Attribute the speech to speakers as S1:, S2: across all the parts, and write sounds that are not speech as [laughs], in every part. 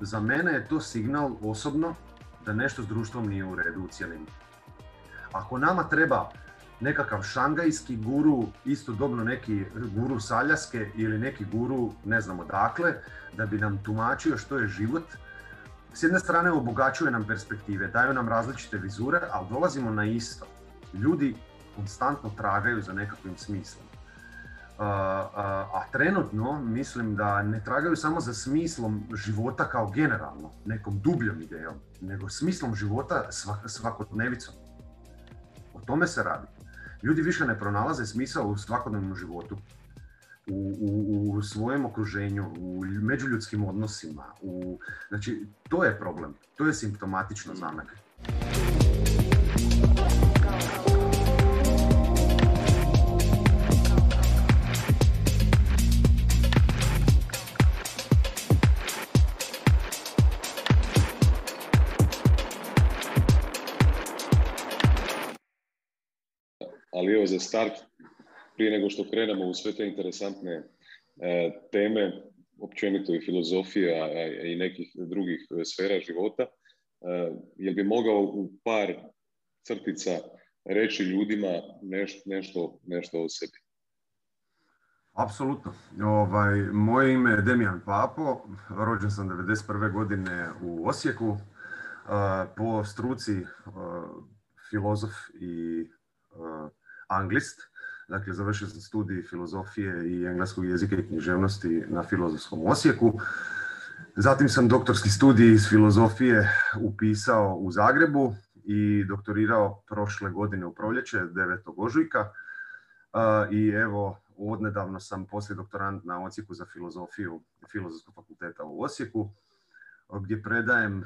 S1: za mene je to signal osobno da nešto s društvom nije u redu u cijelini. Ako nama treba nekakav šangajski guru, istodobno neki guru Saljaske ili neki guru ne znam odakle, da bi nam tumačio što je život, s jedne strane obogaćuje nam perspektive, daju nam različite vizure, ali dolazimo na isto. Ljudi konstantno tragaju za nekakvim smislom. A trenutno mislim da ne tragaju samo za smislom života kao generalno, nekom dubljom idejom, nego smislom života svakodnevicom. O tome se radi. Ljudi više ne pronalaze smisao u svakodnevnom životu, u, u, u svojem okruženju, u međuljudskim odnosima. U, znači, to je problem. To je simptomatično za.
S2: Za start, prije nego što krenemo u sve te interesantne e, teme, općenito i filozofija i nekih drugih sfera života, e, jel bi mogao u par crtica reći ljudima nešto, nešto, nešto o sebi?
S1: Apsolutno. Ovaj, moje ime je Demijan Papo, rođen sam 1991. godine u Osijeku, e, po struci filozof i anglist. Dakle, završio sam studij filozofije i engleskog jezika i književnosti na Filozofskom Osijeku. Zatim sam doktorski studij iz filozofije upisao u Zagrebu i doktorirao prošle godine u proljeće, 9. ožujka. I evo, odnedavno sam poslije doktorant na Osijeku za filozofiju Filozofskog fakulteta u Osijeku, gdje predajem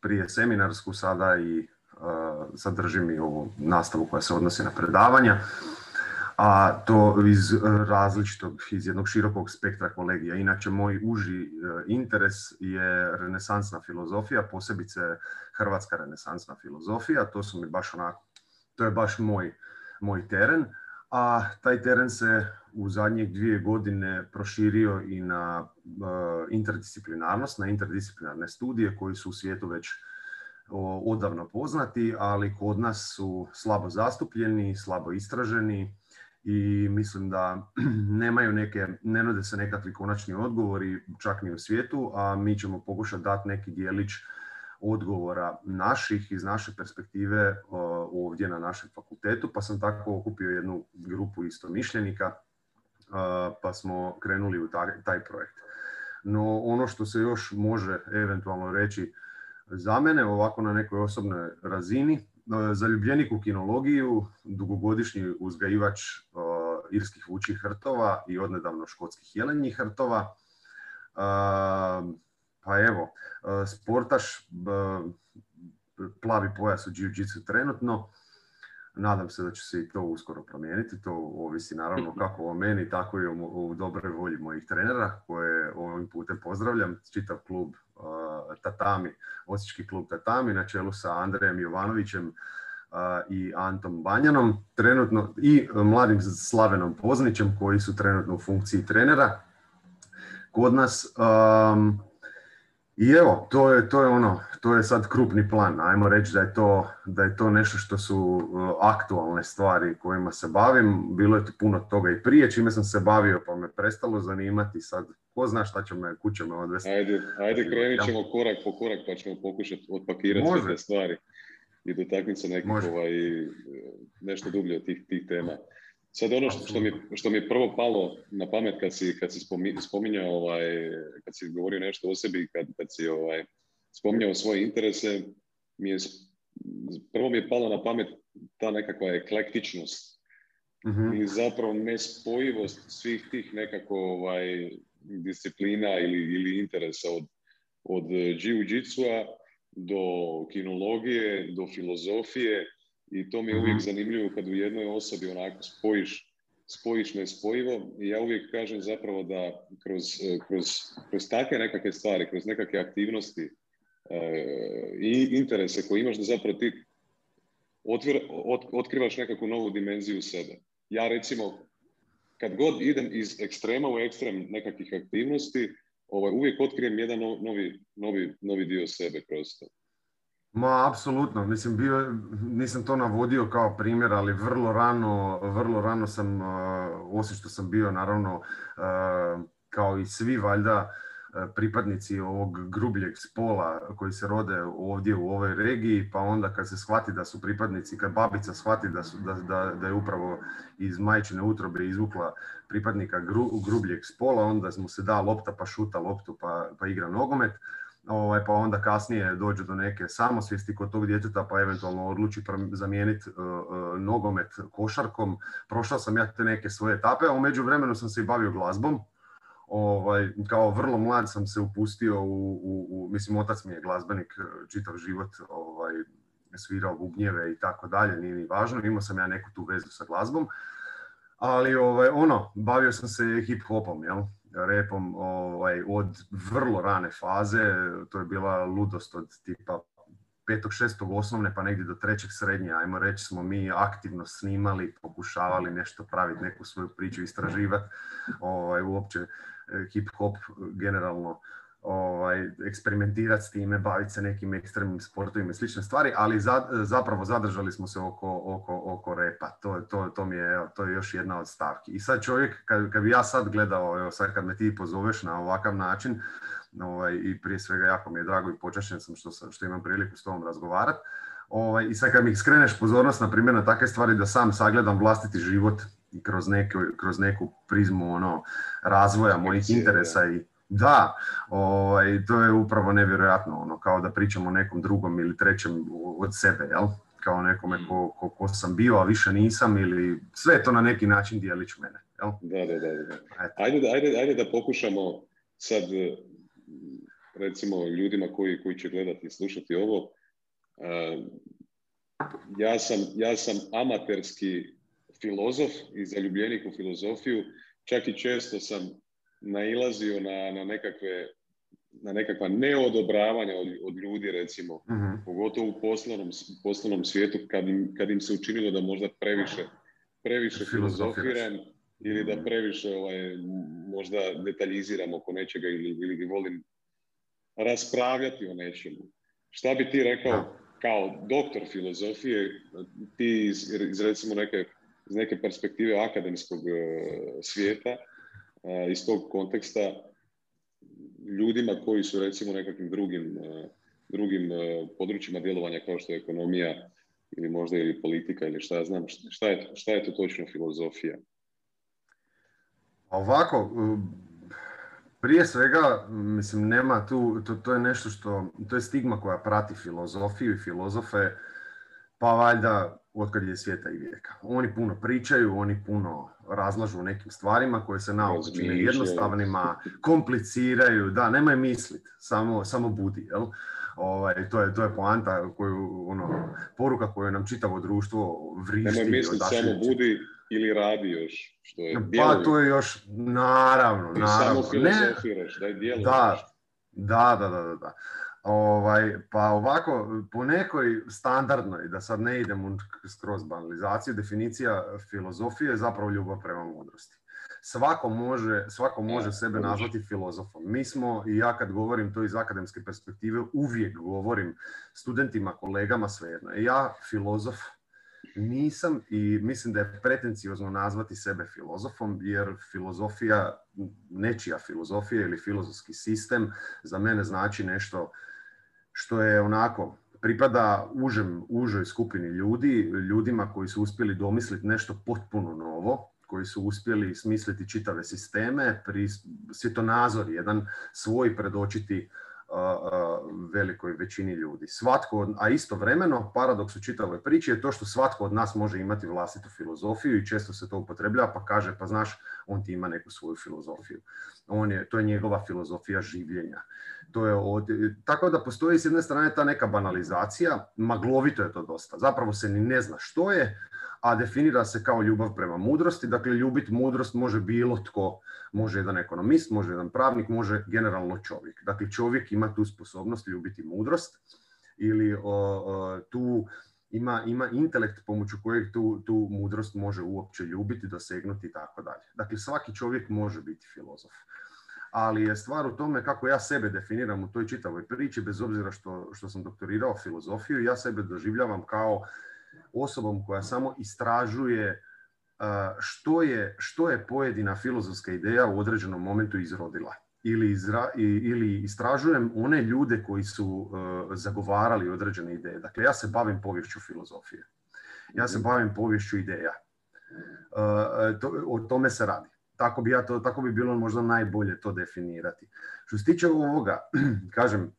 S1: prije seminarsku sada i zadržim i ovu nastavu koja se odnosi na predavanja, a to iz različitog, iz jednog širokog spektra kolegija. Inače, moj uži e, interes je renesansna filozofija, posebice hrvatska renesansna filozofija, to su mi baš onako, to je baš moj, moj teren, a taj teren se u zadnjih dvije godine proširio i na e, interdisciplinarnost, na interdisciplinarne studije koji su u svijetu već odavno poznati, ali kod nas su slabo zastupljeni, slabo istraženi i mislim da [clears throat] nemaju neke, ne nude se nekakvi konačni odgovori čak ni u svijetu, a mi ćemo pokušati dati neki dijelić odgovora naših iz naše perspektive ovdje na našem fakultetu, pa sam tako okupio jednu grupu istomišljenika pa smo krenuli u taj projekt. No ono što se još može eventualno reći za mene, ovako na nekoj osobnoj razini, e, zaljubljenik u kinologiju, dugogodišnji uzgajivač e, irskih vučih hrtova i odnedavno škotskih jelenjih hrtova. E, pa evo, sportaš, plavi pojas u jiu-jitsu trenutno, Nadam se da će se i to uskoro promijeniti. To ovisi naravno [laughs] kako o meni, tako i o, dobroj volji mojih trenera koje ovim putem pozdravljam. Čitav klub Tatami, Osječki klub Tatami na čelu sa Andrejem Jovanovićem i Antom Banjanom trenutno i mladim Slavenom Poznićem koji su trenutno u funkciji trenera. Kod nas i evo, to je, to je ono, to je sad krupni plan. Ajmo reći da je to, da je to nešto što su uh, aktualne stvari kojima se bavim. Bilo je tu puno toga i prije, čime sam se bavio pa me prestalo zanimati. Sad, ko zna šta će me, kuće me odvesti.
S2: Ajde, ajde krenit ćemo korak po korak pa ćemo pokušati otpakirati sve te stvari i dotaknuti se nekih ovaj, nešto dublje od tih, tih tema. Sad ono što, što, mi, što mi je prvo palo na pamet kad si, kad si spominjao, ovaj, kad si govorio nešto o sebi, kad, kad si ovaj, spominjao svoje interese, mi je, prvo mi je palo na pamet ta nekakva eklektičnost uh i zapravo nespojivost svih tih nekako ovaj, disciplina ili, ili interesa od, od jiu-jitsua do kinologije, do filozofije, i to mi je uvijek mhm. zanimljivo kad u jednoj osobi onako spojiš, spojiš nespojivo i ja uvijek kažem zapravo da kroz, kroz, kroz takve nekakve stvari, kroz nekakve aktivnosti e, i interese koje imaš da zapravo ti otvir, otkrivaš nekakvu novu dimenziju sebe. Ja recimo kad god idem iz ekstrema u ekstrem nekakvih aktivnosti, ovaj, uvijek otkrijem jedan novi, novi, novi dio sebe kroz to.
S1: Ma, apsolutno. Mislim, bio, nisam to navodio kao primjer, ali vrlo rano, vrlo rano sam, uh, osim što sam bio, naravno, uh, kao i svi valjda, uh, pripadnici ovog grubljeg spola koji se rode ovdje u ovoj regiji, pa onda kad se shvati da su pripadnici, kad babica shvati da, su, da, da, da je upravo iz majčine utrobe izvukla pripadnika gru, grubljeg spola, onda mu se da lopta pa šuta loptu pa, pa igra nogomet ovaj, pa onda kasnije dođe do neke samosvijesti kod tog djeteta pa eventualno odluči zamijeniti uh, uh, nogomet košarkom. Prošao sam ja te neke svoje etape, a u međuvremenu sam se i bavio glazbom. Ovaj, kao vrlo mlad sam se upustio u, u, u mislim otac mi je glazbenik uh, čitav život, ovaj, svirao bubnjeve i tako dalje, nije ni važno, imao sam ja neku tu vezu sa glazbom. Ali ovaj, ono, bavio sam se hip hopom, jel? Repom ovaj, od vrlo rane faze, to je bila ludost od tipa petog, šestog osnovne pa negdje do trećeg srednje, ajmo reći smo mi aktivno snimali, pokušavali nešto praviti, neku svoju priču istraživati, ovaj, uopće eh, hip hop generalno ovaj, eksperimentirati s time, baviti se nekim ekstremnim sportovima i slične stvari, ali za, zapravo zadržali smo se oko, oko, oko repa. To, to, to, mi je, evo, to je još jedna od stavki. I sad čovjek, kad, kad bi ja sad gledao, evo sad kad me ti pozoveš na ovakav način, ovaj, i prije svega jako mi je drago i počašćen sam što, što imam priliku s tobom razgovarati, Ovaj, I sad kad mi skreneš pozornost, na primjer, na takve stvari da sam sagledam vlastiti život kroz, neku, kroz neku prizmu ono, razvoja mojih interesa i da, ovaj, to je upravo nevjerojatno, ono, kao da pričamo o nekom drugom ili trećem od sebe, jel? Kao nekome ko, ko, ko sam bio, a više nisam, ili sve to na neki način dijelić mene, jel?
S2: Da, da, da. da. Ajde, ajde, ajde da pokušamo sad, recimo, ljudima koji, koji će gledati i slušati ovo, uh, ja, sam, ja sam amaterski filozof i zaljubljenik u filozofiju, čak i često sam nailazio na, na nekakve na nekakva neodobravanja od, od ljudi recimo, uh pogotovo u poslovnom, poslovnom svijetu kad im, kad im se učinilo da možda previše, previše filozofiram ili da previše ovaj, možda detaljiziram oko nečega ili, ili volim raspravljati o nečemu. Šta bi ti rekao kao doktor filozofije, ti iz, iz recimo neke, iz neke perspektive akademskog uh, svijeta, iz tog konteksta ljudima koji su recimo nekakvim drugim, drugim područjima djelovanja kao što je ekonomija ili možda ili politika ili šta znam, šta je, šta je to točno filozofija?
S1: Ovako, prije svega, mislim, nema tu, to, to je nešto što, to je stigma koja prati filozofiju i filozofe, pa valjda otkad je svijeta i vijeka. Oni puno pričaju, oni puno razlažu nekim stvarima koje se na čine jednostavnima, kompliciraju, da, nemoj misliti, samo, samo budi, jel? Ovaj, to, je, to je poanta, koju, ono, poruka koju nam čitavo društvo vrišti.
S2: Nemoj misliti, samo budi ili radi još, što je
S1: Pa to je još, naravno, naravno.
S2: samo filozofiraš, da je
S1: Da, da, da, da, da. Ovaj, pa ovako, po nekoj standardnoj, da sad ne idemo skroz banalizaciju, definicija filozofije je zapravo ljubav prema mudrosti. Svako može, svako može sebe nazvati filozofom. Mi smo, i ja kad govorim to iz akademske perspektive, uvijek govorim studentima, kolegama, svejedno. Ja filozof nisam i mislim da je pretenciozno nazvati sebe filozofom, jer filozofija, nečija filozofija ili filozofski sistem za mene znači nešto što je onako pripada užem, užoj skupini ljudi, ljudima koji su uspjeli domisliti nešto potpuno novo, koji su uspjeli smisliti čitave sisteme, pri svjetonazor jedan svoj predočiti velikoj većini ljudi. Svatko, a istovremeno, paradoks u čitavoj priči je to što svatko od nas može imati vlastitu filozofiju i često se to upotrebljava pa kaže, pa znaš, on ti ima neku svoju filozofiju. On je, to je njegova filozofija življenja. To je od, tako da postoji s jedne strane ta neka banalizacija, maglovito je to dosta. Zapravo se ni ne zna što je, a definira se kao ljubav prema mudrosti. Dakle, ljubiti mudrost može bilo tko, može jedan ekonomist, može jedan pravnik, može generalno čovjek. Dakle, čovjek ima tu sposobnost ljubiti mudrost ili tu ima, ima intelekt pomoću kojeg tu, tu mudrost može uopće ljubiti, dosegnuti i tako dalje. Dakle, svaki čovjek može biti filozof. ali je stvar u tome kako ja sebe definiram u toj čitavoj priči, bez obzira što, što sam doktorirao filozofiju, ja sebe doživljavam kao osobom koja samo istražuje što je, što je pojedina filozofska ideja u određenom momentu izrodila. Ili, izra, ili istražujem one ljude koji su zagovarali određene ideje. Dakle, ja se bavim povješću filozofije. Ja se mhm. bavim povješću ideja. o tome se radi. Tako bi, ja to, tako bi bilo možda najbolje to definirati. Što se tiče ovoga, [clears throat] kažem,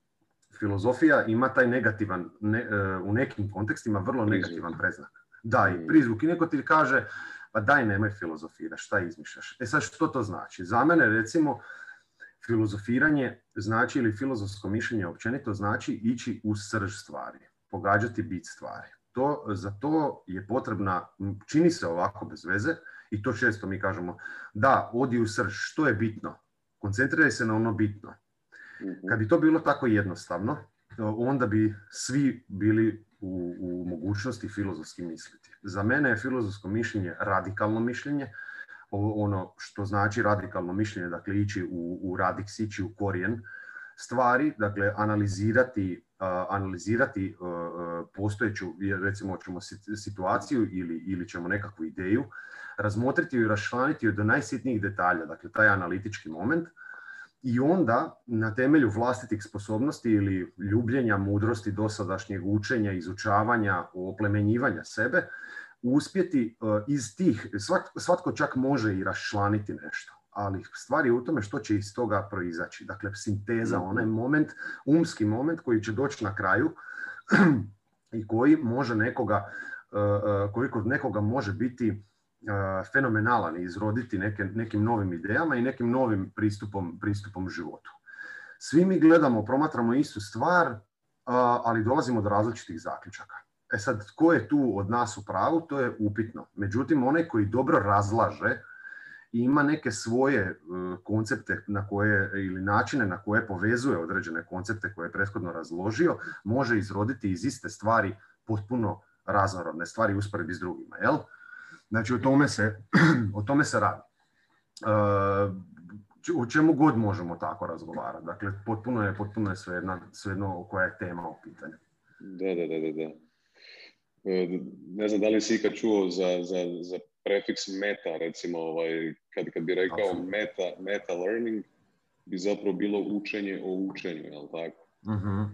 S1: filozofija ima taj negativan, e, u nekim kontekstima vrlo negativan preznak. Da, i prizvuk. I neko ti kaže, pa daj nemoj filozofira, šta izmišljaš? E sad što to znači? Za mene recimo filozofiranje znači ili filozofsko mišljenje općenito znači ići u srž stvari, pogađati bit stvari. To, za to je potrebna, čini se ovako bez veze, i to često mi kažemo, da, odi u srž, što je bitno? Koncentriraj se na ono bitno. Mhm. Kad bi to bilo tako jednostavno, onda bi svi bili u, u mogućnosti filozofski misliti. Za mene je filozofsko mišljenje radikalno mišljenje, ono što znači radikalno mišljenje, dakle ići u, u radiks, ići u korijen stvari, dakle analizirati, analizirati postojeću, recimo ćemo situaciju ili, ili ćemo nekakvu ideju, razmotriti i raščlaniti ju do najsitnijih detalja, dakle taj analitički moment, i onda na temelju vlastitih sposobnosti ili ljubljenja, mudrosti, dosadašnjeg učenja, izučavanja, oplemenjivanja sebe, uspjeti e, iz tih, svatko čak može i raščlaniti nešto, ali stvar je u tome što će iz toga proizaći. Dakle, sinteza, mhm. onaj moment, umski moment koji će doći na kraju [clears throat] i koji može nekoga, e, e, koji kod nekoga može biti fenomenalan i izroditi neke, nekim novim idejama i nekim novim pristupom, pristupom životu. Svi mi gledamo, promatramo istu stvar, ali dolazimo do različitih zaključaka. E sad, tko je tu od nas u pravu, to je upitno. Međutim, onaj koji dobro razlaže i ima neke svoje e, koncepte na koje, ili načine na koje povezuje određene koncepte koje je prethodno razložio, može izroditi iz iste stvari potpuno raznorodne stvari usporedbi s drugima. Jel? Znači o tome se, [clears throat] o tome se radi. Uh, o čemu god možemo tako razgovarati. Dakle, potpuno je, potpuno je svejedno, svejedno koja je tema u pitanju.
S2: Da, da, da, da. E, ne znam da li si ikad čuo za, za, za prefiks meta, recimo, ovaj, kad, kad bi rekao meta, meta learning, bi zapravo bilo učenje o učenju, jel tako? uh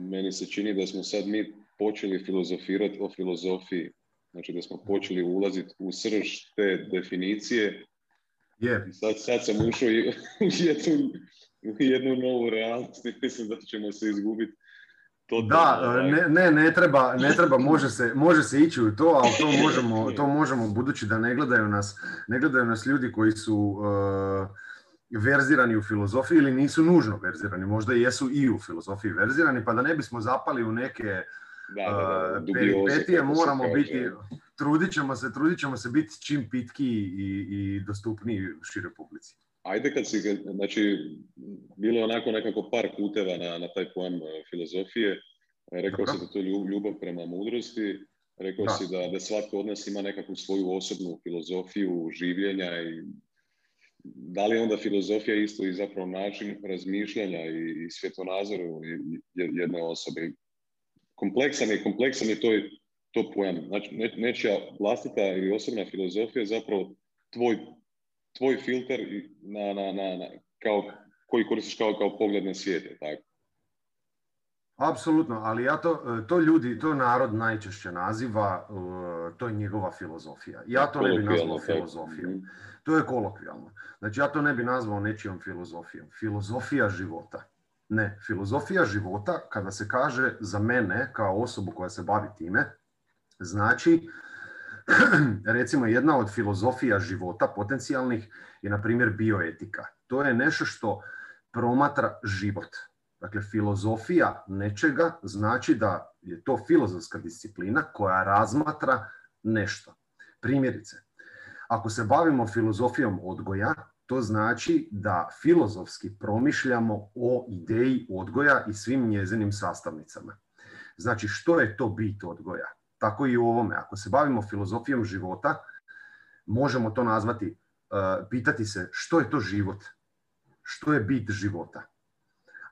S2: Meni se čini da smo sad mi počeli filozofirati o filozofiji Znači da smo počeli ulaziti u srž te definicije.
S1: Yeah.
S2: Sad, sad sam ušao u jednu, u jednu novu realnost i mislim da ćemo se izgubiti.
S1: Da, ne, ne, ne, treba, ne treba, može se, može se ići u to, ali to [laughs] možemo, to možemo budući da ne gledaju nas, ne gledaju nas ljudi koji su uh, verzirani u filozofiji ili nisu nužno verzirani, možda jesu i u filozofiji verzirani, pa da ne bismo zapali u neke da, peripetije moramo biti, trudit ćemo se, trudit ćemo se biti čim pitki i, i dostupniji široj publici.
S2: Ajde kad si, znači, bilo je onako nekako par puteva na, na taj pojam e, filozofije. Rekao si da to ljubav prema mudrosti. Rekao da. si da, da svatko od nas ima nekakvu svoju osobnu filozofiju življenja i da li onda filozofija isto i zapravo način razmišljanja i, i svjetonazoru jedne osobe kompleksan je, kompleksan je to, to pojam. Znači, nečija vlastita ili osobna filozofija je zapravo tvoj, tvoj filter na, na, na, na, kao, koji koristiš kao, kao pogled na svijet, tako?
S1: Apsolutno, ali ja to, to ljudi, to narod najčešće naziva, to je njegova filozofija. Ja to ne bi nazvao filozofijom. Mhm. To je kolokvijalno. Znači ja to ne bi nazvao nečijom filozofijom. Filozofija života. Ne, filozofija života, kada se kaže za mene kao osobu koja se bavi time, znači [clears throat] recimo jedna od filozofija života potencijalnih je na primjer bioetika. To je nešto što promatra život. Dakle, filozofija nečega znači da je to filozofska disciplina koja razmatra nešto. Primjerice, ako se bavimo filozofijom odgoja, to znači da filozofski promišljamo o ideji odgoja i svim njezinim sastavnicama. Znači što je to bit odgoja? Tako i u ovome. Ako se bavimo filozofijom života, možemo to nazvati, uh, pitati se što je to život? što je bit života.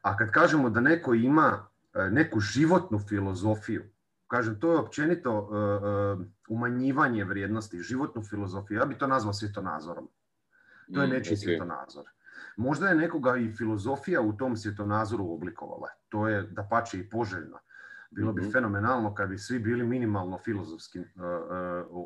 S1: A kad kažemo da neko ima e, neku životnu filozofiju, kažem, to je općenito e, e, umanjivanje vrijednosti, životnu filozofiju. Ja bi to nazvao svjetonazorom. To je mm, nečiji svjetonazor. Možda je nekoga i filozofija u tom svjetonazoru oblikovala. To je da pače i poželjno. Bilo bi mhm. fenomenalno kad bi svi bili minimalno filozofski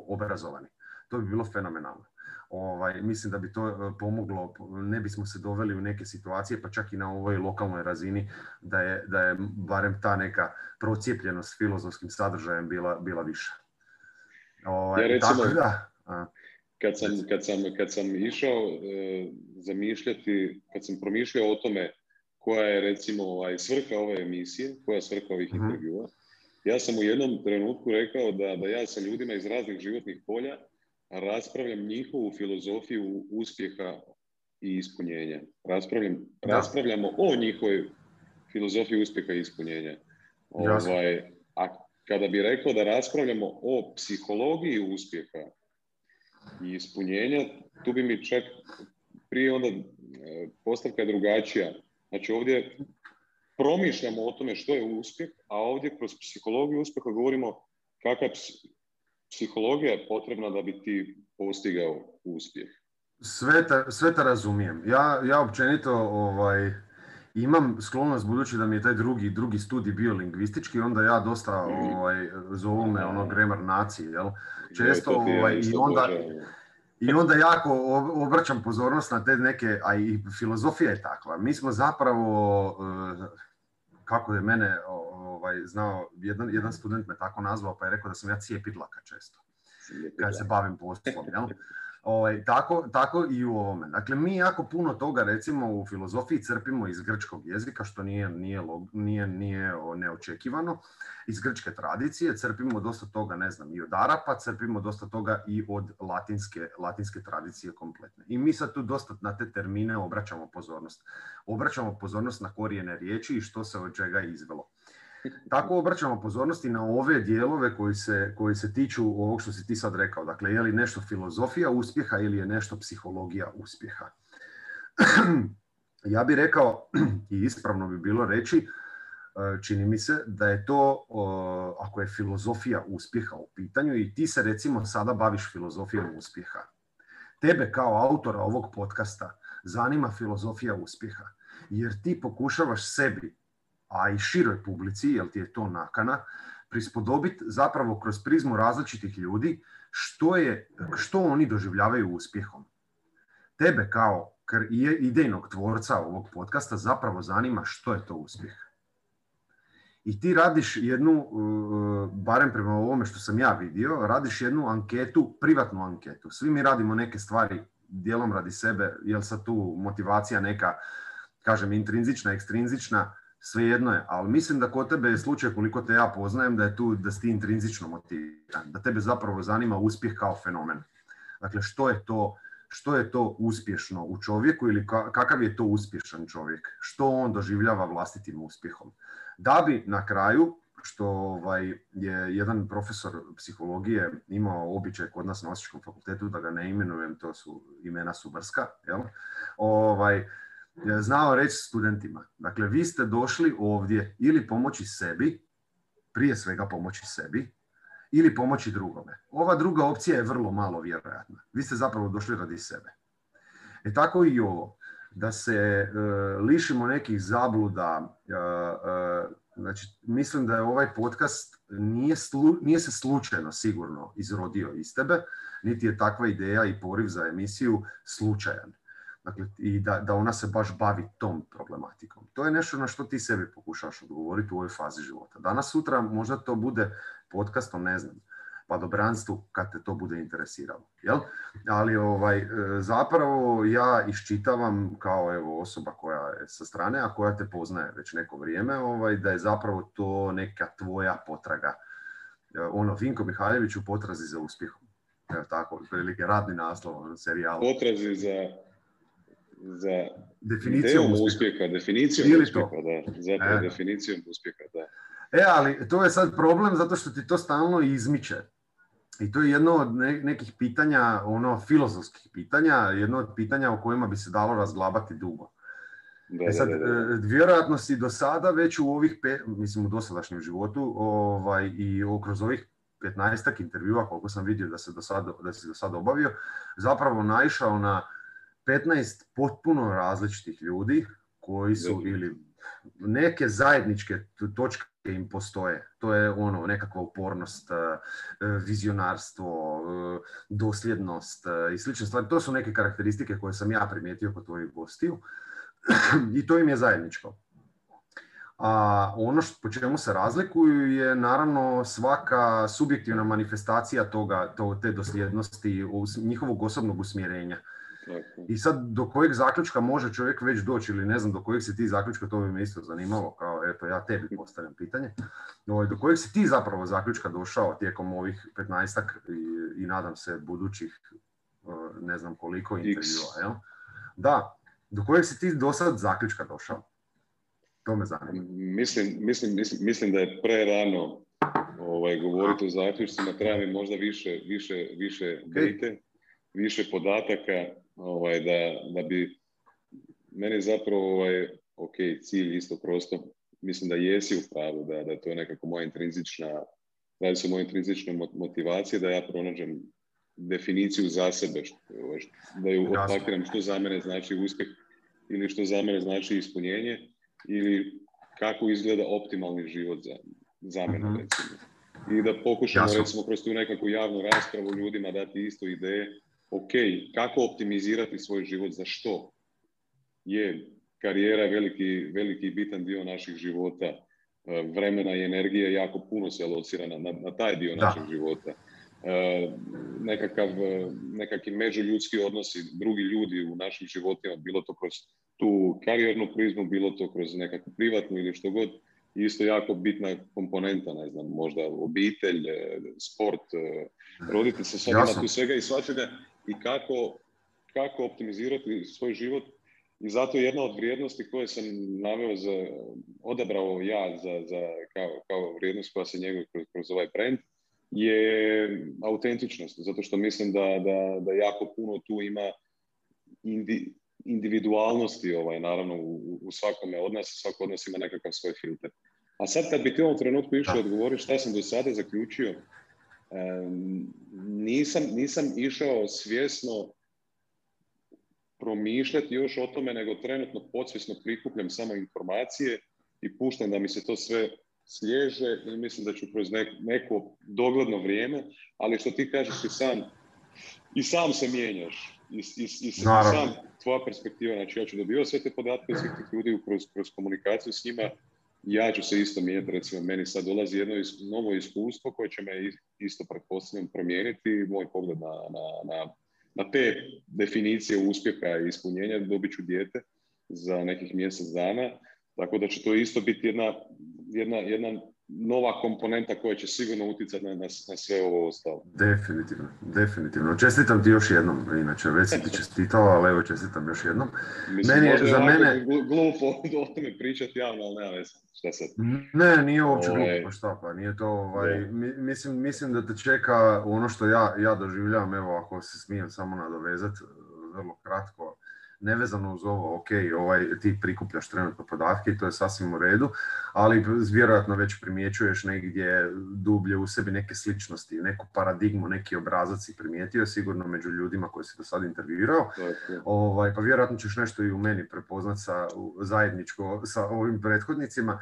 S1: obrazovani. To bi bilo fenomenalno. Ovaj, mislim da bi to e, pomoglo, ne bismo se doveli u neke situacije, pa čak i na ovoj lokalnoj razini, da je, da je barem ta neka procijepljenost filozofskim sadržajem bila, bila više.
S2: Ovaj, ja recimo, da, kad, sam, kad, sam, kad sam išao e, zamišljati, kad sam promišljao o tome koja je recimo ovaj, svrha ove emisije, koja je svrha ovih uh intervjua, ja sam u jednom trenutku rekao da, da ja sa ljudima iz raznih životnih polja raspravljam njihovu filozofiju uspjeha i ispunjenja. Raspravljam, raspravljamo o njihovoj filozofiji uspjeha i ispunjenja. Ovaj, a kada bi rekao da raspravljamo o psihologiji uspjeha i ispunjenja, tu bi mi čak prije onda e, postavka drugačija. Znači ovdje promišljamo o tome što je uspjeh, a ovdje kroz psihologiju uspjeha govorimo kakav psihologija je potrebna da bi ti postigao uspjeh.
S1: Sve te, razumijem. Ja, ja općenito ovaj, imam sklonost budući da mi je taj drugi, drugi studij bio lingvistički, onda ja dosta mhm. ovaj, zovu me ono grammar nacije, jel? Često ovaj, i onda... I onda jako obraćam pozornost na te neke, a i filozofija je takva. Mi smo zapravo, eh, kako je mene ovaj, znao, jedan, jedan student me tako nazvao pa je rekao da sam ja cijepidlaka često. Kad se bavim poslom, jel? [laughs] Ovaj, tako, tako i u ovome. Dakle, mi jako puno toga, recimo, u filozofiji crpimo iz grčkog jezika, što nije, nije, nije, nije neočekivano. Iz grčke tradicije crpimo dosta toga, ne znam, i od Arapa, crpimo dosta toga i od latinske, latinske tradicije kompletne. I mi sad tu dosta na te termine obraćamo pozornost. Obraćamo pozornost na korijene riječi i što se od čega izvelo. Tako obraćamo pozornosti na ove dijelove koji se, koji se tiču ovog što si ti sad rekao. Dakle, je li nešto filozofija uspjeha ili je nešto psihologija uspjeha. [clears throat] ja bih rekao, [clears throat] i ispravno bi bilo reći, e, čini mi se da je to, ako je filozofija uspjeha u pitanju i ti se recimo sada baviš filozofijom uspjeha. Tebe kao autora ovog podcasta zanima filozofija uspjeha, jer ti pokušavaš sebi a i široj publici, jer ti je to nakana, prispodobiti zapravo kroz prizmu različitih ljudi što, je, što oni doživljavaju uspjehom. Tebe kao idejnog tvorca ovog podcasta zapravo zanima što je to uspjeh. I ti radiš jednu, uh, barem prema ovome što sam ja vidio, radiš jednu anketu, privatnu anketu. Svi mi radimo neke stvari dijelom radi sebe, jel sad tu motivacija neka, kažem, intrinzična, ekstrinzična, svejedno je, ali mislim da kod tebe je slučaj koliko te ja poznajem da je tu da si intrinzično motiviran, da tebe zapravo zanima uspjeh kao fenomen. Dakle, što je to, što je to uspješno u čovjeku ili kakav je to uspješan čovjek, što on doživljava vlastitim uspjehom. Da bi na kraju, što ovaj, je jedan profesor psihologije imao običaj kod nas na Osječkom fakultetu, da ga ne imenujem, to su imena su brska, jel? Ovaj, znao reći studentima. Dakle, vi ste došli ovdje ili pomoći sebi, prije svega pomoći sebi, ili pomoći drugome. Ova druga opcija je vrlo malo vjerojatna. Vi ste zapravo došli radi sebe. E tako i ovo. Da se e, lišimo nekih zabluda, e, e, znači mislim da je ovaj podcast nije, nije se slučajno sigurno izrodio iz tebe, niti je takva ideja i poriv za emisiju slučajan. Dakle, i da, da ona se baš bavi tom problematikom. To je nešto na što ti sebi pokušaš odgovoriti u ovoj fazi života. Danas, sutra možda to bude podcast ne znam, padobranstvu kad te to bude interesiralo. Jel? Ali ovaj, e, zapravo ja iščitavam kao evo, osoba koja je sa strane, a koja te poznaje već neko vrijeme, ovaj, da je zapravo to neka tvoja potraga. E, ono, Vinko Mihaljević u potrazi za uspjehom. Evo tako, prilike radni naslov ono.
S2: Potrazi za za definicijom uspjeha. Definicijom uspjeha, da. Zapravo e. definicijom uspjeha, da.
S1: E, ali to je sad problem zato što ti to stalno izmiče. I to je jedno od nekih pitanja, ono, filozofskih pitanja, jedno od pitanja o kojima bi se dalo razglabati dugo. Da, e sad, da, da, vjerojatno si do sada već u ovih, pet, mislim u dosadašnjem životu ovaj, i kroz ovih 15 intervjua koliko sam vidio da, se do sada, da si do sada obavio, zapravo naišao na 15 potpuno različitih ljudi koji su ili neke zajedničke točke im postoje. To je ono nekakva upornost, e, vizionarstvo, e, dosljednost i slične stvari. To su neke karakteristike koje sam ja primijetio kod tvojih gostiju [clears throat] i to im je zajedničko. A ono što, po čemu se razlikuju je naravno svaka subjektivna manifestacija toga, to, te dosljednosti, njihovog osobnog usmjerenja. I sad do kojeg zaključka može čovjek već doći ili ne znam do kojeg se ti zaključka, to bi me isto zanimalo, kao eto ja tebi postavljam pitanje, ovaj, do kojeg si ti zapravo zaključka došao tijekom ovih 15 i, i nadam se budućih ne znam koliko intervjua, jel? Da, do kojeg si ti do sad zaključka došao? To me zanima.
S2: Mislim, mislim, mislim, mislim da je prerano ovaj, govoriti o zaključcima, treba mi možda više, više, više okay. više podataka ovaj, da, da bi meni zapravo ovaj, ok, cilj isto prosto, mislim da jesi u pravu, da, da to je nekako moja intrinzična, radi se o moja intrinzična motivacija da ja pronađem definiciju za sebe, ovaj, da ju otpakiram što za mene znači uspjeh ili što za mene znači ispunjenje ili kako izgleda optimalni život za, za mene, uh recimo. I da pokušamo, Jasno. recimo, kroz tu nekakvu javnu raspravu ljudima dati isto ideje, ok, kako optimizirati svoj život, za što? Je karijera veliki, veliki bitan dio naših života, e, vremena i energije jako puno se alocira na, na, taj dio da. našeg života. E, nekakav, nekakvi međuljudski odnosi, drugi ljudi u našim životima, bilo to kroz tu karijernu prizmu, bilo to kroz nekakvu privatnu ili što god, isto jako bitna komponenta, ne znam, možda obitelj, e, sport, e, roditi se sada na tu svega i svačega i kako, kako optimizirati svoj život. I zato jedna od vrijednosti koje sam naveo za, odabrao ja za, za, kao, kao vrijednost koja se njeguje kroz, kroz ovaj brand, je autentičnost, zato što mislim da, da, da jako puno tu ima indi, individualnosti ovaj, naravno u, u svakome od nas, svako od nas ima nekakav svoj filter. A sad kad bi ti u ovom trenutku išao odgovoriti šta sam do sada zaključio, nisam, nisam išao svjesno promišljati još o tome, nego trenutno podsvjesno prikupljam samo informacije i puštam da mi se to sve slježe i mislim da ću kroz neko dogledno vrijeme, ali što ti kažeš i sam, i sam se mijenjaš, i, i, i sam tvoja perspektiva, znači ja ću dobivati sve te podatke svih tih ljudi kroz, kroz komunikaciju s njima, ja ću se isto mijenjati, recimo meni sad dolazi jedno novo iskustvo koje će me isto pretpostavljam promijeniti, moj pogled na, na, na, na te definicije uspjeha i ispunjenja, dobit ću dijete za nekih mjesec dana, tako da će to isto biti jedna, jedna, jedna nova komponenta koja će sigurno utjecati na, na, sve ovo ostalo.
S1: Definitivno, definitivno. Čestitam ti još jednom, inače već si ti [laughs] čestitao, ali evo čestitam još jednom.
S2: Mislim, Meni je, za mene... glupo [laughs] o tome pričati javno, ali nema veze. Šta sad?
S1: Ne, nije uopće ovaj... glupo, pa šta pa, nije to, ovaj, mislim, mislim da te čeka ono što ja, ja doživljavam, evo ako se smijem samo nadovezati, vrlo kratko, nevezano uz ovo, ok, ovaj, ti prikupljaš trenutno podatke i to je sasvim u redu, ali vjerojatno već primjećuješ negdje dublje u sebi neke sličnosti, neku paradigmu, neki obrazac si primijetio sigurno među ljudima koje si do sada intervjuirao, ovaj, pa vjerojatno ćeš nešto i u meni prepoznat sa, zajedničko sa ovim prethodnicima.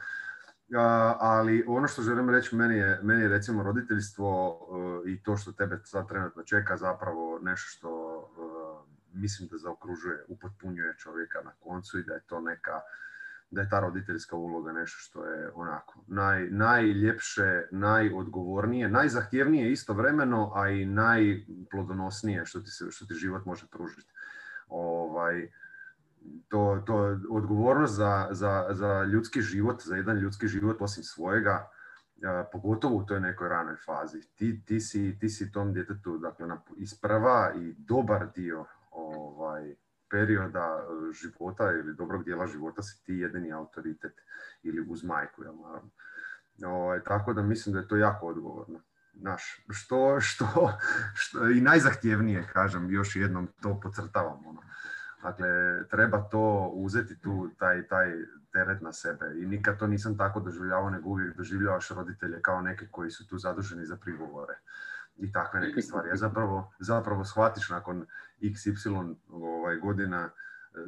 S1: ali ono što želim reći, meni je, meni je recimo roditeljstvo e, i to što tebe sad trenutno čeka zapravo nešto što mislim da zaokružuje, upotpunjuje čovjeka na koncu i da je to neka, da je ta roditeljska uloga nešto što je onako naj, najljepše, najodgovornije, najzahtjevnije istovremeno, a i najplodonosnije što ti, se, što ti život može pružiti. Ovaj, to, to odgovornost za, za, za ljudski život, za jedan ljudski život osim svojega, pogotovo u toj nekoj ranoj fazi. Ti, ti, si, ti si tom djetetu dakle, isprava i dobar dio ovaj, perioda e, života ili dobrog dijela života si ti jedini autoritet ili uz majku, jel naravno. Ovaj, tako da mislim da je to jako odgovorno. Naš, što, što, što, i najzahtjevnije, kažem, još jednom to pocrtavam. Ono. Dakle, treba to uzeti tu, taj, taj teret na sebe. I nikad to nisam tako doživljavao, nego uvijek doživljavaš roditelje kao neke koji su tu zaduženi za prigovore i takve neke stvari. Ja zapravo, zapravo shvatiš nakon XY ovaj, godina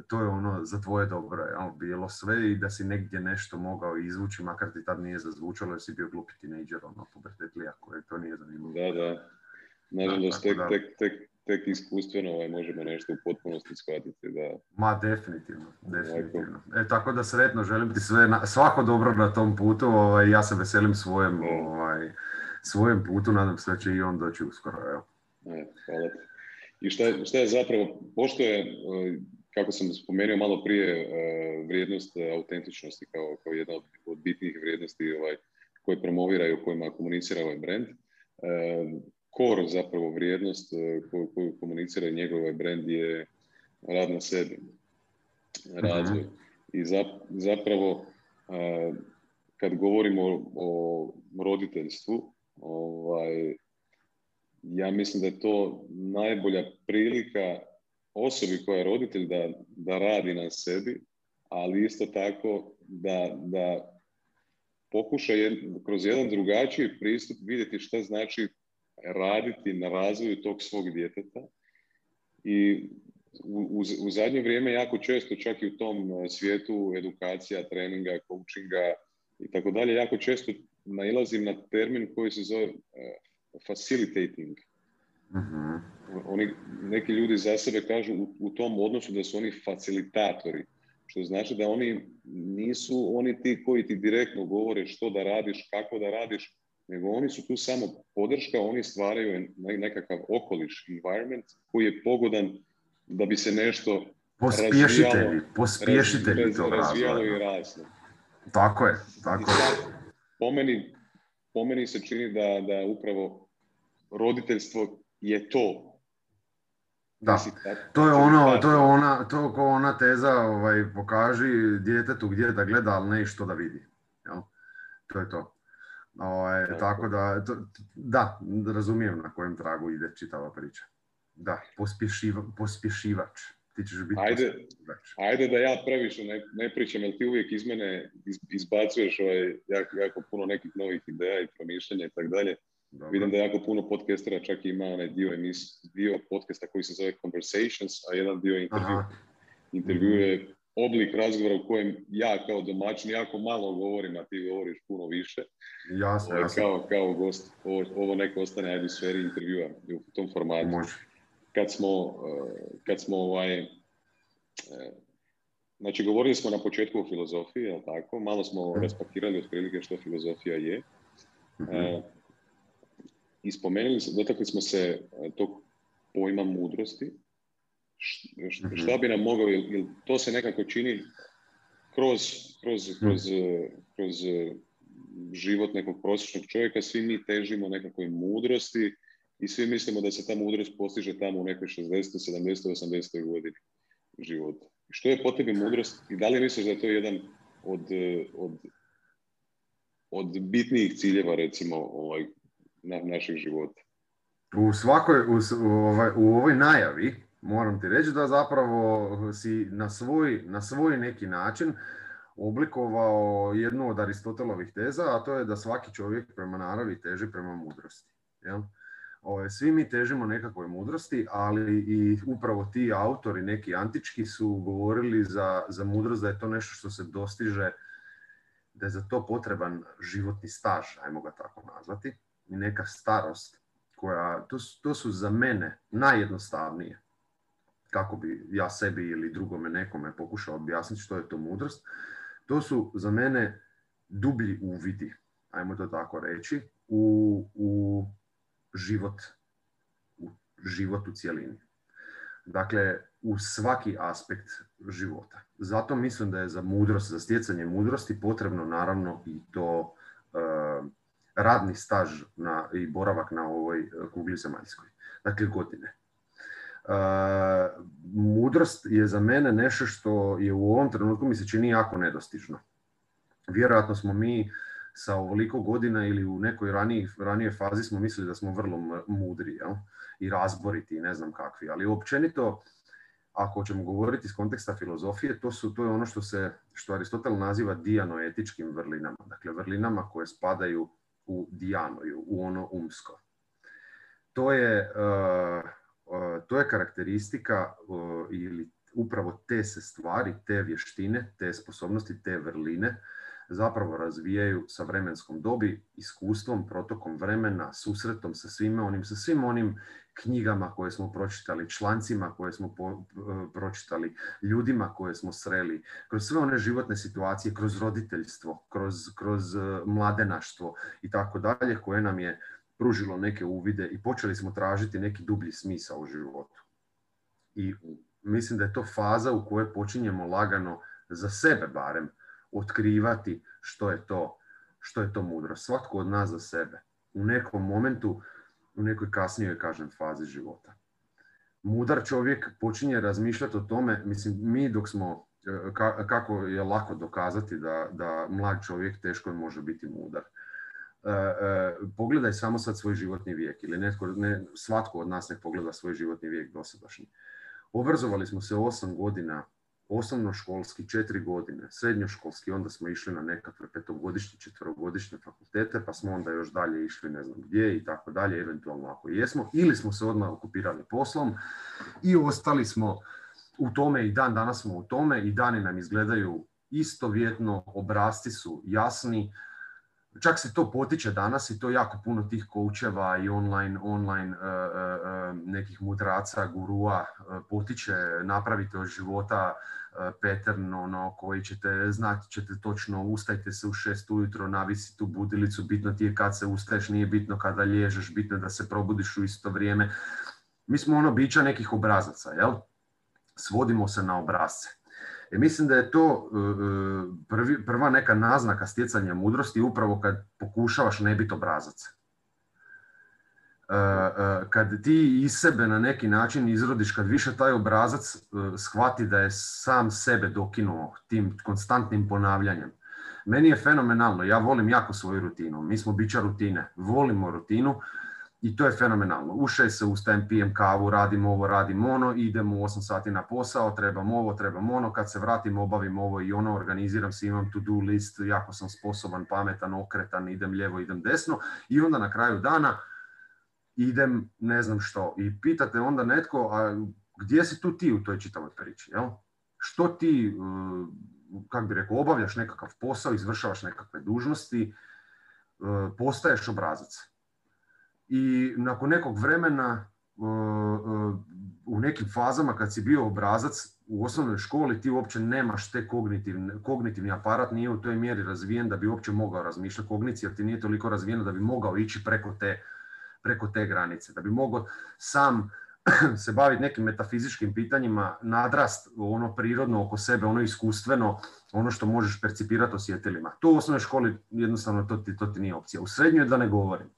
S1: to je ono za tvoje dobro, je bilo sve i da si negdje nešto mogao izvući, makar ti tad nije zazvučalo jer si bio glupi tinejdžer, ono, pubertetlija, koje to nije zanimljivo.
S2: Da, da. Nažalost, tek, tek, tek, tek iskustveno ovaj, možemo nešto u potpunosti shvatiti. Da...
S1: Ma, definitivno, definitivno. E, tako da sretno, želim ti sve, na, svako dobro na tom putu, ovaj, ja se veselim svojem, ovaj, svojem putu, nadam se da će i on doći uskoro, evo.
S2: E, hvala ti. I šta, šta je zapravo, pošto je kako sam spomenuo malo prije, e, vrijednost autentičnosti kao, kao jedna od, od bitnijih vrijednosti ovaj, koje promoviraju, kojima komunicira ovaj brand. Kor e, zapravo vrijednost e, koju, koju komunicira njegov ovaj brand je rad na sebi, razvoj. Mhm. I zapravo kad govorimo o, roditeljstvu, ovaj, ja mislim da je to najbolja prilika osobi koja je roditelj da, da radi na sebi, ali isto tako da, da pokuša kroz jedan drugačiji pristup vidjeti šta znači raditi na razvoju tog svog djeteta. I u, u, zadnje vrijeme jako često, čak i u tom svijetu edukacija, treninga, coachinga i tako dalje, jako često nailazim na termin koji se zove uh, facilitating. uh oni, neki ljudi za sebe kažu u, u, tom odnosu da su oni facilitatori, što znači da oni nisu oni ti koji ti direktno govore što da radiš, kako da radiš, nego oni su tu samo podrška, oni stvaraju nekakav okoliš, environment koji je pogodan da bi se nešto
S1: pospješitelji, pospješitelji raz,
S2: razvijalo i raslo.
S1: Tako je, tako je.
S2: Po meni, po meni se čini da, da upravo roditeljstvo je to
S1: da, to je ono, to je ona, to ko ona teza ovaj, pokaži djetetu gdje da gleda, ali ne i što da vidi. Jel? To je to. Ovaj, tako da, to, da, razumijem na kojem tragu ide čitava priča. Da, pospješiva, pospješivač. Ti ćeš biti
S2: ajde, ajde da ja previše ne, ne pričam, jer ti uvijek iz mene izbacuješ ovaj, jako, jako puno nekih novih ideja i promišljanja i tako dalje. Vidim da jako puno podcastera čak ima onaj dio, emis, dio podcasta koji se zove Conversations, a jedan dio intervju. Intervju je oblik razgovora u kojem ja kao domaćin jako malo govorim, a ti govoriš puno više.
S1: Jasno,
S2: ovaj, Kao, kao gost, ovo, ovo neko ostane ajde u sferi intervjua u tom formatu.
S1: Može.
S2: Kad smo, eh, kad smo ovaj, eh, znači govorili smo na početku o filozofiji, jel tako? Malo smo mm. raspakirali otprilike što filozofija je. mm i spomenuli, dotakli smo se e, tog pojma mudrosti. Mhm. Šta bi nam mogao, jer to se nekako čini kroz, kroz, mhm. kroz, e, kroz e, život nekog prosječnog čovjeka, svi mi težimo nekakvoj mudrosti i svi mislimo da se ta mudrost postiže tamo u nekoj 60. 70. 80. godini života. Što je po tebi mudrost i da li misliš da je to jedan od, od, od bitnijih ciljeva recimo ovaj, na, naših života.
S1: U svakoj, u, ovaj, u ovoj najavi moram ti reći da zapravo si na svoj, na svoj neki način oblikovao jednu od Aristotelovih teza, a to je da svaki čovjek prema naravi teži prema mudrosti. Jel? Ove, ovaj, svi mi težimo nekakvoj mudrosti, ali i upravo ti autori, neki antički, su govorili za, za mudrost da je to nešto što se dostiže, da je za to potreban životni staž, ajmo ga tako nazvati i neka starost koja, to to su za mene najjednostavnije. Kako bi ja sebi ili drugome nekome pokušao objasniti što je to mudrost, to su za mene dublji uvidi, ajmo to tako reći, u, u život, u život u cjelini. Dakle, u svaki aspekt života. Zato mislim da je za mudrost, za stjecanje mudrosti potrebno naravno i to uh, radni staž na, i boravak na ovoj e, kugli zemaljskoj. Dakle, godine. E, mudrost je za mene nešto što je u ovom trenutku mi se čini jako nedostižno. Vjerojatno smo mi sa ovoliko godina ili u nekoj ranijoj, ranijoj fazi smo mislili da smo vrlo mudri jel? i razboriti i ne znam kakvi. Ali općenito ako ćemo govoriti iz konteksta filozofije, to, su, to je ono što se, što Aristotel naziva dijanoetičkim vrlinama. Dakle, vrlinama koje spadaju u dijanoju, u ono umsko. To je, uh, uh, to je karakteristika uh, ili upravo te se stvari, te vještine, te sposobnosti, te vrline zapravo razvijaju sa vremenskom dobi, iskustvom, protokom vremena, susretom sa svime onim, sa svim onim knjigama koje smo pročitali, člancima koje smo e, pročitali, ljudima koje smo sreli, kroz sve one životne situacije, kroz roditeljstvo, kroz, kroz e, mladenaštvo i tako dalje, koje nam je pružilo neke uvide i počeli smo tražiti neki dublji smisao u životu. I mislim da je to faza u kojoj počinjemo lagano za sebe barem otkrivati što je to, što je to mudro. Svatko od nas za sebe. U nekom momentu, u nekoj kasnijoj, kažem, fazi života. Mudar čovjek počinje razmišljati o tome, mislim, mi dok smo, e, kako je lako dokazati da, da mlad čovjek teško može biti mudar. E, e, pogledaj samo sad svoj životni vijek ili netko, ne, svatko od nas nek pogleda svoj životni vijek dosadašnji. Obrazovali smo se osam godina osnovnoškolski četiri godine, srednjoškolski, onda smo išli na nekakve petogodišnje, četverogodišnje fakultete, pa smo onda još dalje išli ne znam gdje i tako dalje, eventualno ako jesmo, ili smo se odmah okupirali poslom i ostali smo u tome i dan danas smo u tome i dani nam izgledaju istovjetno, obrazci su jasni, čak se to potiče danas i to jako puno tih koučeva i online, online uh, uh, nekih mudraca, gurua potiče napravite od života pattern ono, koji ćete, znati ćete točno, ustajte se u šest ujutro, navisi tu budilicu, bitno ti je kad se ustaješ, nije bitno kada lježeš, bitno da se probudiš u isto vrijeme. Mi smo ono bića nekih obrazaca, jel? Svodimo se na obrazce. E, mislim da je to e, e, prvi, prva neka naznaka stjecanja mudrosti upravo kad pokušavaš ne biti obrazac. E, kad ti iz sebe na neki način izrodiš, kad više taj obrazac shvati da je sam sebe dokinuo tim konstantnim ponavljanjem. Meni je fenomenalno, ja volim jako svoju rutinu, mi smo bića rutine, volimo rutinu, i to je fenomenalno. U šest se ustajem, pijem kavu, radim ovo, radim ono, idem u 8 sati na posao, trebam ovo, trebam ono, kad se vratim obavim ovo i ono, organiziram se, imam to-do list, jako sam sposoban, pametan, okretan, idem lijevo, idem desno i onda na kraju dana idem ne znam što. I pitate onda netko, a gdje si tu ti u toj čitavoj priči? Jel? Što ti, uh, kako bi rekao, obavljaš nekakav posao, izvršavaš nekakve dužnosti, uh, postaješ obrazac i nakon nekog vremena u nekim fazama kad si bio obrazac u osnovnoj školi ti uopće nemaš te kognitivni, kognitivni aparat nije u toj mjeri razvijen da bi uopće mogao razmišljati kognicija jer ti nije toliko razvijeno da bi mogao ići preko te, preko te granice, da bi mogao sam [clears throat] se baviti nekim metafizičkim pitanjima, nadrast ono prirodno oko sebe, ono iskustveno, ono što možeš percipirati osjetilima. To u osnovnoj školi jednostavno to ti, to ti nije opcija. U srednjoj da ne govorim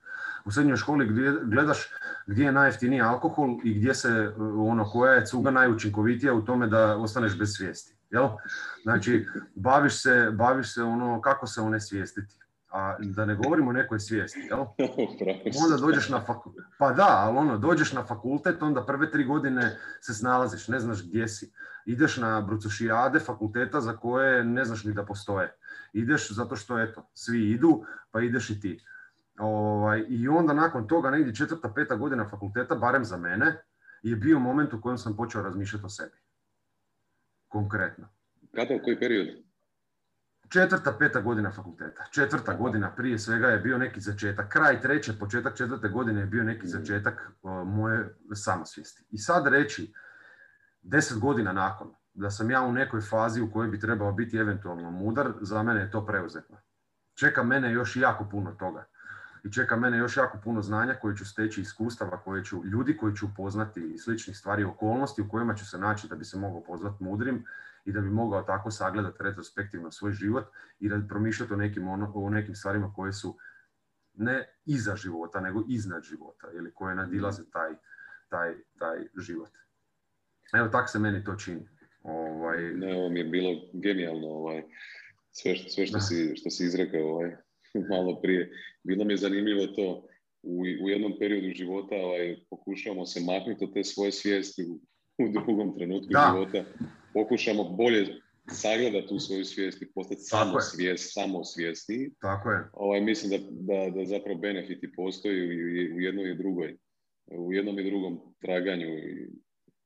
S1: u srednjoj školi gdje gledaš gdje je najjeftiniji alkohol i gdje se ono koja je cuga najučinkovitija u tome da ostaneš bez svijesti. Jel? Znači, baviš se, baviš se ono kako se one svijestiti. A da ne govorimo o nekoj svijesti, jel? [laughs] Onda dođeš na fakultet. Pa da, ali ono, dođeš na fakultet, onda prve tri godine se snalaziš, ne znaš gdje si. Ideš na brucošijade fakulteta za koje ne znaš ni da postoje. Ideš zato što, eto, svi idu, pa ideš i ti. Ovaj, I onda nakon toga, negdje četvrta, peta godina fakulteta, barem za mene, je bio moment u kojem sam počeo razmišljati o sebi. Konkretno.
S2: Kada, koji period?
S1: Četvrta, peta godina fakulteta. Četvrta godina prije svega je bio neki začetak. Kraj treće, početak četvrte godine je bio neki mhm. začetak moje samosvijesti. I sad reći, deset godina nakon, da sam ja u nekoj fazi u kojoj bi trebao biti eventualno mudar, za mene je to preuzetno. Čeka mene još jako puno toga i čeka mene još jako puno znanja koje ću steći, iskustava koje ću, ljudi koji ću upoznati i sličnih stvari, okolnosti u kojima ću se naći da bi se mogao pozvati mudrim i da bi mogao tako sagledati retrospektivno svoj život i da promišljati o nekim, ono, o nekim stvarima koje su ne iza života, nego iznad života ili koje nadilaze taj, taj, taj život. Evo, tako se meni to čini. Ovaj...
S2: Ne, ovo mi je bilo genijalno, ovaj, sve, što, sve što, si, što si izrekao. Ovaj. [laughs] malo prije. Bilo mi je zanimljivo to u, u jednom periodu života ovaj, pokušavamo se maknuti od te svoje svijesti, u [laughs] drugom trenutku života pokušamo bolje sagledati tu svoju svijest i postati samo svijest, samo svjesniji.
S1: Tako je.
S2: Ovaj, mislim da, da, da zapravo benefiti postoji u, u jednoj i drugoj, u jednom i drugom traganju. I,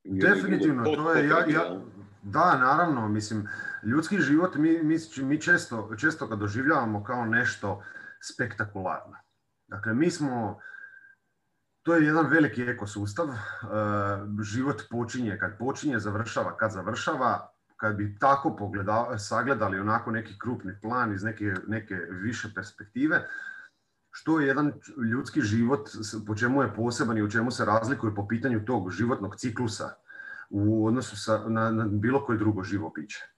S1: Definitivno, to je, ja, ja, da, naravno, mislim, ljudski život mi, mi, mi često, često ga doživljavamo kao nešto spektakularno. Dakle, mi smo, to je jedan veliki ekosustav, e, život počinje kad počinje, završava kad završava, kad bi tako pogledali, sagledali onako neki krupni plan iz neke, neke više perspektive, što je jedan ljudski život, po čemu je poseban i u čemu se razlikuje po pitanju tog životnog ciklusa u odnosu sa, na, na bilo koje drugo živo biće.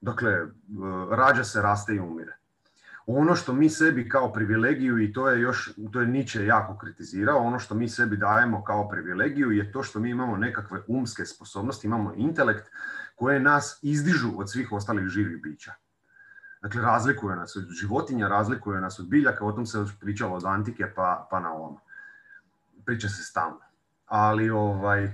S1: Dakle, e, rađa se, raste i umire. Ono što mi sebi kao privilegiju, i to je još, to je Nietzsche jako kritizirao, ono što mi sebi dajemo kao privilegiju je to što mi imamo nekakve umske sposobnosti, imamo intelekt koje nas izdižu od svih ostalih živih bića. Dakle, razlikuje nas od životinja, razlikuje nas od biljaka, o tom se pričalo od antike pa, pa na ovom. Priča se stalno. Ali ovaj,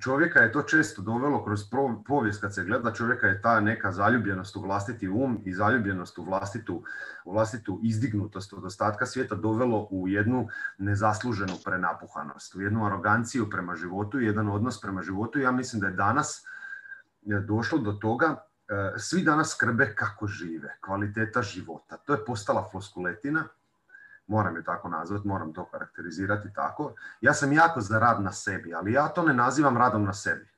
S1: čovjeka je to često dovelo kroz povijest kad se gleda čovjeka je ta neka zaljubljenost u vlastiti um i zaljubljenost u vlastitu, u vlastitu izdignutost od ostatka svijeta dovelo u jednu nezasluženu prenapuhanost, u jednu aroganciju prema životu, jedan odnos prema životu. Ja mislim da je danas došlo do toga, e, svi danas skrbe kako žive, kvaliteta života. To je postala floskuletina moram je tako nazvati, moram to karakterizirati tako. Ja sam jako za rad na sebi, ali ja to ne nazivam radom na sebi.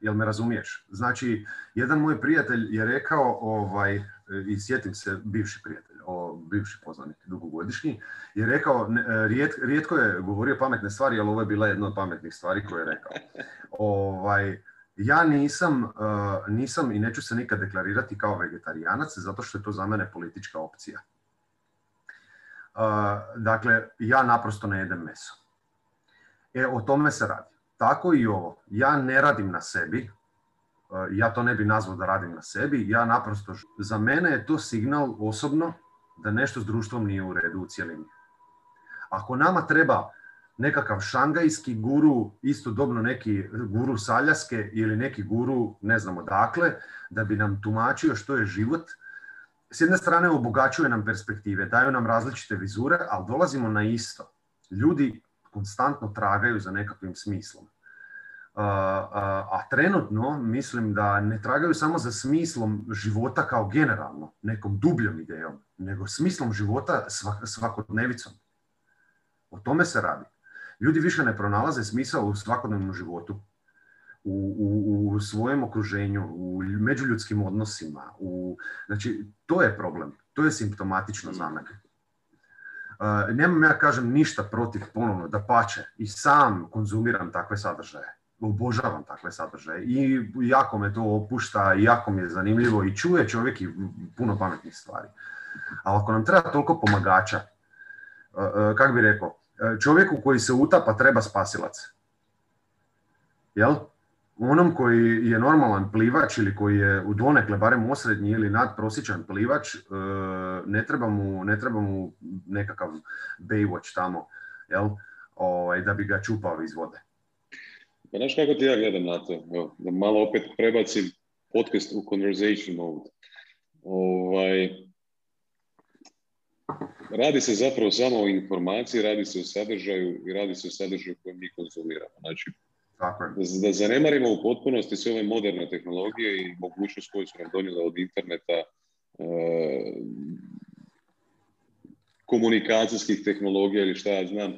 S1: Jel me razumiješ? Znači, jedan moj prijatelj je rekao, ovaj, i sjetim se, bivši prijatelj, o, bivši poznanik, dugogodišnji, je rekao, rijetko je govorio pametne stvari, ali ovo je bila jedna od pametnih stvari koje je rekao. Ovaj, ja nisam, uh, nisam i neću se nikad deklarirati kao vegetarijanac, zato što je to za mene politička opcija dakle, ja naprosto ne jedem meso. E, o tome se radi. Tako i ovo. Ja ne radim na sebi, ja to ne bi nazvao da radim na sebi, ja naprosto, za mene je to signal osobno da nešto s društvom nije u redu u cijelini. Ako nama treba nekakav šangajski guru, istodobno neki guru saljaske ili neki guru ne znamo dakle, da bi nam tumačio što je život, s jedne strane obogaćuje nam perspektive, daju nam različite vizure, ali dolazimo na isto. Ljudi konstantno tragaju za nekakvim smislom. A trenutno mislim da ne tragaju samo za smislom života kao generalno, nekom dubljom idejom, nego smislom života svakodnevicom. O tome se radi. Ljudi više ne pronalaze smisao u svakodnevnom životu u, u, u svojem okruženju, u međuljudskim odnosima. U, znači, to je problem. To je simptomatično za mene. Uh, nemam ja kažem ništa protiv ponovno, da pače i sam konzumiram takve sadržaje. Obožavam takve sadržaje i jako me to opušta, i jako mi je zanimljivo i čuje čovjek i puno pametnih stvari. Ali ako nam treba toliko pomagača, uh, uh, kako bi rekao, čovjeku koji se utapa treba spasilac. Jel? Onom koji je normalan plivač ili koji je u donekle barem osrednji ili nadprosječan plivač, e, ne treba mu, ne treba mu nekakav Baywatch tamo, jel? Ovaj, da bi ga čupao iz vode.
S2: Pa znaš kako ti ja gledam na to? Da malo opet prebacim podcast u conversation mode. Ovaj, radi se zapravo samo o informaciji, radi se o sadržaju i radi se o sadržaju koji mi konzumiramo. Znači, tako je. Da zanemarimo u potpunosti sve ove moderne tehnologije i mogućnost koju su nam donijela od interneta, e, komunikacijskih tehnologija ili šta ja znam,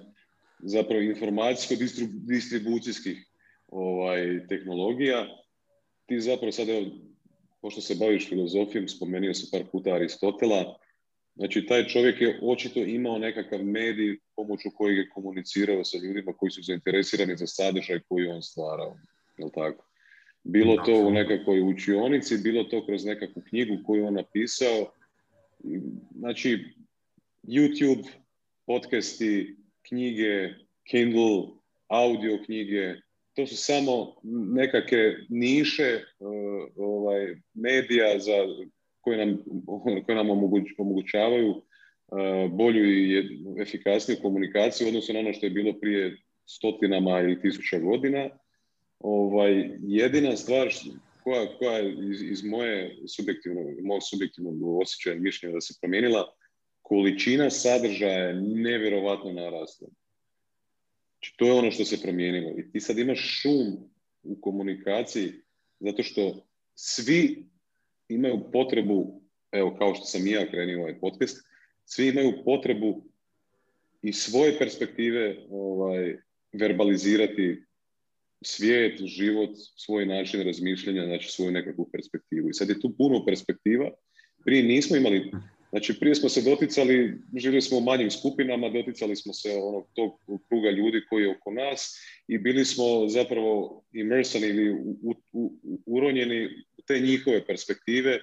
S2: zapravo informacijsko-distribucijskih ovaj, tehnologija. Ti zapravo sad, evo, pošto se baviš filozofijom, spomenuo se par puta Aristotela, Znači, taj čovjek je očito imao nekakav medij pomoću kojeg je komunicirao sa ljudima koji su zainteresirani za sadržaj koji on stvarao. Jel tako? Bilo to u nekakvoj učionici, bilo to kroz nekakvu knjigu koju on napisao. Znači, YouTube, podcasti, knjige, Kindle, audio knjige, to su samo nekakve niše uh, ovaj, medija za koje nam, koje nam omogućavaju uh, bolju i efikasniju komunikaciju u odnosu na ono što je bilo prije stotinama ili tisuća godina. ovaj, jedina stvar koja, koja iz, iz moje subjektivnog, mog subjektivnog osjećaja i mišljenja da se promijenila, količina sadržaja je nevjerovatno narasla. Znači, to je ono što se promijenilo. I ti sad imaš šum u komunikaciji zato što svi imaju potrebu, evo kao što sam i ja krenio ovaj podcast, svi imaju potrebu iz svoje perspektive ovaj, verbalizirati svijet, život, svoj način razmišljanja, znači svoju nekakvu perspektivu. I sad je tu puno perspektiva. Prije nismo imali, znači prije smo se doticali, živjeli smo u manjim skupinama, doticali smo se onog tog kruga ljudi koji je oko nas i bili smo zapravo immersani ili u, u, uronjeni u te njihove perspektive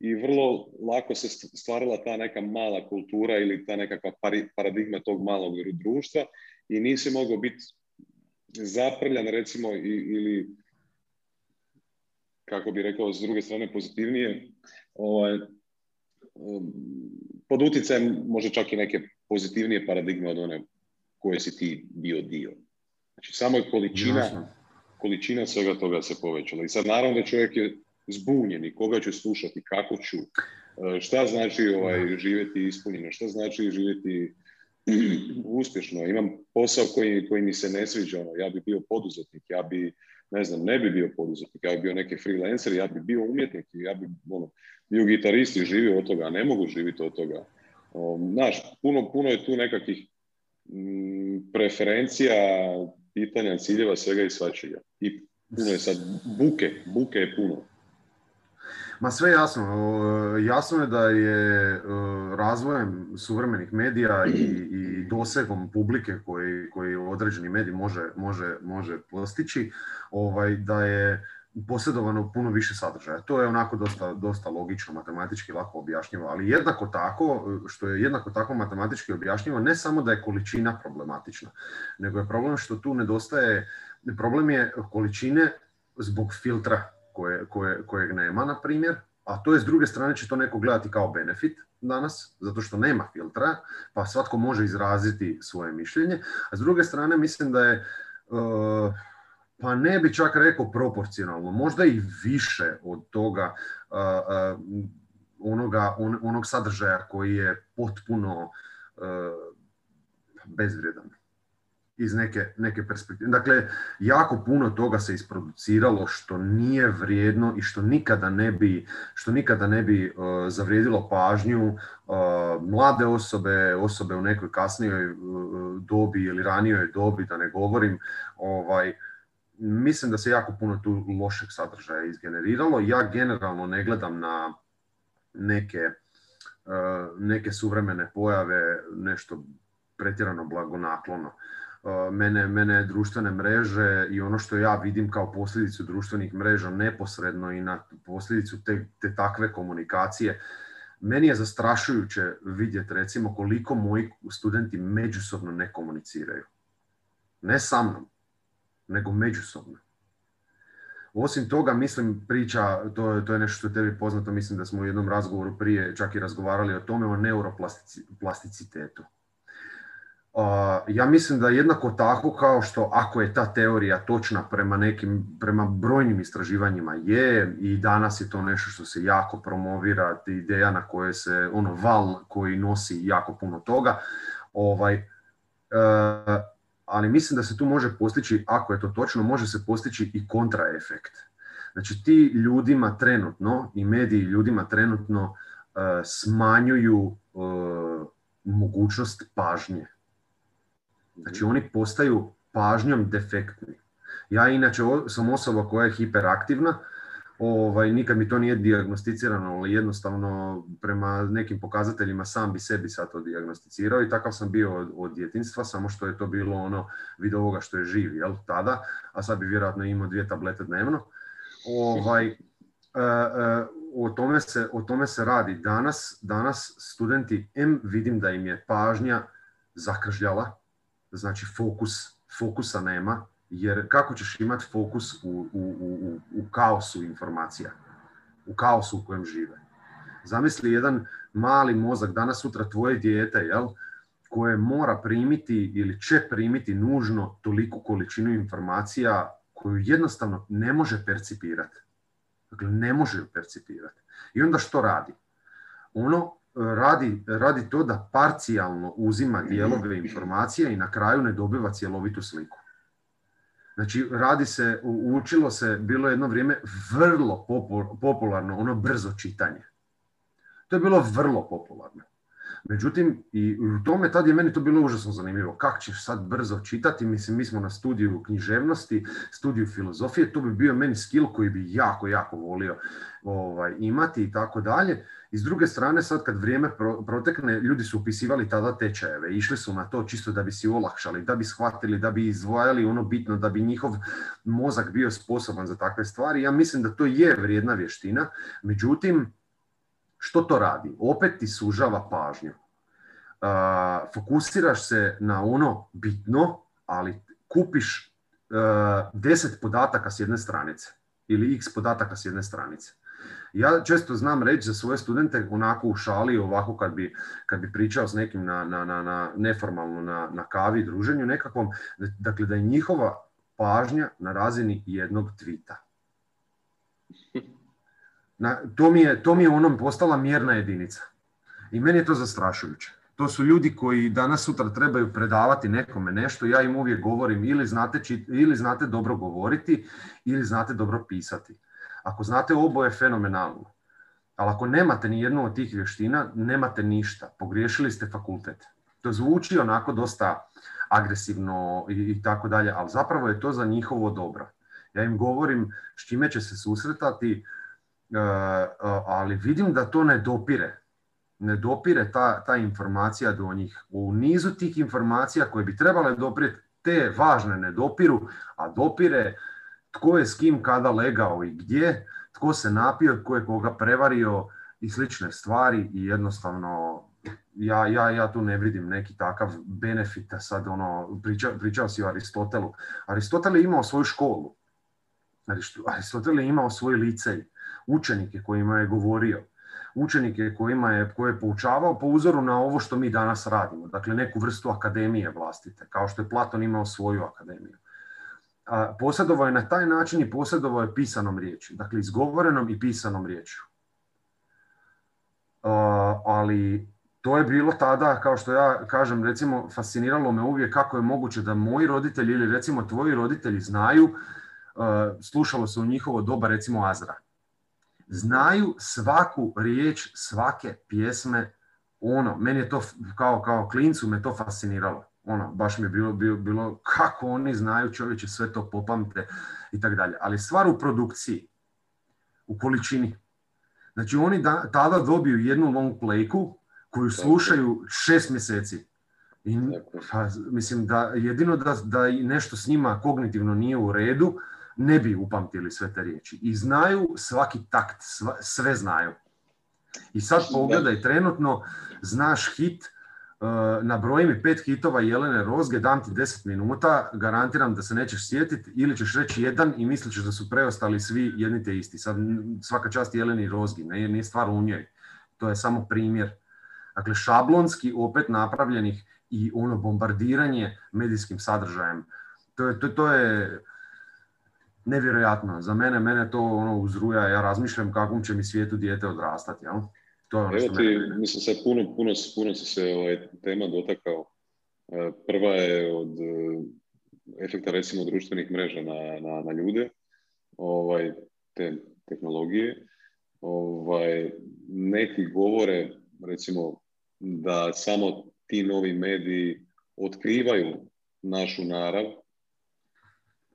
S2: i vrlo lako se stvarala ta neka mala kultura ili ta nekakva paradigma tog malog društva i nisi mogao biti zaprljan recimo ili kako bi rekao s druge strane pozitivnije ovaj, um, pod utjecajem može čak i neke pozitivnije paradigme od one koje si ti bio dio. Znači samo je količina, količina svega toga se povećala. I sad naravno da čovjek je zbunjen i koga ću slušati, kako ću, e, šta znači ovaj, živjeti ispunjeno, šta znači živjeti [clears throat] uspješno. Imam posao koji, koji mi se ne sviđa, ono, ja bi bio poduzetnik, ja bi, ne znam, ne bi bio poduzetnik, ja bi bio neki freelancer, ja bi bio umjetnik, ja bi ono, bio gitarist i živio od toga, a ne mogu živjeti od toga. Znaš, puno, puno je tu nekakvih mm, preferencija, pitanja, ciljeva, svega i svačega. I puno je sad, buke, buke je puno.
S1: Ma sve jasno. Jasno je da je razvojem suvremenih medija i, i dosegom publike koji, koji određeni medij može, može, može postići, ovaj, da je posjedovano puno više sadržaja. To je onako dosta, dosta logično, matematički lako objašnjivo, ali jednako tako, što je jednako tako matematički objašnjivo, ne samo da je količina problematična, nego je problem što tu nedostaje, problem je količine zbog filtra koje, koje, kojeg nema, na primjer, a to je s druge strane će to neko gledati kao benefit danas, zato što nema filtra, pa svatko može izraziti svoje mišljenje. A s druge strane mislim da je, e, pa ne bi čak rekao proporcionalno, možda i više od toga e, e, onoga, onog sadržaja koji je potpuno bezvrijedan iz neke, neke perspektive. Dakle, jako puno toga se isproduciralo što nije vrijedno i što nikada ne bi, što nikada ne bi uh, zavrijedilo pažnju uh, mlade osobe, osobe u nekoj kasnijoj uh, dobi ili ranijoj dobi, da ne govorim, ovaj, mislim da se jako puno tu lošeg sadržaja izgeneriralo. Ja generalno ne gledam na neke, neke suvremene pojave nešto pretjerano blagonaklono mene, mene društvene mreže i ono što ja vidim kao posljedicu društvenih mreža neposredno i na posljedicu te, te takve komunikacije, meni je zastrašujuće vidjeti recimo koliko moji studenti međusobno ne komuniciraju. Ne sa mnom, nego međusobno. Osim toga, mislim, priča, to to je nešto što je tebi poznato, mislim da smo u jednom razgovoru prije čak i razgovarali o tome, o neuroplasticitetu ja mislim da jednako tako kao što ako je ta teorija točna prema nekim, prema brojnim istraživanjima je i danas je to nešto što se jako promovira, ideja na koje se, ono val koji nosi jako puno toga, ovaj, e, ali mislim da se tu može postići, ako je to točno, može se postići i kontraefekt. Znači ti ljudima trenutno i mediji ljudima trenutno e, smanjuju e, mogućnost pažnje Znači oni postaju pažnjom defektni. Ja inače sam osoba koja je hiperaktivna, ovaj, nikad mi to nije dijagnosticirano, ali jednostavno prema nekim pokazateljima sam bi sebi sad to dijagnosticirao i takav sam bio od, od djetinstva, samo što je to bilo ono vid ovoga što je živ, jel, tada, a sad bi vjerojatno imao dvije tablete dnevno. Ovaj, e, e, o, tome se, o tome se radi. Danas, danas studenti, M vidim da im je pažnja zakržljala, znači fokus, fokusa nema, jer kako ćeš imati fokus u, u, u, u kaosu informacija, u kaosu u kojem žive. Zamisli jedan mali mozak, danas sutra tvoje dijete, jel, koje mora primiti ili će primiti nužno toliku količinu informacija koju jednostavno ne može percipirati. Dakle, ne može percipirati. I onda što radi? Ono radi, radi to da parcijalno uzima dijelove informacije i na kraju ne dobiva cjelovitu sliku. Znači, radi se, učilo se, bilo jedno vrijeme vrlo popularno, ono brzo čitanje. To je bilo vrlo popularno. Međutim, i u tome tad je meni to bilo užasno zanimljivo. Kako ćeš sad brzo čitati? Mislim, mi smo na studiju književnosti, studiju filozofije, to bi bio meni skill koji bi jako, jako volio ovaj, imati i tako dalje. I s druge strane, sad kad vrijeme protekne, ljudi su upisivali tada tečajeve, išli su na to čisto da bi si olakšali, da bi shvatili, da bi izdvojali ono bitno, da bi njihov mozak bio sposoban za takve stvari. Ja mislim da to je vrijedna vještina, međutim, što to radi? Opet ti sužava pažnju. Fokusiraš se na ono bitno, ali kupiš deset podataka s jedne stranice ili x podataka s jedne stranice. Ja često znam reći za svoje studente onako u šali, ovako kad bi, kad bi pričao s nekim na, na, na, na neformalno na kavi, druženju nekakvom, dakle da je njihova pažnja na razini jednog tvita. [laughs] Na, to, mi je, to mi je onom postala mjerna jedinica. I meni je to zastrašujuće. To su ljudi koji danas sutra trebaju predavati nekome nešto. Ja im uvijek govorim ili znate, ili znate dobro govoriti ili znate dobro pisati. Ako znate oboje fenomenalno. Ali ako nemate ni jednu od tih vještina, nemate ništa. Pogriješili ste fakultet. To zvuči onako dosta agresivno i, i tako dalje, ali zapravo je to za njihovo dobro. Ja im govorim s čime će se susretati, ali vidim da to ne dopire. Ne dopire ta, ta informacija do njih. U nizu tih informacija koje bi trebale doprijeti, te važne ne dopiru, a dopire tko je s kim kada legao i gdje, tko se napio, tko je koga prevario i slične stvari i jednostavno ja, ja, ja tu ne vidim neki takav benefita sad ono, pričao, pričao si o Aristotelu. Aristotel je imao svoju školu. Aristotel je imao svoj licej učenike kojima je govorio, učenike kojima je, koje je poučavao po uzoru na ovo što mi danas radimo, dakle neku vrstu akademije vlastite, kao što je Platon imao svoju akademiju. A, posjedovao je na taj način i posjedovao je pisanom riječju, dakle izgovorenom i pisanom riječju. ali to je bilo tada, kao što ja kažem, recimo, fasciniralo me uvijek kako je moguće da moji roditelji ili recimo tvoji roditelji znaju, slušalo se u njihovo doba recimo Azra znaju svaku riječ svake pjesme ono, meni je to kao, kao klincu me to fasciniralo. Ono, baš mi je bilo, bilo, bilo kako oni znaju čovječe sve to popamte i tako dalje. Ali stvar u produkciji, u količini. Znači oni da, tada dobiju jednu long playku koju slušaju šest mjeseci. I, pa, mislim da jedino da, da nešto s njima kognitivno nije u redu, ne bi upamtili sve te riječi. I znaju svaki takt, sve znaju. I sad pogledaj, trenutno znaš hit, uh, nabroji mi pet hitova Jelene Rozge, dam ti deset minuta, garantiram da se nećeš sjetiti ili ćeš reći jedan i mislit ćeš da su preostali svi jedni te isti. Sad svaka čast Jeleni Rozgi, ne, nije stvar u njoj. To je samo primjer. Dakle, šablonski opet napravljenih i ono bombardiranje medijskim sadržajem. To je, to, to je nevjerojatno. Za mene, mene to ono uzruja, ja razmišljam kakvom će mi svijetu dijete odrastati, jel?
S2: To je ono Evo ti, mene... mislim, sad puno, puno, puno se se ovaj, tema dotakao. E, prva je od e, efekta recimo društvenih mreža na, na, na ljude, ovaj, te tehnologije. Ovaj, neki govore recimo da samo ti novi mediji otkrivaju našu narav,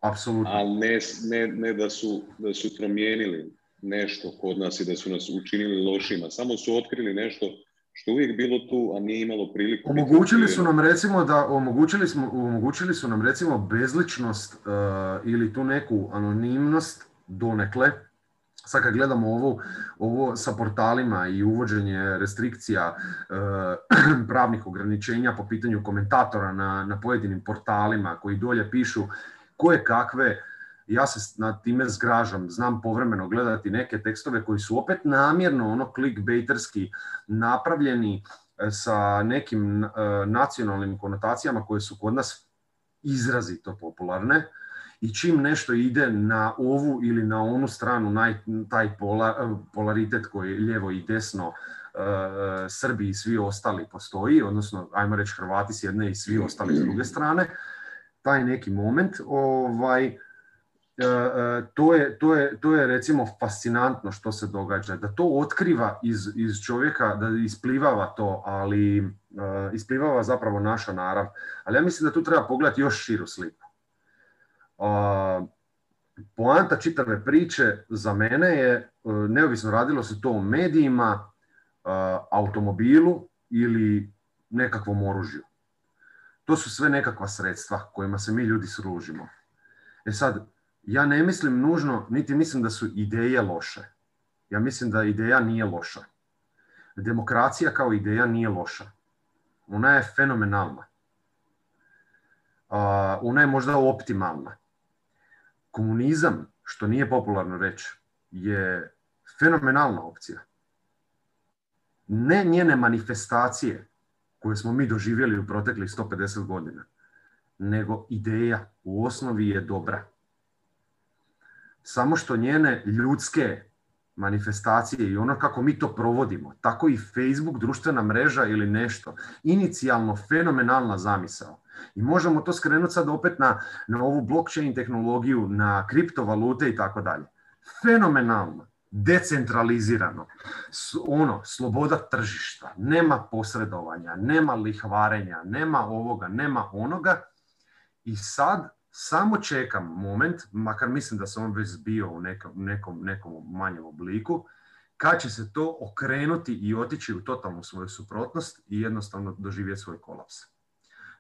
S1: Apsolutno.
S2: Ali ne, ne, ne da, su, da su promijenili nešto kod nas i da su nas učinili lošima. Samo su otkrili nešto što uvijek bilo tu, a nije imalo priliku.
S1: Omogućili su nam recimo da omogućili, smo, omogućili su nam recimo bezličnost uh, ili tu neku anonimnost donekle. Sad kad gledamo ovo, ovo sa portalima i uvođenje restrikcija uh, [clears throat] pravnih ograničenja po pitanju komentatora na, na pojedinim portalima koji dolje pišu koje kakve, ja se na time zgražam, znam povremeno gledati neke tekstove koji su opet namjerno ono clickbaiterski napravljeni e, sa nekim e, nacionalnim konotacijama koje su kod nas izrazito popularne I čim nešto ide na ovu ili na onu stranu, taj polaritet koji je lijevo i desno, Srbi i svi ostali postoji, odnosno ajmo reći Hrvati s jedne i svi ostali s druge strane, taj neki moment, ovaj, E, e, to je, to, je, to je recimo fascinantno što se događa, da to otkriva iz, iz čovjeka, da isplivava to, ali uh, isplivava zapravo naša narav. Ali ja mislim da tu treba pogledati još širu sliku. Poanta čitave priče za mene je, neovisno radilo se to o medijima, automobilu ili nekakvom oružju. To su sve nekakva sredstva kojima se mi ljudi služimo. E sad, ja ne mislim nužno, niti mislim da su ideje loše. Ja mislim da ideja nije loša. Demokracija kao ideja nije loša. Ona je fenomenalna. ona je možda optimalna. Komunizam, što nije popularno reći, je fenomenalna opcija. Ne njene manifestacije koje smo mi doživjeli u proteklih 150 godina, nego ideja u osnovi je dobra samo što njene ljudske manifestacije i ono kako mi to provodimo, tako i Facebook, društvena mreža ili nešto, inicijalno fenomenalna zamisao. I možemo to skrenuti sad opet na, na ovu blockchain tehnologiju, na kriptovalute i tako dalje. Fenomenalno, decentralizirano, ono, sloboda tržišta, nema posredovanja, nema lihvarenja, nema ovoga, nema onoga. I sad samo čekam moment, makar mislim da sam on već bio u nekom, nekom, nekom manjem obliku, kad će se to okrenuti i otići u totalnu svoju suprotnost i jednostavno doživjeti svoj kolaps.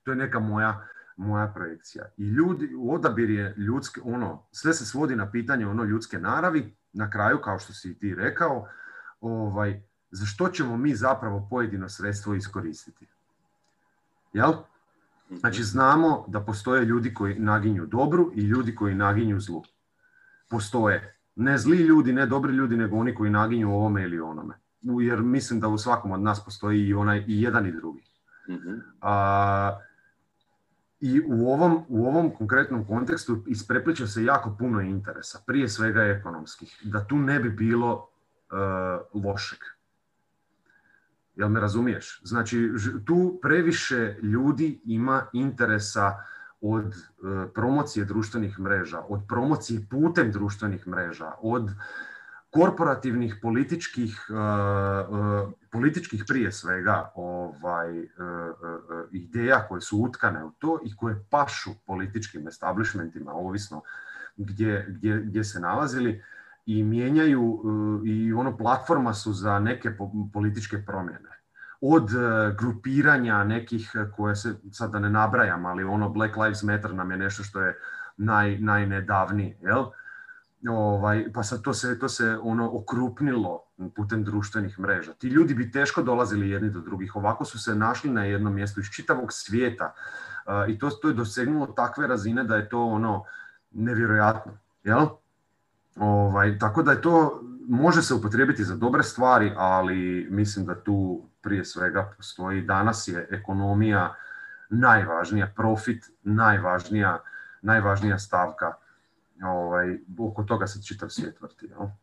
S1: To je neka moja, moja projekcija. I ljudi, odabir je ljudske, ono, sve se svodi na pitanje ono ljudske naravi, na kraju, kao što si i ti rekao, ovaj, za što ćemo mi zapravo pojedino sredstvo iskoristiti. Jel? Znači znamo da postoje ljudi koji naginju dobru i ljudi koji naginju zlu. Postoje. Ne zli ljudi, ne dobri ljudi, nego oni koji naginju ovome ili onome. Jer mislim da u svakom od nas postoji i onaj i jedan i drugi. Mhm. A, I u ovom, u ovom konkretnom kontekstu isprepliče se jako puno interesa, prije svega ekonomskih, da tu ne bi bilo uh, lošeg. Jel me razumiješ? Znači, tu previše ljudi ima interesa od e, promocije društvenih mreža, od promocije putem društvenih mreža, od korporativnih političkih, e, e, političkih prije svega ovaj, ideja koje su utkane u to i koje pašu političkim establishmentima, ovisno gdje, gdje, gdje se nalazili, i mijenjaju i ono platforma su za neke političke promjene. Od e, grupiranja nekih koje se sad da ne nabrajam, ali ono Black Lives Matter nam je nešto što je naj, najnedavnije, jel? Ovaj, pa sad to se, to se ono okrupnilo putem društvenih mreža. Ti ljudi bi teško dolazili jedni do drugih. Ovako su se našli na jednom mjestu iz čitavog svijeta e, i to, to je dosegnulo takve razine da je to ono nevjerojatno. Jel? Ovaj, tako da je to, može se upotrijebiti za dobre stvari, ali mislim da tu prije svega postoji. Danas je ekonomija najvažnija, profit najvažnija, najvažnija stavka. Ovaj, oko toga se čitav svijet vrti. No?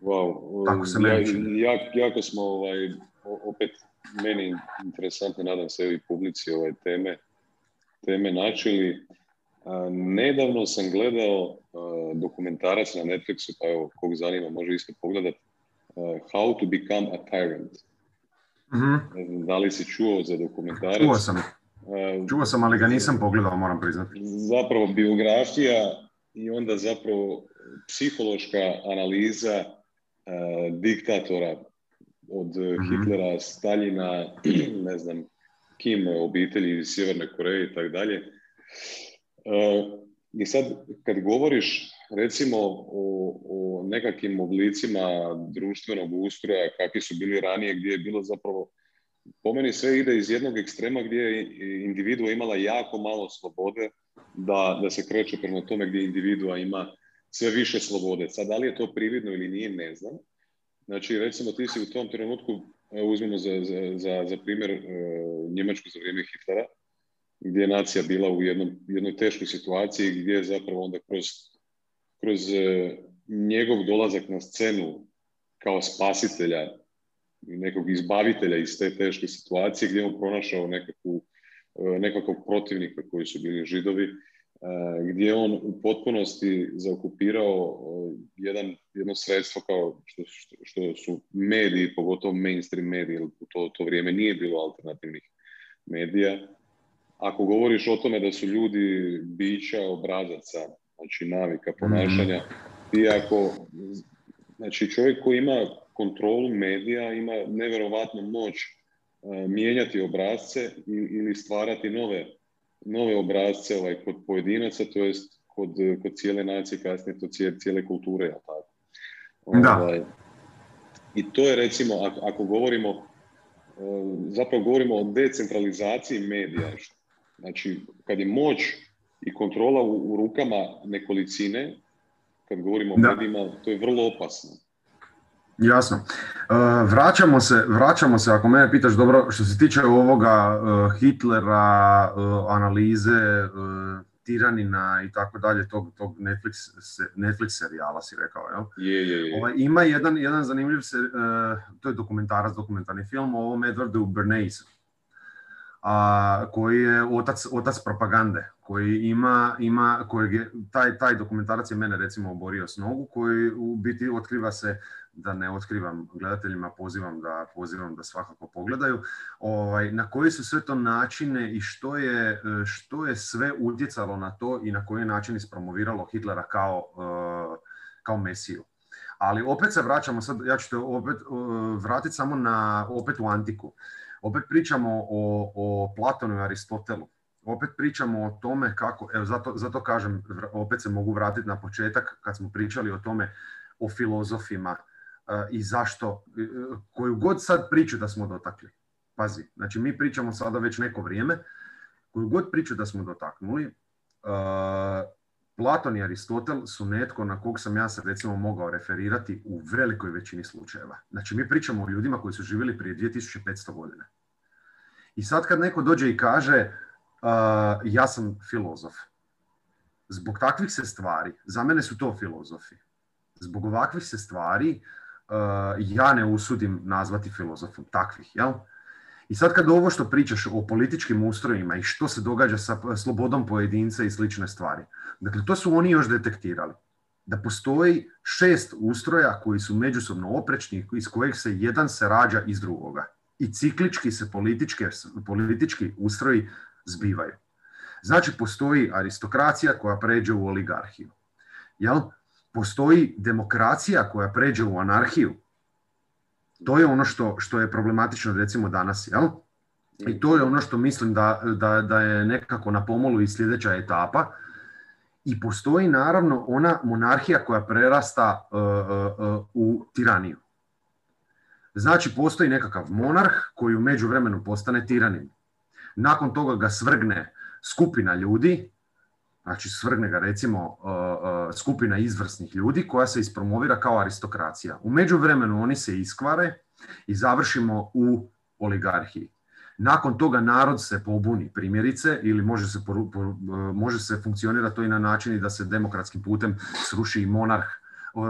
S2: Wow. Tako se ja, jak, jako smo ovaj, opet meni interesantno, nadam se i publici ove teme, teme načeli. Nedavno sam gledao dokumentarac na Netflixu, pa evo, kog zanima, može isto pogledati, How to Become a Tyrant. mm Da li si čuo za dokumentarac?
S1: Čuo sam. Čuo sam, ali ga nisam pogledao, moram priznati.
S2: Zapravo biografija i onda zapravo psihološka analiza diktatora od mm Hitlera, Staljina, [clears throat] ne znam, Kim, obitelji iz Sjeverne Koreje i tako dalje. I sad, kad govoriš recimo o, o nekakvim oblicima društvenog ustroja, kakvi su bili ranije, gdje je bilo zapravo, po meni sve ide iz jednog ekstrema gdje je individua imala jako malo slobode da, da se kreće prema tome gdje individua ima sve više slobode. Sad, da li je to prividno ili nije, ne znam. Znači, recimo, ti si u tom trenutku, uzmemo za, za, za, za primjer e, Njemačku za vrijeme Hitlera, gdje je nacija bila u jednom, jednoj teškoj situaciji gdje je zapravo onda kroz, kroz njegov dolazak na scenu kao spasitelja nekog izbavitelja iz te teške situacije gdje je on pronašao nekakvu, nekakvog protivnika koji su bili židovi gdje je on u potpunosti zaokupirao jedan, jedno sredstvo kao što, što, su mediji, pogotovo mainstream mediji, jer u to, to vrijeme nije bilo alternativnih medija. Ako govoriš o tome da su ljudi bića obrazaca, znači navika, ponašanja, ti ako, znači čovjek koji ima kontrolu medija ima nevjerovatnu moć mijenjati obrazce ili stvarati nove nove obrazce ovaj, kod pojedinaca, to jest kod, kod cijele nacije, kasnije to cijele, cijele kulture, jel tako?
S1: Da. Ovaj,
S2: I to je recimo, ako, ako govorimo, e, zapravo govorimo o decentralizaciji medija. Znači, kad je moć i kontrola u, u rukama nekolicine, kad govorimo o medijima, to je vrlo opasno.
S1: Jasno. E, vraćamo se, vraćamo se, ako mene pitaš dobro, što se tiče ovoga e, Hitlera, e, analize, tiranina i tako dalje, tog, tog Netflix, Netflix serijala si rekao,
S2: jel? Je, je, je.
S1: Ovaj, ima jedan, jedan zanimljiv, se, to je dokumentarac, dokumentarni film o ovom Edwardu Bernays, a, koji je otac, otac propagande, koji ima, ima kojeg je, taj, taj dokumentarac je mene recimo oborio s nogu, koji u biti otkriva se da ne otkrivam gledateljima, pozivam da, pozivam da svakako pogledaju, ovaj, na koji su sve to načine i što je, što je sve utjecalo na to i na koji način ispromoviralo Hitlera kao, eh, kao mesiju. Ali opet se vraćamo, sad ja ću te opet uh, vratiti samo na, opet u antiku. Opet pričamo o, o Platonu i Aristotelu. Opet pričamo o tome kako, evo zato, zato kažem, opet se mogu vratiti na početak kad smo pričali o tome, o filozofima, i zašto, e, koju god sad priču da smo dotakli. Pazi, znači mi pričamo sada već neko vrijeme, koju god priču da smo dotaknuli, Platon i Aristotel su netko na kog sam ja se recimo mogao referirati u velikoj većini slučajeva. Znači mi pričamo o ljudima koji su živjeli prije 2500 godina. I sad kad neko dođe i kaže ja sam filozof, zbog takvih se stvari, za mene su to filozofi, zbog ovakvih se stvari ja ne usudim nazvati filozofom takvih, jel? I sad kad ovo što pričaš o političkim ustrojima i što se događa sa slobodom pojedinca i slične stvari, dakle to su oni još detektirali. Da postoji šest ustroja koji su međusobno oprečni, iz kojih se jedan se rađa iz drugoga. I ciklički se politički, politički ustroji zbivaju. Znači postoji aristokracija koja pređe u oligarhiju. Jel? Postoji demokracija koja pređe u anarhiju. To je ono što, što je problematično recimo danas, jel? I to je ono što mislim da, da, da je nekako na pomolu i sljedeća etapa. I postoji naravno ona monarhija koja prerasta uh, uh, u tiraniju. Znači postoji nekakav monarh koji u međuvremenu postane tiranin. Nakon toga ga svrgne skupina ljudi Znači svrgne ga recimo uh, uh, skupina izvrsnih ljudi koja se ispromovira kao aristokracija. U međuvremenu oni se iskvare i završimo u oligarhiji. Nakon toga narod se pobuni primjerice ili može se, uh, može se funkcionirati to i na način da se demokratskim putem sruši i monarh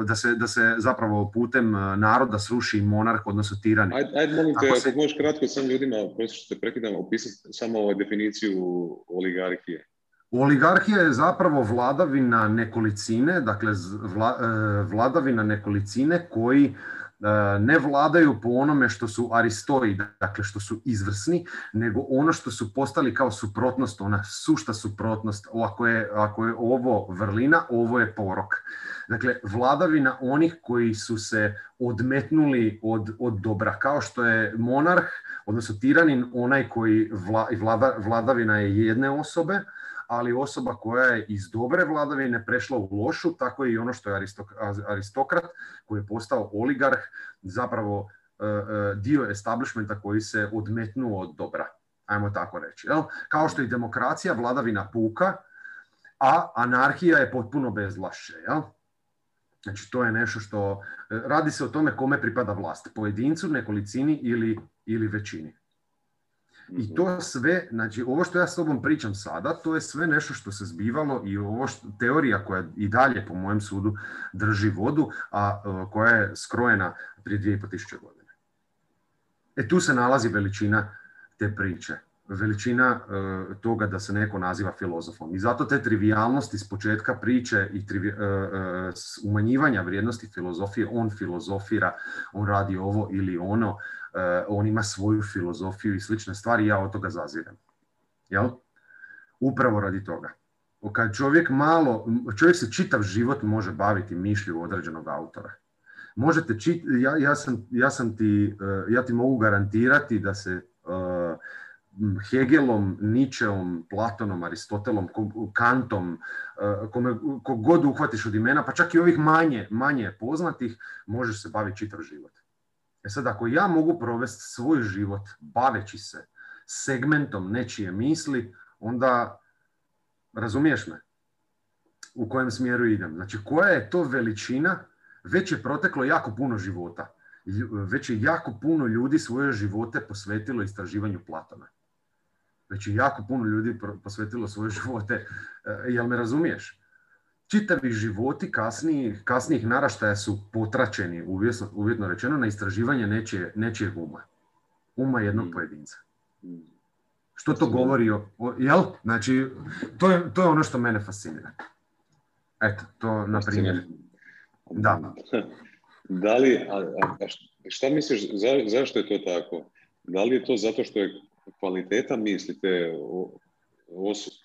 S1: da se, da se zapravo putem naroda sruši i monarh, odnosno tirani.
S2: Ajde, ajde molim te, ako, se... možeš kratko sam ljudima, prosto što te prekidam, opisati samo ovaj definiciju oligarhije.
S1: Oligarhija je zapravo vladavina nekolicine, dakle e, vladavina nekolicine koji e, ne vladaju po onome što su aristoji, dakle što su izvrsni, nego ono što su postali kao suprotnost, ona sušta suprotnost. Ako je, ako je ovo vrlina, ovo je porok. Dakle, vladavina onih koji su se odmetnuli od, od dobra, kao što je monarh, odnosno tiranin, onaj koji vlada, vladavina je jedne osobe, ali osoba koja je iz dobre vladavine prešla u lošu, tako je i ono što je aristokrat koji je postao oligarh, zapravo e, e, dio establishmenta koji se odmetnuo od dobra, ajmo tako reći. Kao što je demokracija, vladavina puka, a anarhija je potpuno bezvlašće. Jel? Znači to je nešto što, e, radi se o tome kome pripada vlast, pojedincu, nekolicini ili, ili većini. I mhm. to sve, znači ovo što ja s tobom pričam sada, to je sve nešto što se zbivalo i ovo što, teorija koja i dalje po mojem sudu drži vodu, a e, koja je skrojena prije 2500 godina. E tu se nalazi veličina te priče veličina e, toga da se neko naziva filozofom. I zato te trivialnosti s početka priče i trivi, e, e, umanjivanja vrijednosti filozofije, on filozofira, on radi ovo ili ono, on ima svoju filozofiju i slične stvari, ja od toga zazirem. Jel? Upravo radi toga. Kad čovjek malo, čovjek se čitav život može baviti mišlju određenog autora. Možete čit, ja, ja, sam, ja sam ti, ja ti mogu garantirati da se Hegelom, Ničeom, Platonom, Aristotelom, Kantom, kome, god uhvatiš od imena, pa čak i ovih manje, manje poznatih, možeš se baviti čitav život. E sad, ako ja mogu provesti svoj život baveći se segmentom nečije misli, onda razumiješ me u kojem smjeru idem. Znači, koja je to veličina, već je proteklo jako puno života. Već je jako puno ljudi svoje živote posvetilo istraživanju Platona. Već je jako puno ljudi posvetilo svoje živote. E, jel me razumiješ? Čitavi životi kasnijih, kasnijih naraštaja su potračeni, uvjetno, rečeno, na istraživanje nečije, nečijeg uma. Uma jednog mm. pojedinca. Mm. Što to govori o... Jel? Znači, to je, to je ono što mene fascinira. Eto, to na primjer. Da. [laughs]
S2: Da li, a, a šta misliš, zašto je to tako? Da li je to zato što je kvaliteta mislite o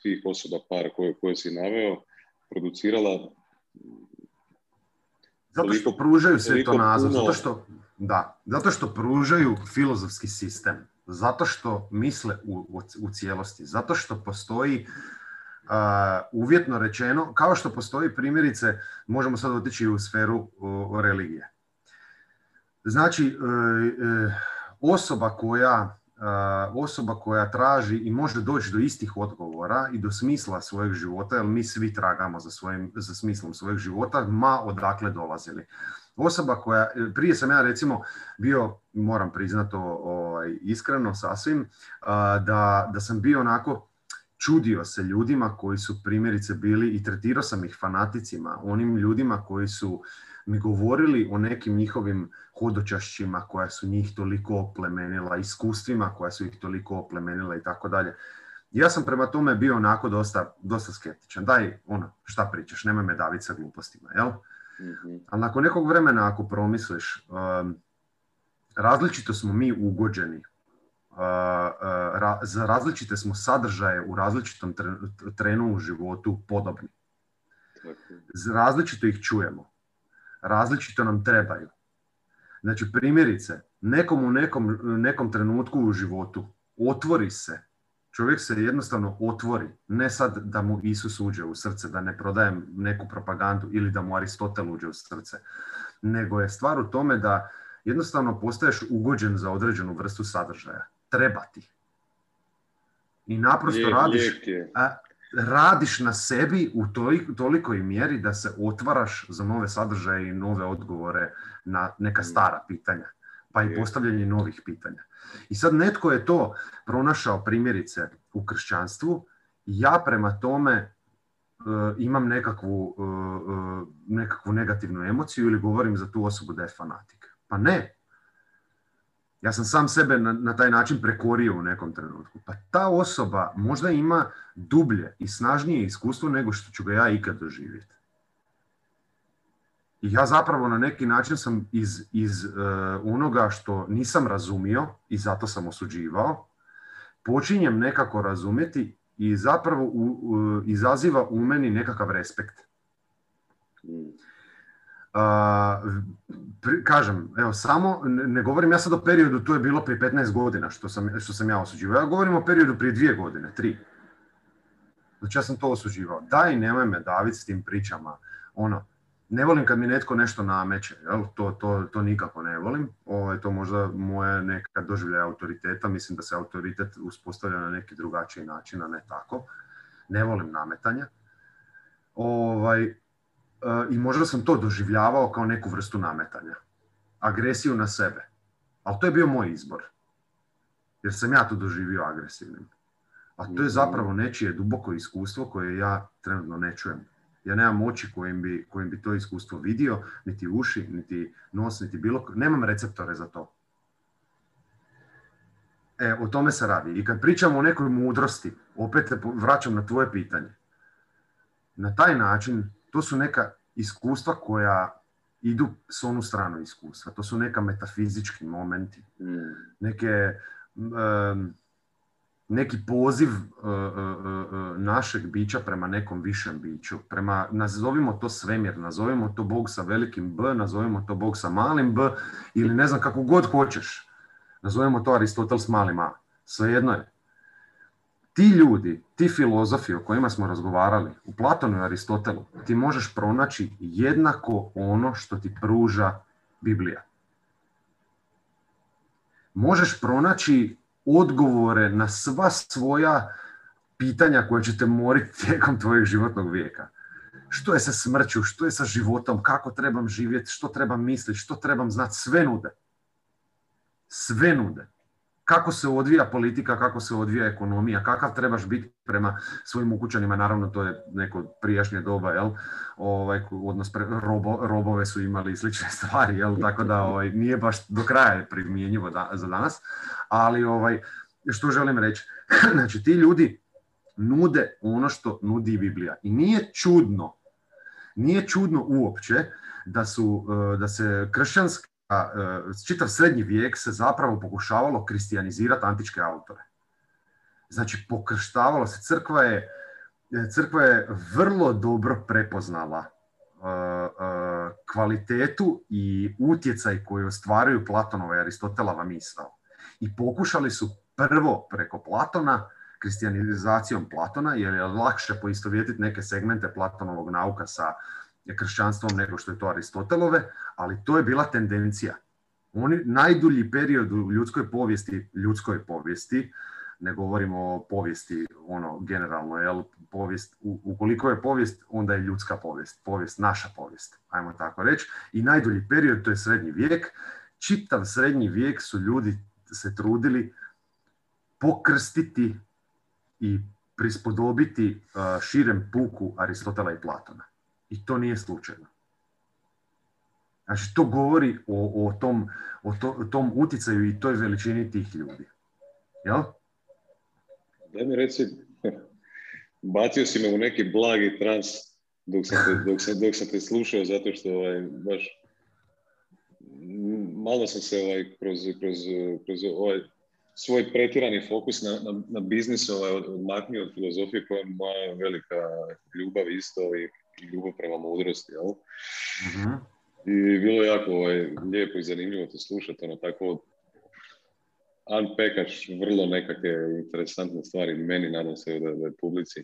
S2: tih osoba para koje, koje si naveo producirala
S1: zato što pružaju svjetonazor, zato što, da, zato što pružaju filozofski sistem, zato što misle u, u, cijelosti, zato što postoji uh, uvjetno rečeno, kao što postoji primjerice, možemo sad otići u sferu o, religije. Znači, uh, uh, osoba koja osoba koja traži i može doći do istih odgovora i do smisla svojeg života, jer mi svi tragamo za, svojim, za smislom svojeg života, ma odakle dolazili. Osoba koja, prije sam ja recimo bio, moram priznati ovaj, iskreno sasvim, da, da sam bio onako čudio se ljudima koji su primjerice bili i tretirao sam ih fanaticima, onim ljudima koji su mi govorili o nekim njihovim hodočašćima koja su njih toliko oplemenila, iskustvima koja su ih toliko oplemenila i tako dalje. Ja sam prema tome bio onako dosta, dosta skeptičan. Daj, ono, šta pričaš, nemoj me daviti sa glupostima, jel? mm Ali nakon nekog vremena ako promisliš, um, različito smo mi ugođeni. Uh, uh, za različite smo sadržaje u različitom trenu u životu podobni. Različito ih čujemo. Različito nam trebaju Znači, primjerice, nekom u nekom, nekom trenutku u životu otvori se, čovjek se jednostavno otvori, ne sad da mu Isus uđe u srce, da ne prodajem neku propagandu ili da mu Aristotel uđe u srce, nego je stvar u tome da jednostavno postaješ ugođen za određenu vrstu sadržaja. Treba ti. I naprosto radiš, a, radiš na sebi u tolikoj mjeri da se otvaraš za nove sadržaje i nove odgovore na neka mm. stara pitanja, pa i postavljanje novih pitanja. I sad netko je to pronašao primjerice u kršćanstvu, ja prema tome e, imam nekakvu, e, e, nekakvu negativnu emociju ili govorim za tu osobu da je fanatik. Pa ne. Ja sam sam sebe na, na taj način prekorio u nekom trenutku. Pa ta osoba možda ima dublje i snažnije iskustvo nego što ću ga ja ikad doživjeti. I ja zapravo na neki način sam iz, iz uh, onoga što nisam razumio i zato sam osuđivao, počinjem nekako razumjeti i zapravo u, izaziva u meni nekakav respekt. Kažem, evo samo, ne govorim ja sad o periodu, to je bilo prije 15 godina što sam, što sam ja osuđivao. Ja govorim o periodu prije dvije godine, tri. Znači ja sam to osuđivao. Daj, nemoj me David s tim pričama. Ono, ne volim kad mi netko nešto nameće, jel? To, to, to nikako ne volim. Ovo je to možda moje neka doživljaja autoriteta, mislim da se autoritet uspostavlja na neki drugačiji način, a ne tako. Ne volim nametanja. Ovaj, I možda sam to doživljavao kao neku vrstu nametanja. Agresiju na sebe. Ali to je bio moj izbor. jer sam ja to doživio agresivnim. A to je zapravo nečije duboko iskustvo koje ja trenutno ne čujem. Ja nemam oči kojim bi, kojim bi to iskustvo vidio, niti uši, niti nos, niti bilo... Nemam receptore za to. E, o tome se radi. I kad pričamo o nekoj mudrosti, opet te vraćam na tvoje pitanje. Na taj način, to su neka iskustva koja idu s onu stranu iskustva. To su neka metafizički momenti. Mm. Neke neki poziv e, e, e, našeg bića prema nekom višem biću, prema, nazovimo to svemir, nazovimo to Bog sa velikim B, nazovimo to Bog sa malim B, ili ne znam kako god hoćeš, nazovimo to Aristotel s malim A, svejedno je. Ti ljudi, ti filozofi o kojima smo razgovarali, u Platonu i Aristotelu, ti možeš pronaći jednako ono što ti pruža Biblija. Možeš pronaći odgovore na sva svoja pitanja koje ćete moriti [laughs] tijekom tvojeg životnog vijeka. Što je sa smrću, što je sa životom, kako trebam živjeti, što trebam misliti, što trebam znati, sve nude. Sve nude. Kako se odvija politika, kako se odvija ekonomija, kakav trebaš biti prema svojim ukućanima, naravno to je neko prijašnje doba, jel? Ovaj, odnos pre, robove su imali slične [laughs] stvari, jel? tako da ovaj, nije baš do kraja primjenjivo za danas, ali ovaj, što želim reći? [laughs] znači, ti ljudi nude ono što nudi Biblija. I nije čudno, nije čudno uopće da, su, eh, da se kršćanska, eh, čitav srednji vijek se zapravo pokušavalo kristijanizirati antičke autore. Znači, pokrštavalo se. Crkva je, crkva je vrlo dobro prepoznala eh, kvalitetu i utjecaj koji ostvaruju Platonova i Aristotelova misao i pokušali su prvo preko Platona, kristijanizacijom Platona, jer je lakše poistovjetiti neke segmente Platonovog nauka sa kršćanstvom nego što je to Aristotelove, ali to je bila tendencija. Oni, najdulji period u ljudskoj povijesti, ljudskoj povijesti, ne govorimo o povijesti ono generalno, jel, povijest, ukoliko je povijest, onda je ljudska povijest, povijest, naša povijest, ajmo tako reći. I najdulji period, to je srednji vijek. Čitav srednji vijek su ljudi se trudili pokrstiti i prispodobiti širem puku Aristotela i Platona. I to nije slučajno. Znači, to govori o, o, tom, o, to, tom uticaju i toj veličini tih ljudi. Jel?
S2: Daj mi reci, [laughs] bacio si me u neki blagi trans dok sam te, dok sam, dok sam te slušao, zato što ovaj, baš malo sam se ovaj, kroz, kroz, kroz ovaj svoj pretirani fokus na, na, na biznis ovaj, odmaknio od filozofije koja je moja velika ljubav isto i ljubav prema mudrosti. Jel? mm I bilo je jako ovaj, lijepo i zanimljivo to slušati, ono tako unpackaš vrlo nekakve interesantne stvari meni, nadam se da, da je publici.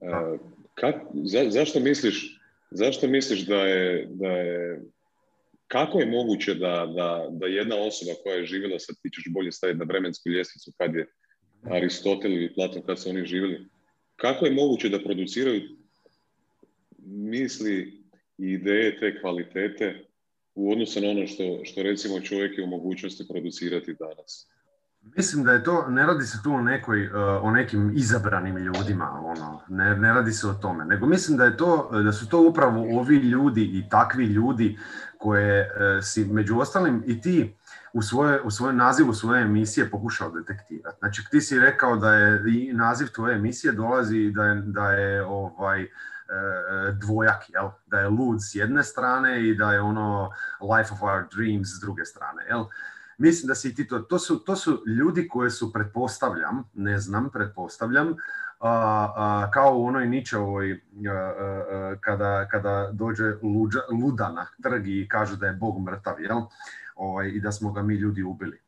S2: Uh, kak, za, zašto misliš zašto misliš da je, da je kako je moguće da, da, da jedna osoba koja je živjela, sad ti ćeš bolje staviti na vremensku ljestvicu kad je Aristotel i Platon, kad su oni živjeli, kako je moguće da produciraju misli i ideje te kvalitete u odnosu na ono što, što recimo čovjek je u mogućnosti producirati danas?
S1: Mislim da je to, ne radi se tu o, nekoj, e, o nekim izabranim ljudima, ono, ne, ne radi se o tome, nego mislim da, je to, da su to upravo ovi ljudi i takvi ljudi koje e, si među ostalim i ti u, svoje, u svojem nazivu svoje emisije pokušao detektirati. Znači ti si rekao da je i naziv tvoje emisije dolazi da je, da je ovaj, e, dvojak, jel? da je lud s jedne strane i da je ono life of our dreams s druge strane. Jel? Mislim da si ti to, to su, to su ljudi koje su, pretpostavljam, ne znam, pretpostavljam, a, kao u onoj Ničevoj kada, kada dođe luđa, luda na trg i kaže da je Bog mrtav, jel? Ovaj, i da smo ga mi ljudi ubili.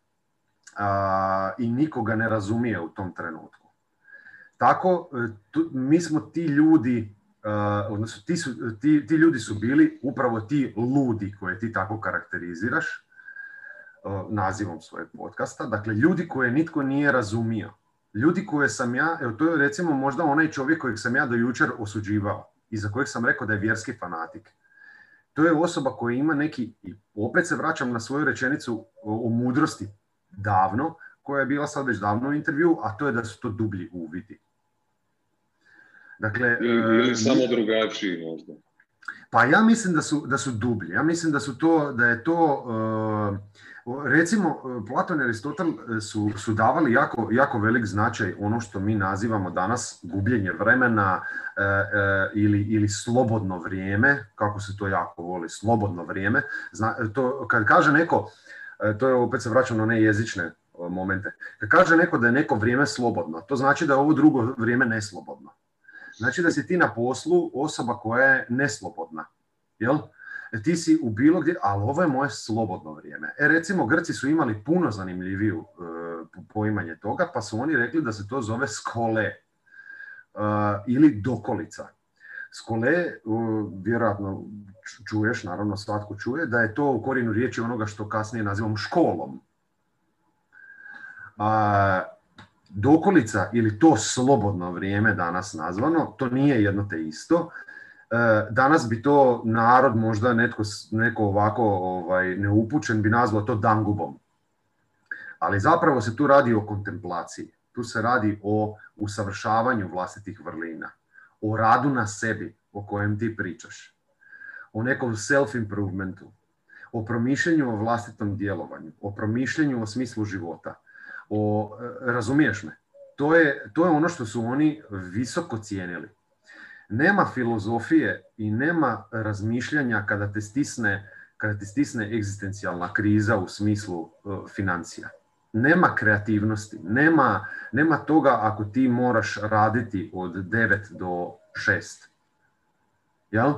S1: A, I nikoga ne razumije u tom trenutku. Tako, e, tu, mi smo ti ljudi, odnosno ti, su, ti, ti ljudi su bili upravo ti ludi koje ti tako karakteriziraš, nazivom svojeg podcasta. Dakle, ljudi koje nitko nije razumio ljudi koje sam ja, evo to je recimo možda onaj čovjek kojeg sam ja do jučer osuđivao i za kojeg sam rekao da je vjerski fanatik. To je osoba koja ima neki, opet se vraćam na svoju rečenicu o, mudrosti davno, koja je bila sad već davno u intervju, a to je da su to dublji uvidi.
S2: Dakle, ili, e, samo drugačiji možda.
S1: Pa ja mislim da su, da su dublji. Ja mislim da su to, da je to, uh, recimo, Platon i Aristotel su, su davali jako, jako velik značaj ono što mi nazivamo danas gubljenje vremena ili, ili slobodno vrijeme, kako se to jako voli, slobodno vrijeme. Zna, to, kad kaže neko, to je opet se vraćam na one jezične momente, kad kaže neko da je neko vrijeme slobodno, to znači da je ovo drugo vrijeme neslobodno. Znači da si ti na poslu osoba koja je neslobodna. Jel? E, ti si u bilo gdje, ali ovo je moje slobodno vrijeme. E recimo Grci su imali puno zanimljiviju e, poimanje toga, pa su oni rekli da se to zove skole e, ili dokolica. Skole, vjerojatno čuješ, naravno svatko čuje, da je to u korinu riječi onoga što kasnije nazivamo školom. Dokolica ili to slobodno vrijeme danas nazvano, to nije jedno te isto. E, danas bi to narod, možda netko, neko ovako ovaj, neupućen, bi nazvao to dangubom. Ali zapravo se tu radi o kontemplaciji. Tu se radi o usavršavanju vlastitih vrlina. O radu na sebi o kojem ti pričaš. O nekom self-improvementu. O promišljenju o vlastitom djelovanju. O promišljenju o smislu života o, e, razumiješ me? To je, to je ono što su oni visoko cijenili. Nema filozofije i nema razmišljanja kada te stisne, kada te stisne egzistencijalna kriza u smislu uh, financija. Nema kreativnosti, nema, nema toga ako ti moraš raditi od 9 do 6. Jel?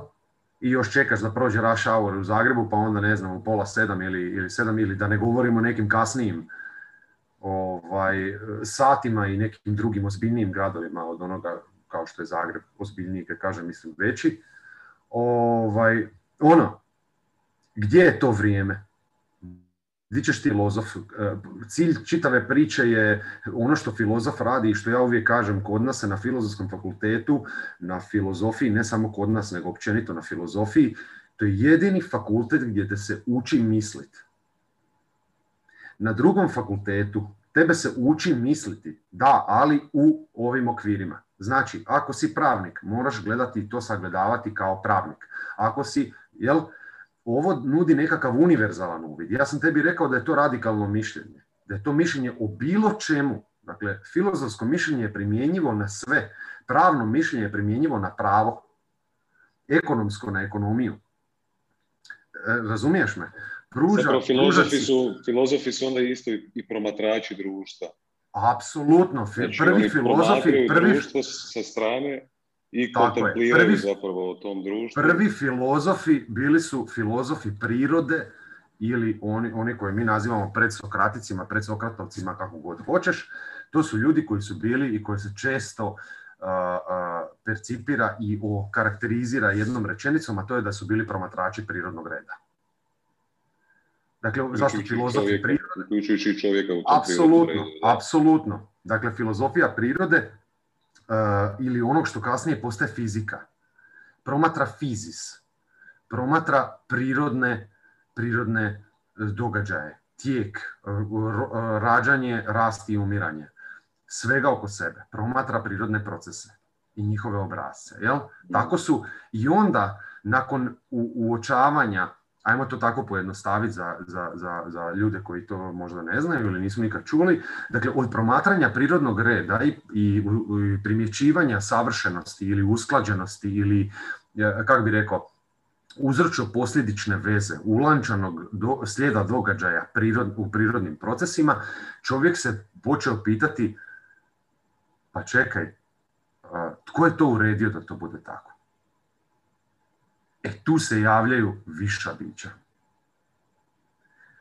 S1: I još čekaš da prođe rush hour u Zagrebu, pa onda ne znam, u pola sedam ili, ili sedam, ili da ne govorimo o nekim kasnijim ovaj, satima i nekim drugim ozbiljnijim gradovima od onoga kao što je Zagreb, ozbiljniji, kad kažem, mislim veći. Ovaj, ono, gdje je to vrijeme? Gdje ćeš ti filozof? E, cilj čitave priče je ono što filozof radi i što ja uvijek kažem kod nas na filozofskom fakultetu, na filozofiji, ne samo kod nas, nego općenito na filozofiji, to je jedini fakultet gdje te se uči misliti na drugom fakultetu tebe se uči misliti, da, ali u ovim okvirima. Znači, ako si pravnik, moraš gledati i to sagledavati kao pravnik. Ako si, jel, ovo nudi nekakav univerzalan uvid. Ja sam tebi rekao da je to radikalno mišljenje, da je to mišljenje o bilo čemu. Dakle, filozofsko mišljenje je primjenjivo na sve, pravno mišljenje je primjenjivo na pravo, ekonomsko na ekonomiju. E, razumiješ me?
S2: Pruža... Zapravo filozofi su, filozofi su onda isto i promatrači društva.
S1: Apsolutno. Znači, prvi filozofi... Prvi...
S2: društvo sa strane i kontempliraju prvi, zapravo o tom društvu.
S1: Prvi filozofi bili su filozofi prirode ili oni, oni koje mi nazivamo predsokraticima, predsokratovcima, kako god hoćeš. To su ljudi koji su bili i koji se često percipira i okarakterizira jednom rečenicom, a to je da su bili promatrači prirodnog reda. Dakle, zašto filozofija prirode?
S2: Uključujući čovjeka u
S1: Apsolutno, apsolutno. Dakle, filozofija prirode uh, ili onog što kasnije postaje fizika, promatra fizis, promatra prirodne, prirodne e, događaje, tijek, uh, rađanje, rast i umiranje, svega oko sebe, promatra prirodne procese i njihove obrazce. Jel? Tako su i onda nakon uočavanja ajmo to tako pojednostaviti za, za, za, za ljude koji to možda ne znaju ili nisu nikad čuli. Dakle, od promatranja prirodnog reda i, i, primjećivanja savršenosti ili usklađenosti ili, kako bi rekao, uzročno posljedične veze, ulančanog do, slijeda događaja prirod, u prirodnim procesima, čovjek se počeo pitati, pa čekaj, tko je to uredio da to bude tako? E tu se javljaju viša bića.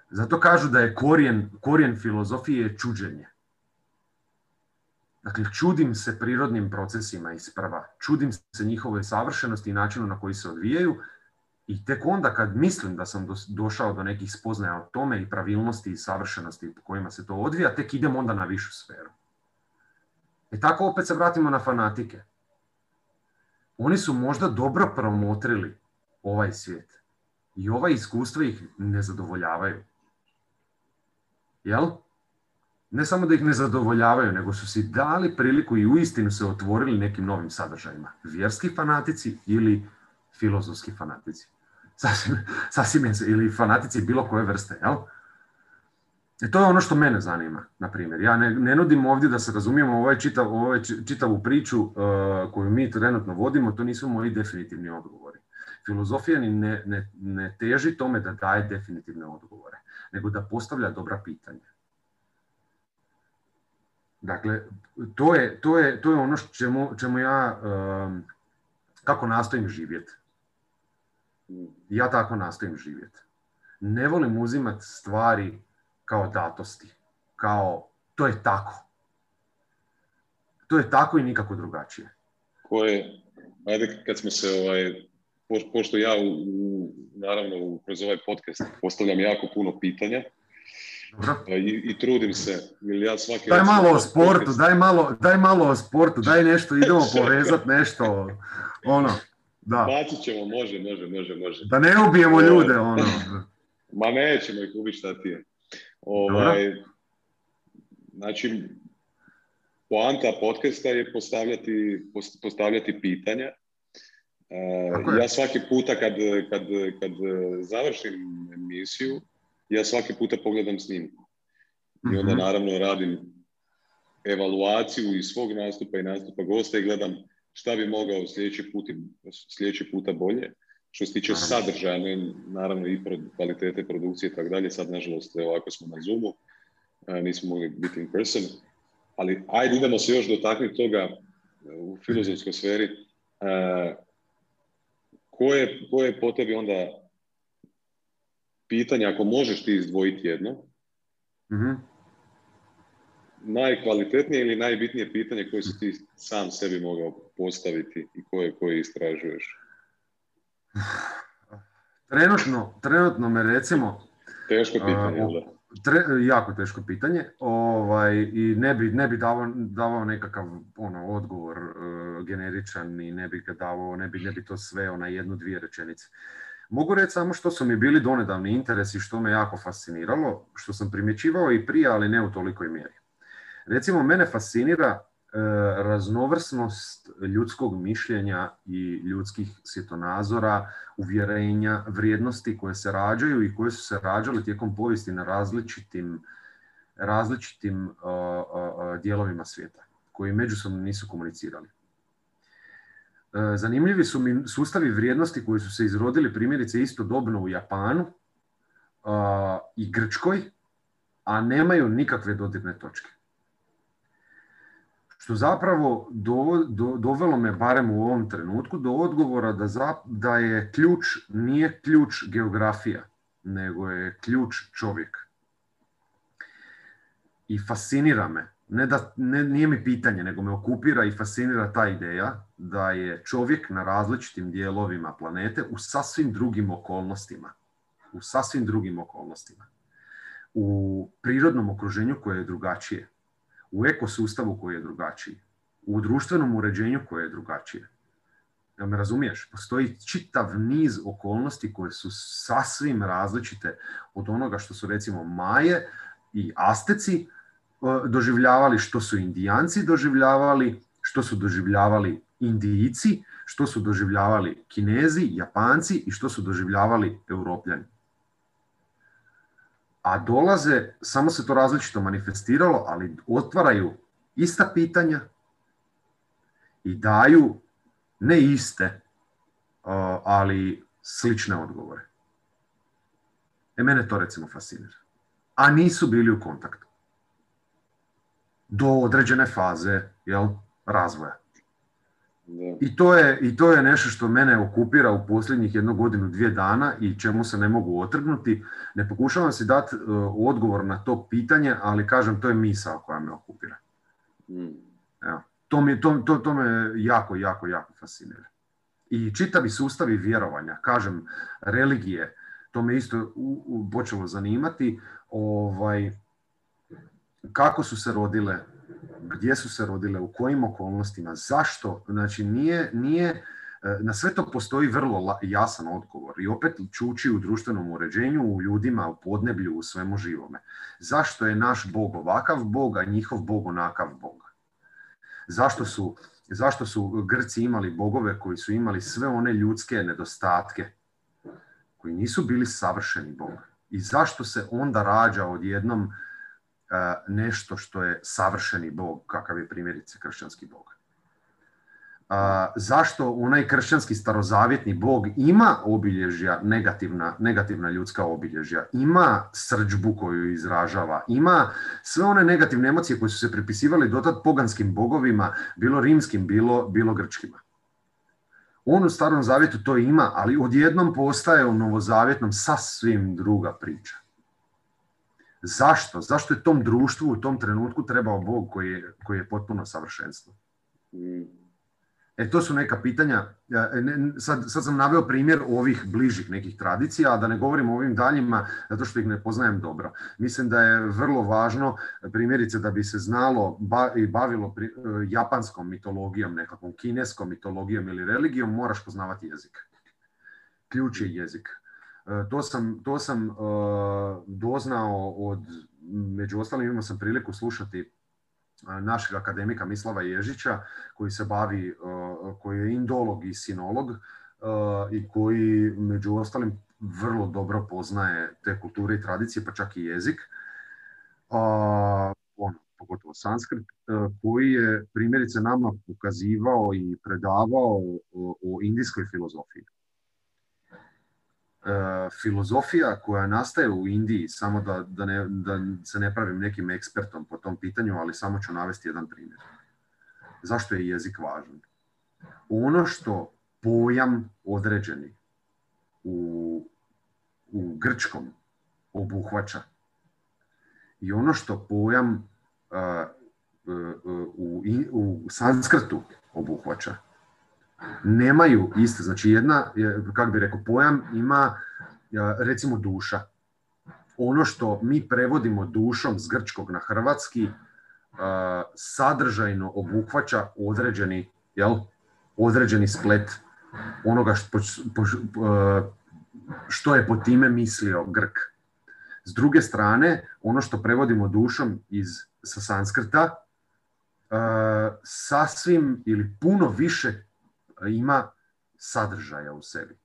S1: Zato kažu da je korijen, korijen filozofije čuđenje. Dakle, čudim se prirodnim procesima isprva, čudim se njihove savršenosti i načinu na koji se odvijaju i tek onda kad mislim da sam došao do nekih spoznaja o tome i pravilnosti i savršenosti po kojima se to odvija, tek idem onda na višu sferu. I tako opet se vratimo na fanatike. Oni su možda dobro promotrili ovaj svijet. I ova iskustva ih ne zadovoljavaju. Jel? ne samo da ih ne zadovoljavaju, nego su si dali priliku i uistinu se otvorili nekim novim sadržajima. Vjerski fanatici ili filozofski fanatici. [laughs] Sasvim, sasvim ili fanatici bilo koje vrste, jel? E to je ono što mene zanima, na primjer. Ja ne, ne nudim ovdje da se razumijemo ovaj čitav, ovaj čitavu priču uh, koju mi trenutno vodimo, to nisu moji definitivni odgovori. Filozofija ni ne, ne, ne teži tome da daje definitivne odgovore, nego da postavlja dobra pitanja. Dakle, to je, to je, to je ono čemu, čemu ja, um, kako nastojim živjeti. Ja tako nastojim živjeti. Ne volim uzimati stvari kao datosti, kao to je tako. To je tako i nikako drugačije.
S2: Ko je, ajde kad smo se, ovaj, pošto ja u, naravno kroz ovaj podcast postavljam jako puno pitanja, I, I, trudim se. Ili ja svaki
S1: daj malo o sportu, daj malo, daj malo o sportu, daj nešto, idemo [laughs] povezati nešto. Ono, da.
S2: Bacit ćemo, može, može, može, može.
S1: Da ne ubijemo ljude, ono. [laughs]
S2: Ma nećemo ih ubiti šta ti je. Ovaj, znači, poanta podcasta je postavljati, postavljati pitanja. Uh, ja svaki puta kad, kad, kad završim emisiju, ja svaki puta pogledam snimku. I onda mhm. naravno radim evaluaciju iz svog nastupa i nastupa gosta i gledam šta bi mogao sljedeći, put, sljedeći puta bolje. Što se tiče sadržaja, naravno i kvalitete produkcije i tako dalje, sad nažalost ovako smo na Zoomu, nismo mogli biti in person, ali ajde idemo se još dotaknuti toga u filozofskoj sferi. Ko je, ko je po tebi onda pitanje, ako možeš ti izdvojiti jedno, mm najkvalitetnije ili najbitnije pitanje koje si ti sam sebi mogao postaviti i koje, koje istražuješ? [sighs]
S1: Trenutno, trenutno me recimo...
S2: Teško pitanje, uh,
S1: tre, jako teško pitanje ovaj, i ne bi, ne bi davao, davao nekakav ono, odgovor uh, generičan i ne bi ga davao, ne bi, ne bi to sve na jednu, dvije rečenice. Mogu reći samo što su mi bili donedavni interesi, što me jako fasciniralo, što sam primjećivao i prije, ali ne u tolikoj mjeri. Recimo, mene fascinira raznovrsnost ljudskog mišljenja i ljudskih svjetonazora, uvjerenja, vrijednosti koje se rađaju i koje su se rađale tijekom povijesti na različitim, različitim dijelovima svijeta, koji međusobno nisu komunicirali. E, zanimljivi su mi sustavi vrijednosti koji su se izrodili primjerice istodobno u Japanu i Grčkoj, a nemaju nikakve dodirne točke. Što zapravo dovelo me, barem u ovom trenutku, do odgovora da, da je ključ, nije ključ geografija, nego je ključ čovjek. I fascinira me ne da, ne, nije mi pitanje, nego me okupira i fascinira ta ideja da je čovjek na različitim dijelovima planete u sasvim drugim okolnostima. U sasvim drugim okolnostima. U prirodnom okruženju koje je drugačije. U ekosustavu koji je drugačiji. U društvenom uređenju koje je drugačije. Ja me razumiješ? Postoji čitav niz okolnosti koje su sasvim različite od onoga što su recimo Maje i Asteci, doživljavali, što su indijanci doživljavali, što su doživljavali indijci, što su doživljavali kinezi, japanci i što su doživljavali europljani. A dolaze, samo se to različito manifestiralo, ali otvaraju ista pitanja i daju ne iste, ali slične odgovore. E mene to recimo fascinira. A nisu bili u kontaktu do određene faze jel, razvoja. I to, je, I to je nešto što mene okupira u posljednjih jednu godinu, dvije dana i čemu se ne mogu otrgnuti. Ne pokušavam si dati uh, odgovor na to pitanje, ali kažem, to je misao koja me okupira. Mm. Evo, to, mi, to, to, to me jako, jako, jako fascinira. I čitavi sustavi vjerovanja, kažem, religije, to me isto u, u, počelo zanimati. Ovaj, kako su se rodile, gdje su se rodile, u kojim okolnostima, zašto. Znači nije, nije E, na sve to postoji vrlo jasan odgovor i opet čuči u društvenom uređenju, u ljudima, u podneblju, u svemu živome. Zašto je naš Bog ovakav Bog, a njihov Bog onakav Bog? Zašto su, zašto su Grci imali bogove koji su imali sve one ljudske nedostatke, koji nisu bili savršeni Bog? I zašto se onda rađa odjednom nešto što je savršeni Bog, kakav je primjerice kršćanski Bog? zašto onaj kršćanski starozavjetni bog ima obilježja, negativna, negativna ljudska obilježja, ima srđbu koju izražava, ima sve one negativne emocije koje su se pripisivali dotad poganskim bogovima, bilo rimskim, bilo, bilo grčkima. On u starom zavjetu to ima, ali odjednom postaje u novozavjetnom sasvim druga priča. Zašto? Zašto je tom društvu u tom trenutku trebao Bog koji je, koji je potpuno savršenstvo? Mm. E, to su neka pitanja. E, sad, sad sam naveo primjer ovih bližih nekih tradicija, a da ne govorim o ovim daljima, zato što ih ne poznajem dobro. Mislim da je vrlo važno, primjerice, da bi se znalo i bavilo e, japanskom mitologijom, nekakvom kineskom mitologijom ili religijom, moraš poznavati jezik. Ključ je jezik. E, to sam, to sam doznao od, među ostalim imao sam priliku slušati našeg akademika Mislava Ježića koji se bavi, koji je indolog i sinolog i koji među ostalim vrlo dobro poznaje te kulture i tradicije, pa čak i jezik. On, pogotovo sanskrit, koji je primjerice nama pokazivao i predavao o indijskoj filozofiji. E, filozofija koja nastaje u Indiji, samo da, da, ne, da se ne pravim nekim ekspertom po tom pitanju, ali samo ću navesti jedan primjer. Zašto je jezik važan? Ono što pojam određeni u, u grčkom obuhvaća i ono što pojam uh, u, u sanskrtu obuhvaća nemaju iste. Znači jedna, kako bi rekao, pojam ima recimo duša. Ono što mi prevodimo dušom s grčkog na hrvatski sadržajno obuhvaća određeni, jel, određeni splet onoga što, što je po time mislio Grk. S druge strane, ono što prevodimo dušom iz, sa sanskrta, sasvim ili puno više ima sadržaja u sebi.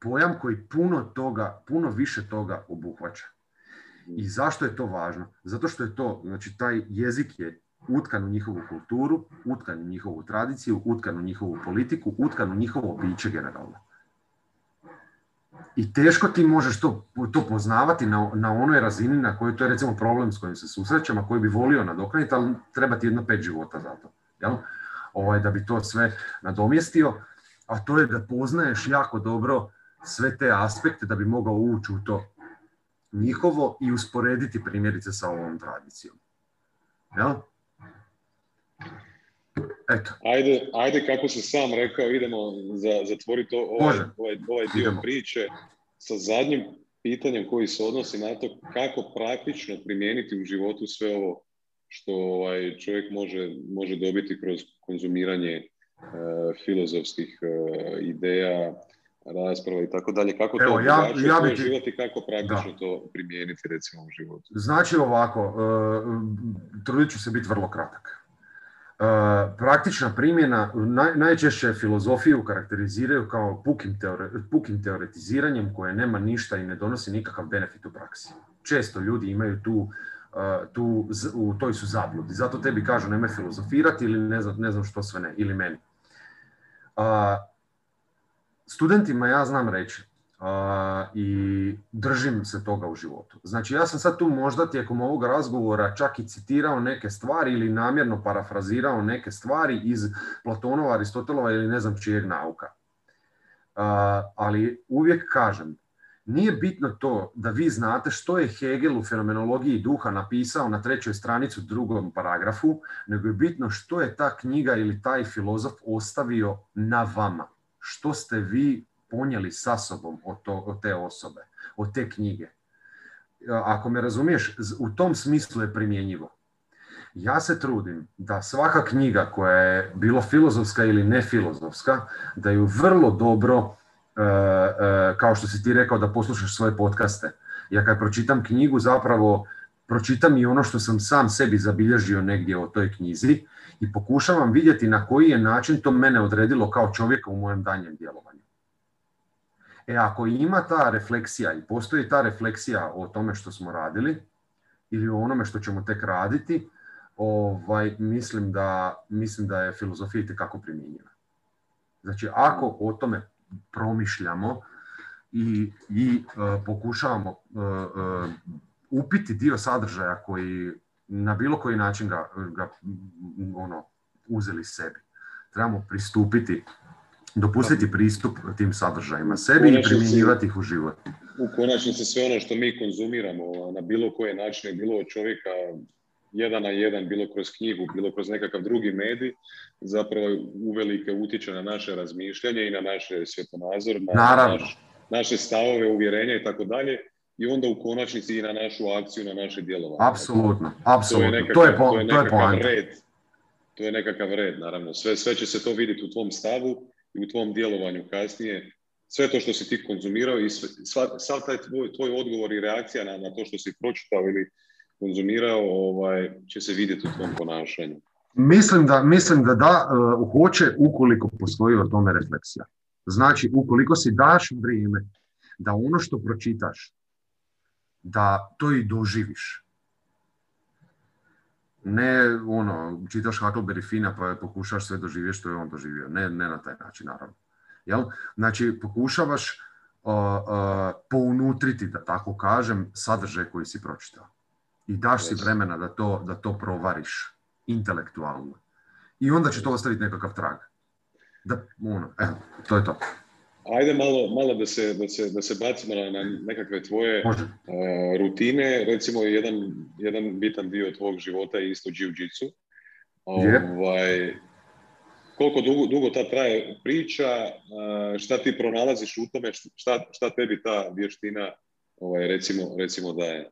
S1: Pojam koji puno toga, puno više toga obuhvaća. I zašto je to važno? Zato što je to, znači taj jezik je utkan u njihovu kulturu, utkan u njihovu tradiciju, utkan u njihovu politiku, utkan u njihovo biće generalno. I teško ti možeš to, to poznavati na, na onoj razini na kojoj to je recimo problem s kojim se susrećem, a koji bi volio nadoknaditi, ali treba ti jedno pet života za to. Jel? Ovaj, da bi to sve nadomjestio, a to je da poznaješ jako dobro sve te aspekte da bi mogao ući u to njihovo i usporediti primjerice sa ovom tradicijom. Jel?
S2: Eto. Ajde, ajde, kako se sam rekao, idemo za, zatvoriti ovaj, ovaj, ovaj dio priče sa zadnjim pitanjem koji se odnosi na to kako praktično primijeniti u životu sve ovo što ovaj, čovjek može, može dobiti kroz konzumiranje e, filozofskih e, ideja, rasprava i tako dalje. Kako to ja, ja bi ti... kako praktično to primijeniti recimo u životu?
S1: Znači ovako, uh, trudit ću se biti vrlo kratak. praktična primjena, naj, najčešće filozofiju karakteriziraju kao pukim, teore, pukim teoretiziranjem koje nema ništa i ne donosi nikakav benefit u praksi. Često ljudi imaju tu tu, u toj su zabludi. Zato tebi kažu nemoj filozofirati ili ne znam, ne znam što sve ne, ili meni. studentima ja znam reći i držim se toga u životu. Znači ja sam sad tu možda tijekom ovog razgovora čak i citirao neke stvari ili namjerno parafrazirao neke stvari iz Platonova, Aristotelova ili ne znam čijeg nauka. ali uvijek kažem, nije bitno to da vi znate što je Hegel u fenomenologiji duha napisao na trećoj stranici u drugom paragrafu, nego je bitno što je ta knjiga ili taj filozof ostavio na vama. Što ste vi ponijeli sa sobom od, to, od te osobe, od te knjige. Ako me razumiješ, u tom smislu je primjenjivo. Ja se trudim da svaka knjiga koja je bilo filozofska ili ne filozofska, da ju vrlo dobro, kao što si ti rekao da poslušaš svoje podcaste. Ja kad pročitam knjigu zapravo pročitam i ono što sam sam sebi zabilježio negdje o toj knjizi i pokušavam vidjeti na koji je način to mene odredilo kao čovjeka u mojem danjem djelovanju. E ako ima ta refleksija i postoji ta refleksija o tome što smo radili ili o onome što ćemo tek raditi, ovaj, mislim, da, mislim da je filozofija kako primjenjiva. Znači, ako o tome promišljamo i, i e, pokušavamo uh, upiti dio sadržaja koji na bilo koji način ga, ga ono, uzeli sebi. Trebamo pristupiti, dopustiti pristup tim sadržajima sebi i primjenjivati ih u život.
S2: U konačnici sve ono što mi konzumiramo na bilo koje načine, bilo od čovjeka jedan na jedan, bilo kroz knjigu, bilo kroz nekakav drugi medij, zapravo uvelike utječe na naše razmišljanje i na naše svjetonazor, na naše stavove, uvjerenja i tako dalje i onda u konačnici i na našu akciju, na naše djelovanje.
S1: Apsolutno, apsolutno. To je, to je, to je,
S2: nekakav red. To je nekakav red, naravno. Sve, sve će se to vidjeti u tvom stavu i u tvom djelovanju kasnije. Sve to što si ti konzumirao i sav taj tvoj, tvoj odgovor i reakcija na, na to što si pročitao ili konzumirao ovaj, će se vidjeti u tvom ponašanju.
S1: Mislim da, mislim da da, uh, hoće ukoliko postoji o tome refleksija. Znači, ukoliko si daš vrijeme da ono što pročitaš da to i doživiš. Ne ono, čitaš Huckleberry Fina pa pokušaš sve doživjeti što je on doživio. Ne, ne na taj način, naravno. Jel? Znači, pokušavaš uh, uh, pounutriti, da tako kažem, sadržaj koji si pročitao. I daš si vremena da to, da to provariš intelektualno. I onda će to ostaviti nekakav trag. Da, ono, evo, to je to.
S2: Ajde malo, malo da, se, da, se, da se bacimo na, nekakve tvoje uh, rutine. Recimo, jedan, jedan bitan dio tvog života je isto jiu-jitsu. Ovaj, koliko dugo, dugo ta traje priča, uh, šta ti pronalaziš u tome, šta, šta tebi ta vještina ovaj, recimo, recimo daje?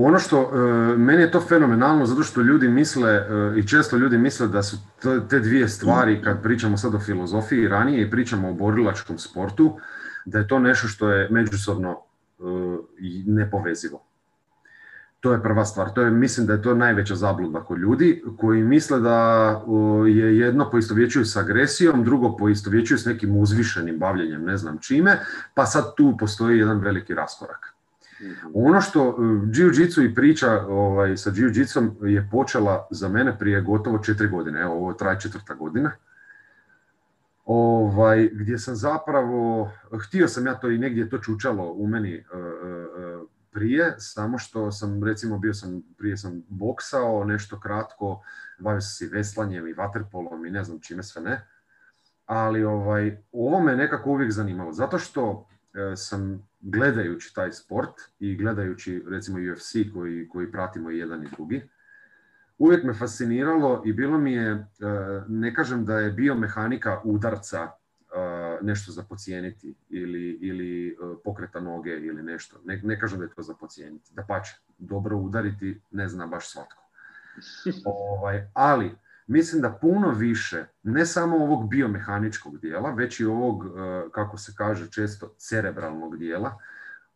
S1: Ono što, e, meni je to fenomenalno zato što ljudi misle e, i često ljudi misle da su te dvije stvari, kad pričamo sad o filozofiji ranije i pričamo o borilačkom sportu, da je to nešto što je međusobno e, nepovezivo. To je prva stvar. To je, mislim da je to najveća zabluda kod ljudi koji misle da je jedno poistovjećuju s agresijom, drugo poistovjećuju s nekim uzvišenim bavljenjem, ne znam čime, pa sad tu postoji jedan veliki raskorak. Mhm. Ono što e, jiu-jitsu i priča ovaj, sa jiu-jitsom je počela za mene prije gotovo četiri godine. Evo, ovo traje četvrta godina. Ovaj, gdje sam zapravo, htio sam ja to i negdje to čučalo u meni e, e, prije, samo što sam, recimo, bio sam, prije sam boksao nešto kratko, bavio sam se veslanjem i vaterpolom i ne znam čime sve ne. Ali ovaj, ovo me nekako uvijek zanimalo, zato što sam gledajući taj sport i gledajući recimo UFC koji, koji pratimo i jedan i drugi, uvijek me fasciniralo i bilo mi je, e, ne kažem da je biomehanika udarca e, nešto za pocijeniti ili, ili e, pokreta noge ili nešto. Ne, ne kažem da je to za pocijeniti. Da pače, dobro udariti ne zna baš svatko. [laughs] Ovaj, ali mislim da puno više, ne samo ovog biomehaničkog dijela, već i ovog, e, kako se kaže često, cerebralnog dijela,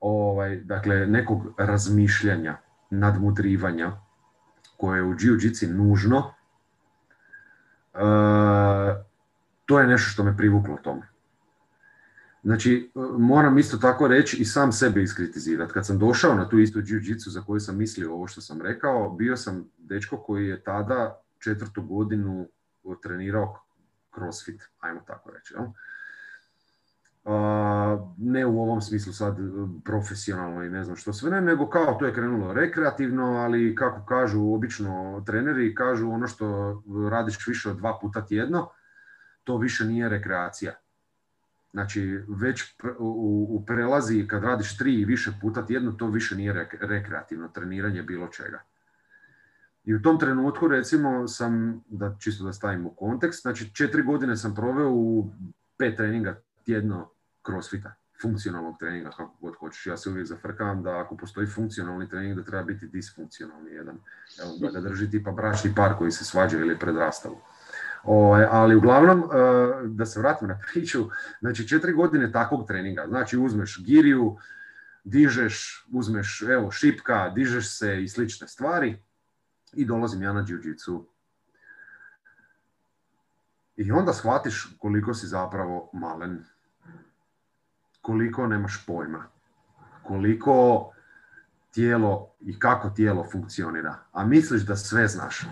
S1: ovaj, dakle nekog razmišljanja, nadmudrivanja, koje je u jiu nužno, e, to je nešto što me privuklo tome. Znači, moram isto tako reći i sam sebe iskritizirati. Kad sam došao na tu istu jiu-jitsu za koju sam mislio ovo što sam rekao, bio sam dečko koji je tada četvrtu godinu trenirao crossfit, ajmo tako reći. Jel? ne u ovom smislu sad profesionalno i ne znam što sve ne, nego kao to je krenulo rekreativno, ali kako kažu obično treneri, kažu ono što radiš više od dva puta tjedno, to više nije rekreacija. Znači, već u, prelazi kad radiš tri i više puta tjedno, to više nije rekreativno treniranje bilo čega. I u tom trenutku recimo sam, da čisto da stavim u kontekst, znači četiri godine sam proveo u pet treninga tjedno crossfita, funkcionalnog treninga, kako god hoćeš. Ja se uvijek zafrkavam da ako postoji funkcionalni trening, da treba biti disfunkcionalni jedan. Evo, da drži tipa bračni par koji se svađa ili predrastavu. Ovaj, ali uglavnom, e, da se vratim na priču, znači četiri godine takvog treninga, znači uzmeš giriju, dižeš, uzmeš evo, šipka, dižeš se i slične stvari i dolazim ja na jiu I onda shvatiš koliko si zapravo malen, koliko nemaš pojma, koliko tijelo i kako tijelo funkcionira, a misliš da sve znaš.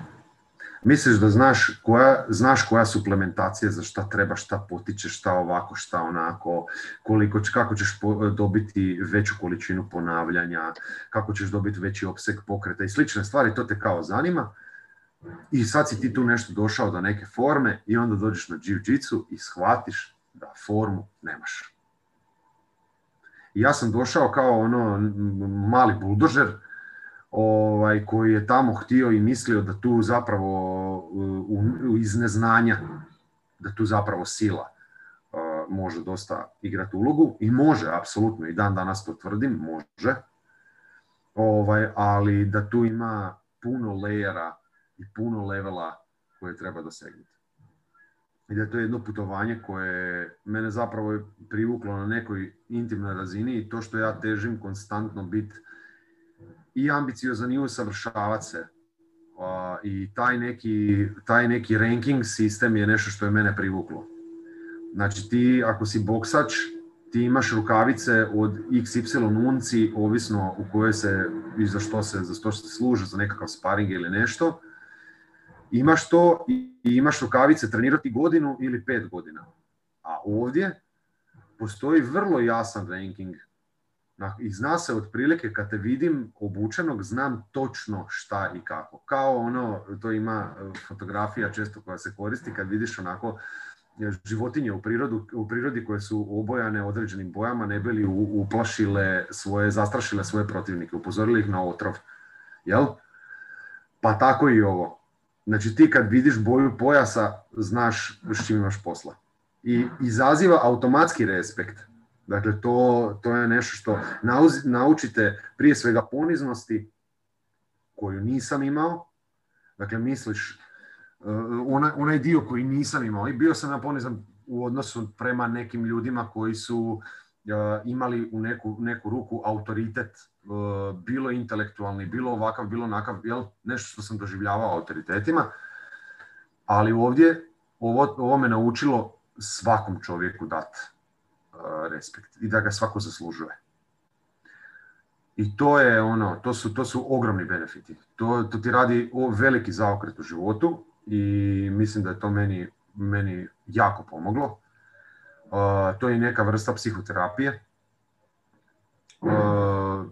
S1: Misliš da znaš koja, znaš koja suplementacija za šta treba, šta potiče, šta ovako, šta onako, koliko, kako ćeš dobiti veću količinu ponavljanja, kako ćeš dobiti veći opseg pokreta i slične stvari, to te kao zanima. I sad si ti tu nešto došao do neke forme i onda dođeš na jiu-jitsu i shvatiš da formu nemaš. I ja sam došao kao ono mali buldožer, ovaj, koji je tamo htio i mislio da tu zapravo iz neznanja, da tu zapravo sila može dosta igrati ulogu i može, apsolutno, i dan danas to tvrdim, može, ovaj, ali da tu ima puno lejera i puno levela koje treba dosegnuti. I da je to jedno putovanje koje mene zapravo privuklo na nekoj intimnoj razini i to što ja težim konstantno biti i ambiciozan i usavršavati se. I taj neki, taj neki ranking sistem je nešto što je mene privuklo. Znači ti ako si boksač, ti imaš rukavice od XY unci, ovisno u kojoj se i za što se, za što se služe, za nekakav sparing ili nešto. Imaš to i imaš rukavice trenirati godinu ili pet godina. A ovdje postoji vrlo jasan ranking i zna se otprilike kad te vidim obučenog, znam točno šta i kako. Kao ono, to ima e, fotografija često koja se koristi kad vidiš onako e, životinje u, prirodu, u prirodi koje su obojane određenim bojama ne bili uplašile svoje, zastrašile svoje protivnike, upozorili ih na otrov. Jel? Pa tako i ovo. Znači ti kad vidiš boju pojasa, znaš s čim imaš posla. I izaziva automatski respekt Dakle, to, to je nešto što naučite prije svega poniznosti koju nisam imao. Dakle, misliš, uh, onaj, dio koji nisam imao i bio sam na ponizan u odnosu prema nekim ljudima koji su uh, imali u neku, neku ruku autoritet, uh, bilo intelektualni, bilo ovakav, bilo onakav, jel, nešto što sam doživljavao autoritetima. Ali ovdje, ovo, ovo me naučilo svakom čovjeku dati respekt i da ga svako zaslužuje. I to je ono, to su, to su ogromni benefiti. To, to ti radi o veliki zaokret u životu i mislim da je to meni, meni jako pomoglo. Uh, to je neka vrsta psihoterapije. Uh,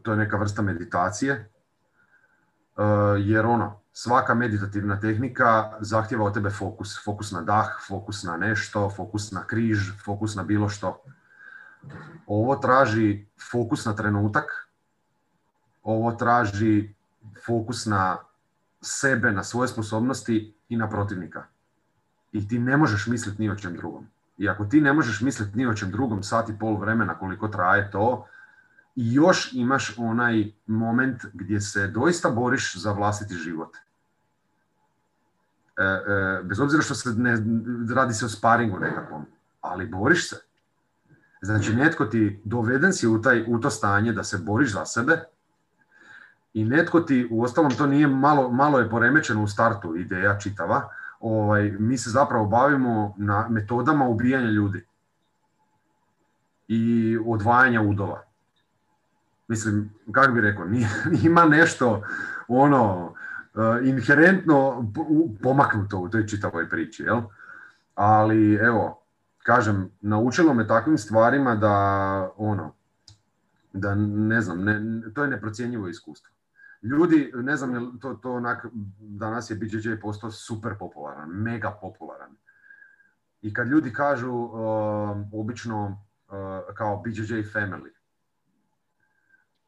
S1: to je neka vrsta meditacije. Uh, jer ono, svaka meditativna tehnika zahtjeva od tebe fokus. Fokus na dah, fokus na nešto, fokus na križ, fokus na bilo što. Ovo traži fokus na trenutak, ovo traži fokus na sebe, na svoje sposobnosti i na protivnika. I ti ne možeš misliti ni o čem drugom. I ako ti ne možeš misliti ni o čem drugom sat i pol vremena koliko traje to, i još imaš onaj moment gdje se doista boriš za vlastiti život. E, e, bez obzira što se radi se o sparingu nekakvom, ali boriš se. Znači, netko ti doveden si u, taj, u to stanje da se boriš za sebe i netko ti, u ostalom to nije malo, malo je poremećeno u startu ideja čitava, ovaj, mi se zapravo bavimo na metodama ubijanja ljudi i odvajanja udova. Mislim, kako bi rekao, [laughs] ima nešto ono eh, inherentno pomaknuto u toj čitavoj priči, jel? Ali evo, kažem, naučilo me takvim stvarima da, ono, da ne znam, ne, to je neprocjenjivo iskustvo. Ljudi, ne znam, to, to onak, danas je BJJ postao super popularan, mega popularan. I kad ljudi kažu uh, obično uh, kao BJJ family,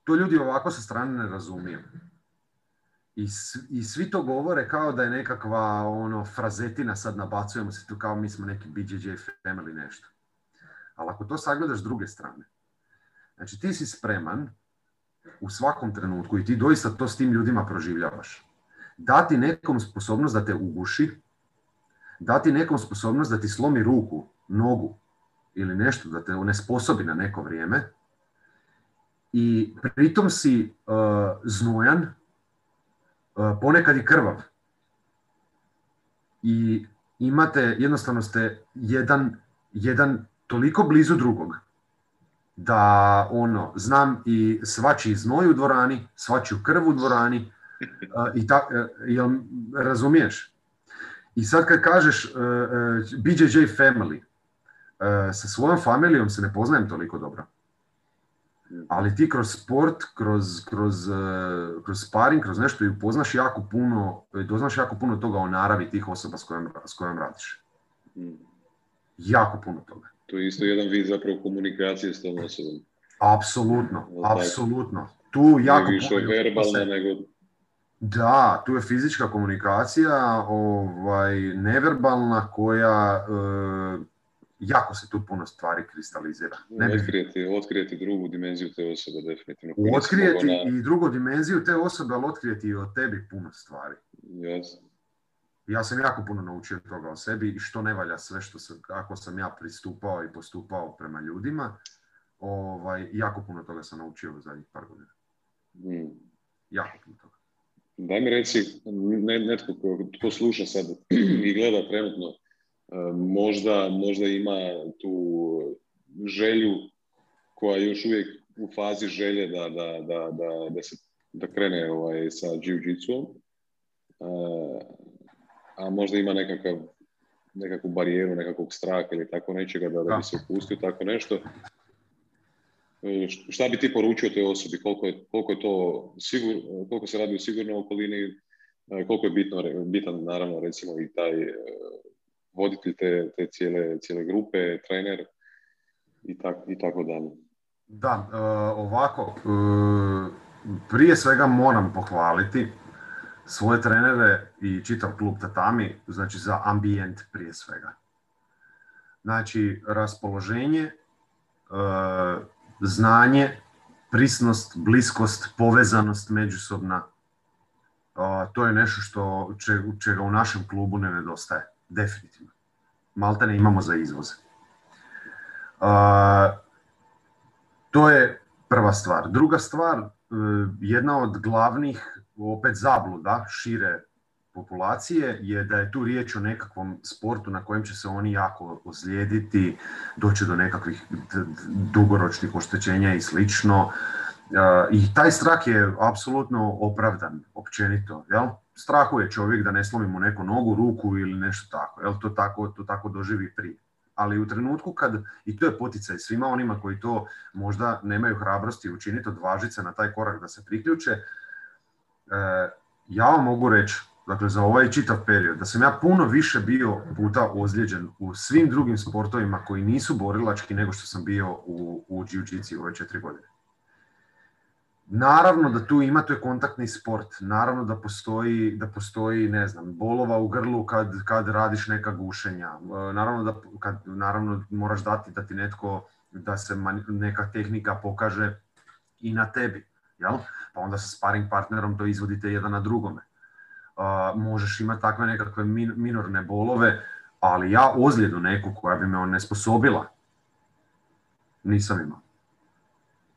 S1: to ljudi ovako sa strane ne razumiju. I, I svi to govore kao da je nekakva ono frazetina, sad nabacujemo se tu kao mi smo neki BJJ family nešto. Ali ako to sagledaš s druge strane, Znači ti si spreman u svakom trenutku i ti doista to s tim ljudima proživljavaš. Dati nekom sposobnost da te uguši, dati nekom sposobnost da ti slomi ruku, nogu ili nešto, da te onesposobi na neko vrijeme i pritom si uh, znojan, ponekad i krvav. I imate, jednostavno ste jedan, jedan toliko blizu drugog da ono, znam i svačiji znoj u dvorani, svačiju krv u dvorani i ta, jel razumiješ? I sad kad kažeš uh, BJJ family, sa svojom familijom se ne poznajem toliko dobro. Ali ti kroz sport, kroz, kroz, kroz sparing, kroz nešto i upoznaš jako puno, doznaš jako puno toga o naravi tih osoba s kojom, s kojom radiš. Mm. Jako puno toga.
S2: To je isto jedan vid zapravo komunikacije s tom osobom.
S1: Apsolutno, apsolutno. Tu jako
S2: više puno verbalna nego...
S1: Da, tu je fizička komunikacija, ovaj, neverbalna koja e, jako se tu puno stvari kristalizira.
S2: Ne bi... otkrijeti, otkrijeti drugu dimenziju te osobe, definitivno.
S1: Otkrijeti i drugu dimenziju te osobe, ali otkrijeti i o tebi puno stvari.
S2: Jasno.
S1: Ja sam jako puno naučio toga o sebi i što ne valja sve što sam, kako sam ja pristupao i postupao prema ljudima. Ovaj, jako puno toga sam naučio u zadnjih par godina. Hmm. Jako puno toga.
S2: Daj mi reci, ne, netko ko, ko sluša sad [clears throat] i gleda trenutno, možda, možda ima tu želju koja je još uvijek u fazi želje da, da, da, da, da se da krene ovaj, sa jiu-jitsu, a možda ima nekakav, nekakvu barijeru, nekakvog straha ili tako nečega da, da bi se upustio tako nešto. E, šta bi ti poručio toj osobi? Koliko je, koliko je to sigur, koliko se radi u sigurnoj okolini, e, koliko je bitno, bitan naravno recimo i taj e, voditelj te, te cijele, cijele grupe, trener i, tak, i tako dalje.
S1: Da, ovako, prije svega moram pohvaliti svoje trenere i čitav klub Tatami, znači za ambijent prije svega. Znači, raspoloženje, e, znanje, prisnost, bliskost, povezanost međusobna, e, to je nešto što, čega u našem klubu ne nedostaje, definitivno. Malte ne imamo za izvoze. E, to je prva stvar. Druga stvar, jedna od glavnih opet zabluda šire populacije je da je tu riječ o nekakvom sportu na kojem će se oni jako ozlijediti, doći do nekakvih dugoročnih oštećenja i slično. I taj strah je apsolutno opravdan, općenito. Jel? Strahuje čovjek da ne slomi mu neku nogu, ruku ili nešto tako. Jel? To, tako, to tako doživi prije. Ali u trenutku kad, i to je poticaj svima onima koji to možda nemaju hrabrosti učiniti, odvažiti se na taj korak da se priključe, E, ja vam mogu reći, dakle za ovaj čitav period, da sam ja puno više bio puta ozlijeđen u svim drugim sportovima koji nisu borilački nego što sam bio u, u jiu ove četiri godine. Naravno da tu ima, to je kontaktni sport, naravno da postoji, da postoji ne znam, bolova u grlu kad, kad radiš neka gušenja, e, naravno da kad, naravno moraš dati da ti netko, da se neka tehnika pokaže i na tebi jel? Pa onda sa sparing partnerom to izvodite jedan na drugome. možeš imati takve nekakve minorne bolove, ali ja ozljedu neku koja bi me onesposobila, nisam imao.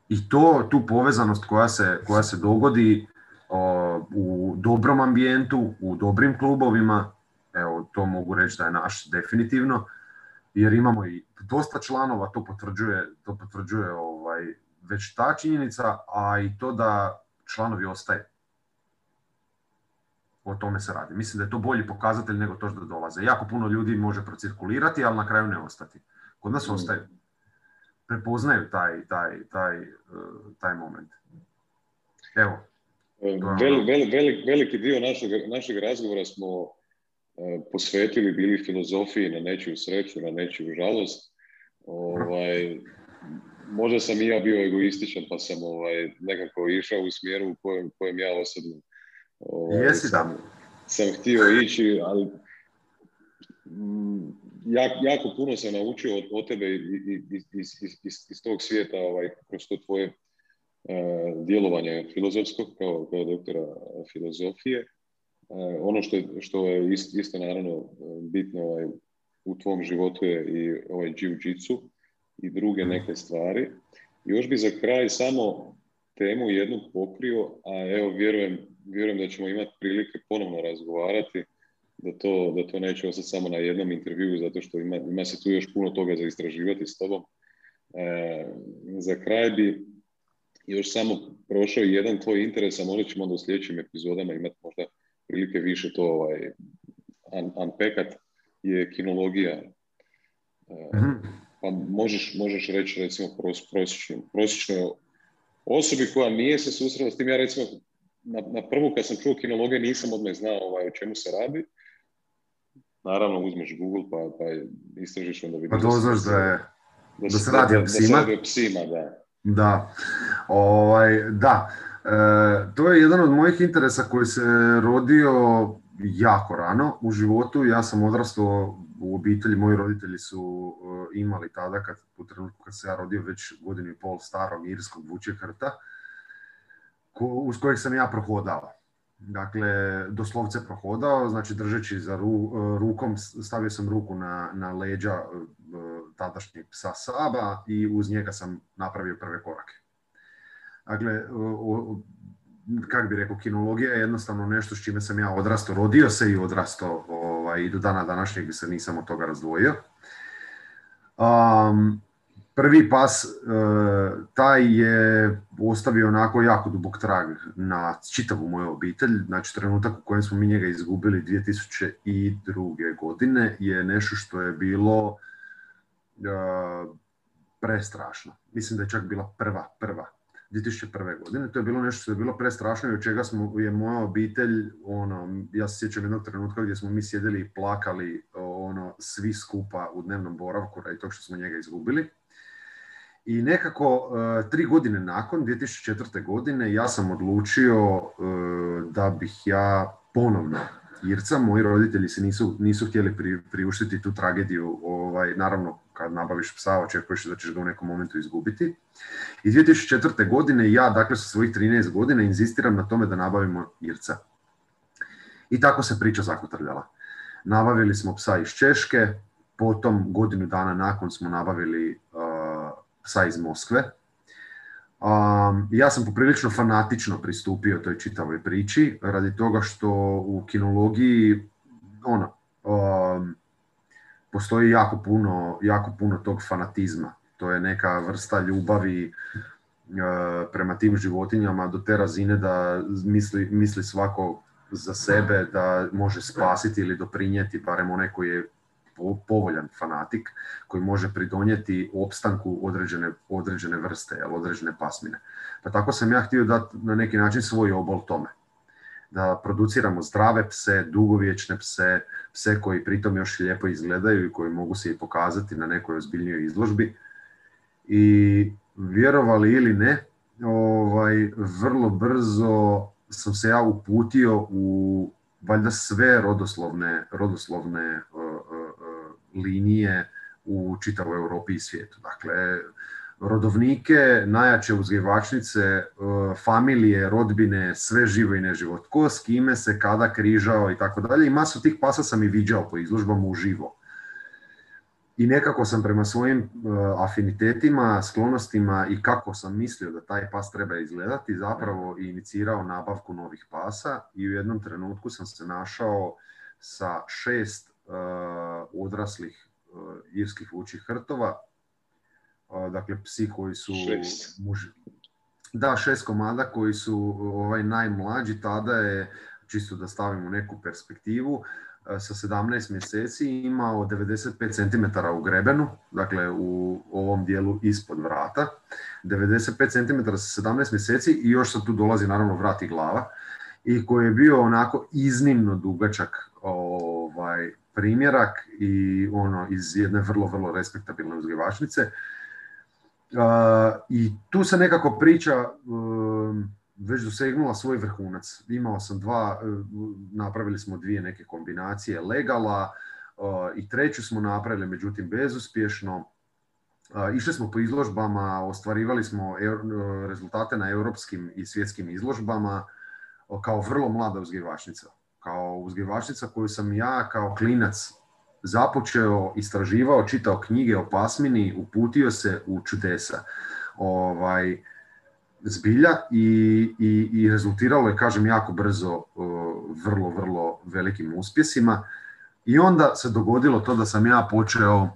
S1: I to, tu povezanost koja se, koja se dogodi u dobrom ambijentu, u dobrim klubovima, evo to mogu reći da je naš definitivno, jer imamo i dosta članova, to potvrđuje, to potvrđuje ovaj, već ta činjenica, a i to da članovi ostaje. O tome se radi. Mislim da je to bolji pokazatelj nego to što dolaze. Jako puno ljudi može procirkulirati, ali na kraju ne ostati. Kod nas mm. ostaju. Prepoznaju taj, taj, taj, e, taj moment. Evo.
S2: Ono. veliki dio našeg, našeg razgovora smo e, posvetili bili filozofiji na nečiju sreću, na nečiju žalost. Ovaj, možda sam i ja bio egoističan pa sam ovaj, nekako išao u smjeru u kojem, kojem ja osobno
S1: ovaj, Jesi
S2: sam, sam htio ići, ali jako puno sam naučio od, od tebe iz, iz, iz, iz tog svijeta ovaj, kroz to tvoje uh, djelovanje filozofskog kao, kao doktora filozofije. Uh, ono što je, što je isto, isto naravno bitno ovaj, u tvom životu je i ovaj jiu-jitsu i druge neke stvari. Još bi za kraj samo temu jednu pokrio, a evo vjerujem, vjerujem da ćemo imati prilike ponovno razgovarati, da to, da to neće ostati samo na jednom intervjuu, zato što ima, ima se tu još puno toga za istraživati s tobom. E, za kraj bi još samo prošao jedan tvoj interes, a molit ćemo onda u sljedećim epizodama imati možda prilike više to ovaj, un, unpackat, je kinologija. E, mhm. Pa možeš, možeš reći recimo prosječno, prosječno osobi koja nije se susrela s tim, ja recimo na, na prvu kad sam čuo kinologiju nisam odmah znao ovaj, o čemu se radi. Naravno uzmeš Google pa, pa istražiš onda vidiš.
S1: Pa doznaš da, je, da, da se radi o psima. Da se
S2: psima, da.
S1: Da, ovaj, da. E, to je jedan od mojih interesa koji se rodio jako rano u životu. Ja sam odrastao u obitelji, moji roditelji su uh, imali tada, kad, u trenutku kad se ja rodio, već godinu i pol starog irskog vučekrta, ko, uz kojeg sam ja prohodao. Dakle, doslovce prohodao, znači držeći za ru, uh, rukom, stavio sam ruku na, na leđa uh, tadašnjeg psa Saba i uz njega sam napravio prve korake. Dakle, kako bi rekao, kinologija je jednostavno nešto s čime sam ja odrastao, rodio se i odrastao ovaj, i do dana današnjeg se nisam od toga razdvojio. Um, prvi pas, uh, taj je ostavio onako jako dubok trag na čitavu moju obitelj. Znači, trenutak u kojem smo mi njega izgubili 2002. godine je nešto što je bilo uh, prestrašno. Mislim da je čak bila prva, prva 2001. godine. To je bilo nešto što je bilo prestrašno i od čega smo, je moja obitelj, ono, ja se sjećam jednog trenutka gdje smo mi sjedili i plakali ono, svi skupa u dnevnom boravku radi tog što smo njega izgubili. I nekako uh, tri godine nakon, 2004. godine, ja sam odlučio uh, da bih ja ponovno Irca, moji roditelji se nisu, nisu htjeli pri, priuštiti tu tragediju, ovaj, naravno kad nabaviš psa očekuješ da ćeš ga u nekom momentu izgubiti. I 2004. godine ja, dakle sa svojih 13 godina, inzistiram na tome da nabavimo Irca. I tako se priča zakotrljala. Nabavili smo psa iz Češke, potom godinu dana nakon smo nabavili uh, psa iz Moskve, Um, ja sam poprilično fanatično pristupio toj čitavoj priči, radi toga što u kinologiji ono, um, postoji jako puno, jako puno tog fanatizma. To je neka vrsta ljubavi uh, prema tim životinjama do te razine da misli, misli svako za sebe da može spasiti ili doprinijeti, barem onaj koji je povoljan fanatik koji može pridonijeti opstanku određene, određene vrste, jel, određene pasmine. Pa tako sam ja htio dati na neki način svoj obol tome. Da produciramo zdrave pse, dugovječne pse, pse koji pritom još lijepo izgledaju i koji mogu se i pokazati na nekoj ozbiljnijoj izložbi. I vjerovali ili ne, ovaj, vrlo brzo sam se ja uputio u valjda sve rodoslovne, rodoslovne linije u čitavoj Europi i svijetu. Dakle, rodovnike, najjače uzgajivačnice, e, familije, rodbine, sve živo i neživo. Tko s kime se kada križao i tako dalje. I masu tih pasa sam i viđao po izložbama uživo. I nekako sam prema svojim e, afinitetima, sklonostima i kako sam mislio da taj pas treba izgledati, zapravo inicirao nabavku novih pasa i u jednom trenutku sam se našao sa šest odraslih uh, irskih vučih hrtova. Uh, dakle, psi koji su...
S2: Šest.
S1: Muži... Da, šest komada koji su ovaj najmlađi, tada je, čisto da stavimo neku perspektivu, sa 17 mjeseci imao 95 cm u grebenu, dakle u ovom dijelu ispod vrata. 95 cm sa 17 mjeseci i još sad tu dolazi naravno vrat i glava i koji je bio onako iznimno dugačak ovaj, primjerak i ono iz jedne vrlo, vrlo respektabilne uzgajivačnice. Uh, I tu se nekako priča uh, već dosegnula svoj vrhunac. Imao sam dva, uh, napravili smo dvije neke kombinacije legala, i treću smo napravili, međutim bezuspješno. Išli smo po izložbama, ostvarivali smo rezultate na europskim i svjetskim izložbama kao vrlo mlada uzgivačnica. Kao uzgivačnica koju sam ja kao klinac započeo, istraživao, čitao knjige o pasmini, uputio se u čudesa. Ovaj, zbilja i, i, i rezultiralo je, kažem, jako brzo vrlo, vrlo velikim uspjesima. I onda se dogodilo to da sam ja počeo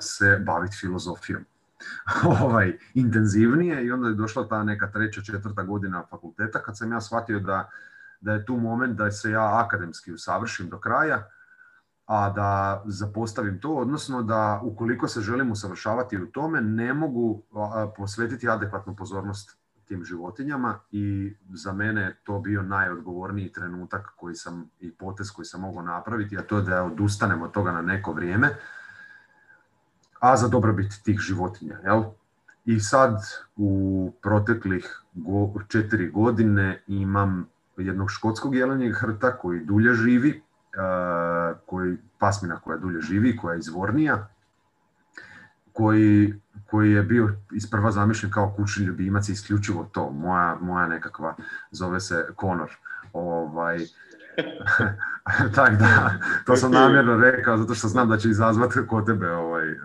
S1: se baviti filozofijom [laughs] ovaj, intenzivnije i onda je došla ta neka treća, četvrta godina fakulteta kad sam ja shvatio da, da je tu moment da se ja akademski usavršim do kraja, a da zapostavim to, odnosno da ukoliko se želim usavršavati u tome, ne mogu posvetiti adekvatnu pozornost tim životinjama i za mene je to bio najodgovorniji trenutak koji sam i potez koji sam mogao napraviti, a to je da odustanem od toga na neko vrijeme, a za dobrobit tih životinja. Jel? I sad u proteklih četiri godine imam jednog škotskog jelenjeg hrta koji dulje živi, koji, pasmina koja dulje živi, koja je izvornija, koji, koji je bio isprva zamišljen kao kućni ljubimac isključivo to, moja, moja nekakva, zove se Conor. Ovaj, [laughs] tak da, to sam namjerno rekao zato što znam da će izazvati kod tebe ovaj, uh,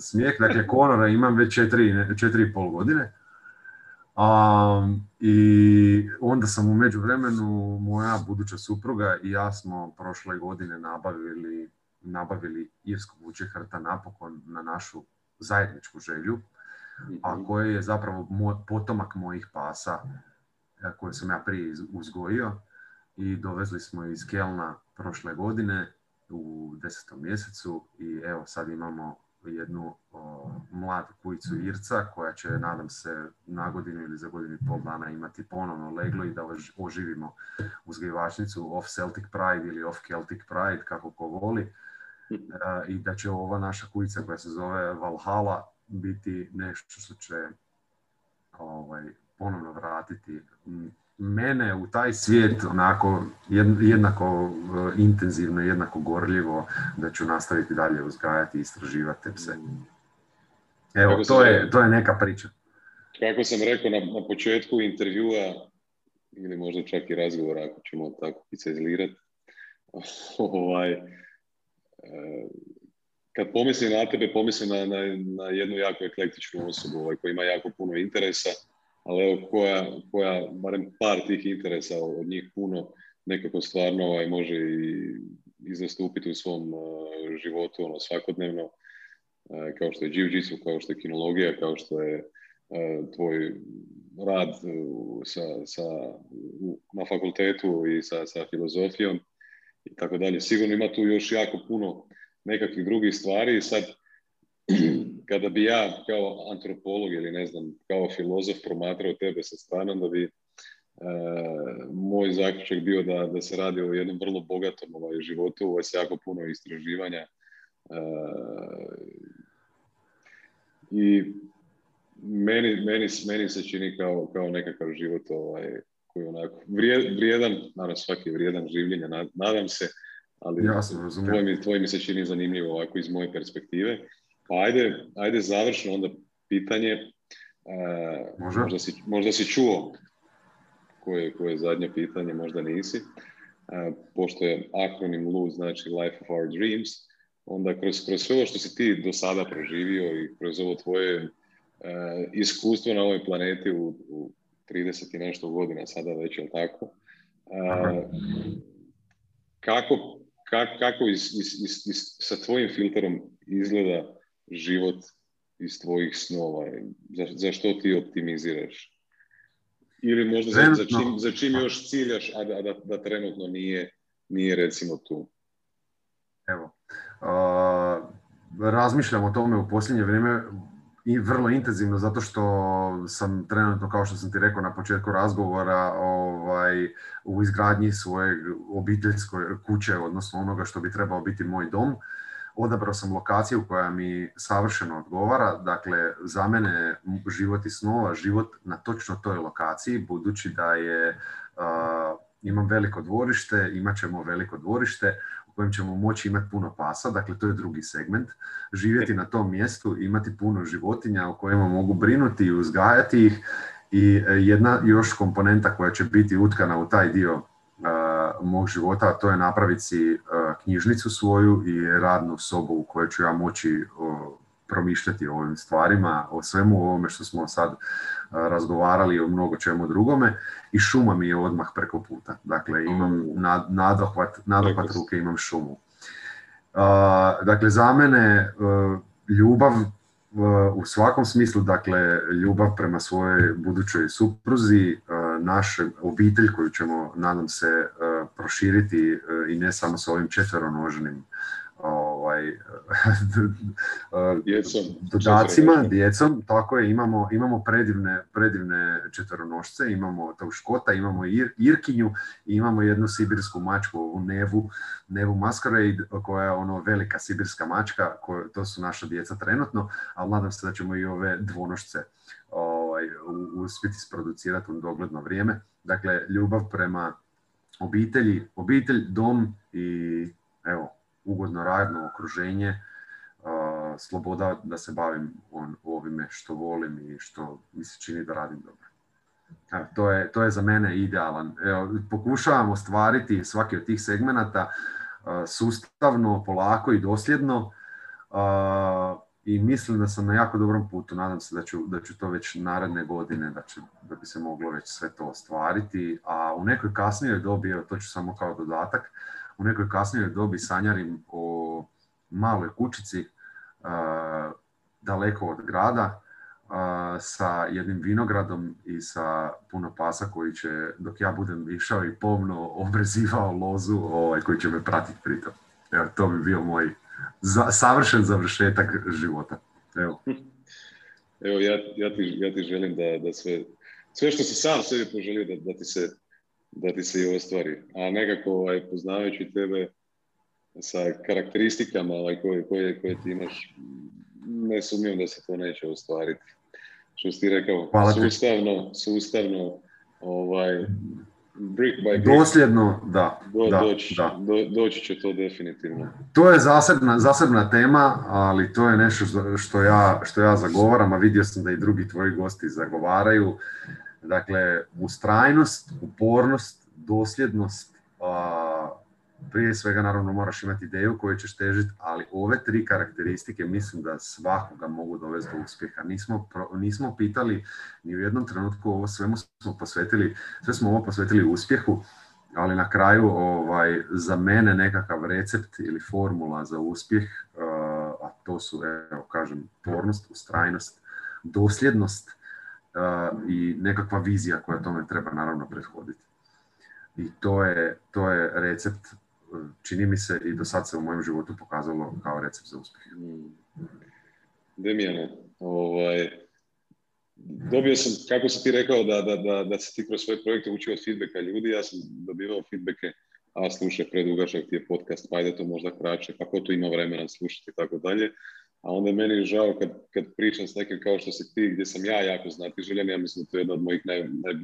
S1: smijeh. Dakle, Conora imam već četiri, četiri i pol godine. Um, I onda sam u međuvremenu, moja buduća supruga i ja smo prošle godine nabavili, nabavili irskog hrta napokon na našu zajedničku želju, a mhm. koje je zapravo moj, potomak mojih pasa koje sam ja prije uzgojio i dovezli smo iz Kelna prošle godine u desetom mjesecu i evo sad imamo jednu o, mladu kujicu Irca koja će, nadam se, na godinu ili za godinu i pol dana imati ponovno leglo i da oživimo uzgajivačnicu off Celtic Pride ili off Celtic Pride, kako ko voli. E, I da će ova naša kujica koja se zove Valhalla biti nešto što će ovaj, ponovno vratiti mene u taj svijet onako jednako e, intenzivno, jednako gorljivo da ću nastaviti dalje uzgajati i istraživati te pse. Evo, to je, to je neka priča.
S2: Kako sam rekao na, na početku intervjua, ili možda čak i razgovora, ako ćemo tako izlirati, [laughs] ovaj, e, kad pomislim na tebe, pomislim na, na, na jednu jako eklektičnu osobu ovaj, koja ima jako puno interesa, ali evo koja, koja barem par tih interesa od njih puno nekako stvarno ovaj, može i, i zastupiti u svom uh, životu ono, svakodnevno, uh, kao što je jiu kao što je kinologija, kao što je uh, tvoj rad sa, sa, na fakultetu i sa, sa filozofijom i tako dalje. Sigurno ima tu još jako puno nekakvih drugih stvari i sad kada bi ja kao antropolog ili ne znam, kao filozof promatrao tebe sa strane, da bi e, moj zaključak bio da, da se radi o jednom vrlo bogatom ovaj, životu, ovo se jako puno istraživanja e, i meni, meni, meni se čini kao, kao nekakav život ovaj, koji je onako vrijedan, naravno svaki je vrijedan življenja, nadam se, ali
S1: Jasno,
S2: tvoj, mi, tvoj mi se čini zanimljivo ovako iz moje perspektive. Pa ajde, ajde završno onda pitanje. Uh, možda, si, možda si čuo koje, koje je zadnje pitanje, možda nisi. Uh, pošto je akronim LU znači Life of Our Dreams, onda kroz, kroz sve ovo što si ti do sada proživio i kroz ovo tvoje uh, iskustvo na ovoj planeti u, u 30 i nešto godina sada već, je tako? kako, kako, kako iz, iz, iz, sa tvojim filterom izgleda život iz tvojih snova? Za, za što ti optimiziraš? Ili možda za, za, čim, za čim još ciljaš, a da, da, da trenutno nije, nije recimo tu?
S1: Evo, uh, razmišljam o tome u posljednje vrijeme i vrlo intenzivno zato što sam trenutno, kao što sam ti rekao na početku razgovora, ovaj, u izgradnji svoje obiteljske kuće, odnosno onoga što bi trebao biti moj dom odabrao sam lokaciju koja mi savršeno odgovara. Dakle, za mene život i snova, život na točno toj lokaciji, budući da je imam veliko dvorište, imat ćemo veliko dvorište u kojem ćemo moći imati puno pasa, dakle to je drugi segment. Živjeti na tom mjestu, imati puno životinja o kojima mogu brinuti i uzgajati ih i e, jedna još komponenta koja će biti utkana u taj dio mog života, to je napraviti si knjižnicu svoju i radnu sobu u kojoj ću ja moći promišljati o ovim stvarima, o svemu ovome što smo sad razgovarali o mnogo čemu drugome i šuma mi je odmah preko puta. Dakle, imam nadohvat, nadohvat ruke, imam šumu. Dakle, za mene ljubav u svakom smislu, dakle, ljubav prema svojoj budućoj supruzi, naše obitelj koju ćemo, nadam se, proširiti i ne samo s ovim četveronoženim ovaj, [laughs] djecom, dodacima, djecom, tako je, imamo, imamo predivne, predivne četveronošce, imamo tog škota, imamo ir, Irkinju i imamo jednu sibirsku mačku, u Nevu, Nevu Masquerade, koja je ono velika sibirska mačka, to su naša djeca trenutno, ali nadam se da ćemo i ove dvonošce ovaj, uspjeti sproducirati u dogledno vrijeme. Dakle, ljubav prema obitelji, obitelj, dom i evo, ugodno radno okruženje, sloboda da se bavim on, ovime što volim i što mi se čini da radim dobro. to, je, to je za mene idealan. Evo, pokušavam ostvariti svaki od tih segmenata sustavno, polako i dosljedno i mislim da sam na jako dobrom putu. Nadam se da ću, da ću to već naredne godine, da, će, da bi se moglo već sve to ostvariti. A u nekoj kasnijoj dobi, to ću samo kao dodatak, u nekoj kasnijoj dobi sanjarim o maloj kućici daleko od grada sa jednim vinogradom i sa puno pasa koji će, dok ja budem išao i pomno obrezivao lozu, ovaj, koji će me pratiti pritom. Evo, to bi bio moj savršen završetak života. Evo. [laughs]
S2: Evo, ja, ja, ti, ja ti želim da, da sve, sve što si sam sebi poželio da, da ti se da ti se i ostvari. A nekako ovaj, poznavajući tebe sa karakteristikama ovaj, koje, koje, koje ti imaš, ne sumnjam da se to neće ostvariti. Što si ti rekao, sustavno, sustavno, ovaj, brick by brick.
S1: Dosljedno, da.
S2: Do,
S1: da,
S2: doći, da. doći će to definitivno.
S1: To je zasebna, zasebna tema, ali to je nešto što ja, što ja zagovaram, a vidio sam da i drugi tvoji gosti zagovaraju. Dakle, ustrajnost, upornost, dosljednost, prije svega naravno moraš imati ideju koju ćeš težiti, ali ove tri karakteristike mislim da svakoga mogu dovesti do uspjeha. Nismo, nismo pitali ni u jednom trenutku ovo svemu smo posvetili, sve smo ovo posvetili uspjehu, ali na kraju ovaj, za mene nekakav recept ili formula za uspjeh, a to su, evo kažem, upornost, ustrajnost, dosljednost, i nekakva vizija koja tome treba naravno prethoditi. I to je, to je recept, čini mi se i do sad se u mojem životu pokazalo kao recept za uspjeh.
S2: Demijane, ovaj, dobio sam, kako si ti rekao da, da, da, da si ti kroz svoje projekte učio od feedbacka ljudi, ja sam dobivao feedbacke, a slušaj, predugačak ti je podcast, pa ajde to možda kraće, pa ko tu ima vremena slušati i tako dalje. A onda je meni žao kad, kad pričam s nekim kao što si ti, gdje sam ja jako znati željen, ja mislim da to je jedna od mojih naj, naj,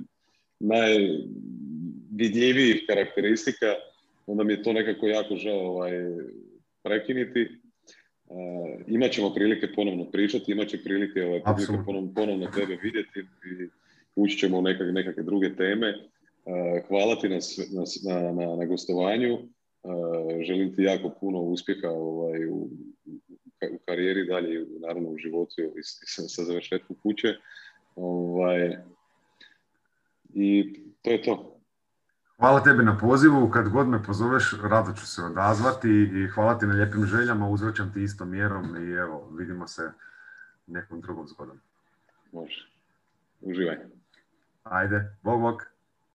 S2: najvidljivijih karakteristika, onda mi je to nekako jako žao ovaj, prekiniti. Uh, imat ćemo prilike ponovno pričati, imat će prilike ovaj, ponovno, ponovno tebe vidjeti i ući ćemo u nekak, nekakve druge teme. Uh, hvala ti na, na, na, na gostovanju. Uh, želim ti jako puno uspjeha ovaj, u, u karijeri dalje, naravno u životu i sa, sa završetkom kuće. Ovaj, I to je to.
S1: Hvala tebi na pozivu, kad god me pozoveš, rado ću se odazvati i hvala ti na lijepim željama, uzvraćam ti istom mjerom i evo, vidimo se nekom drugom zgodom.
S2: Može. Uživaj.
S1: Ajde, bog bog.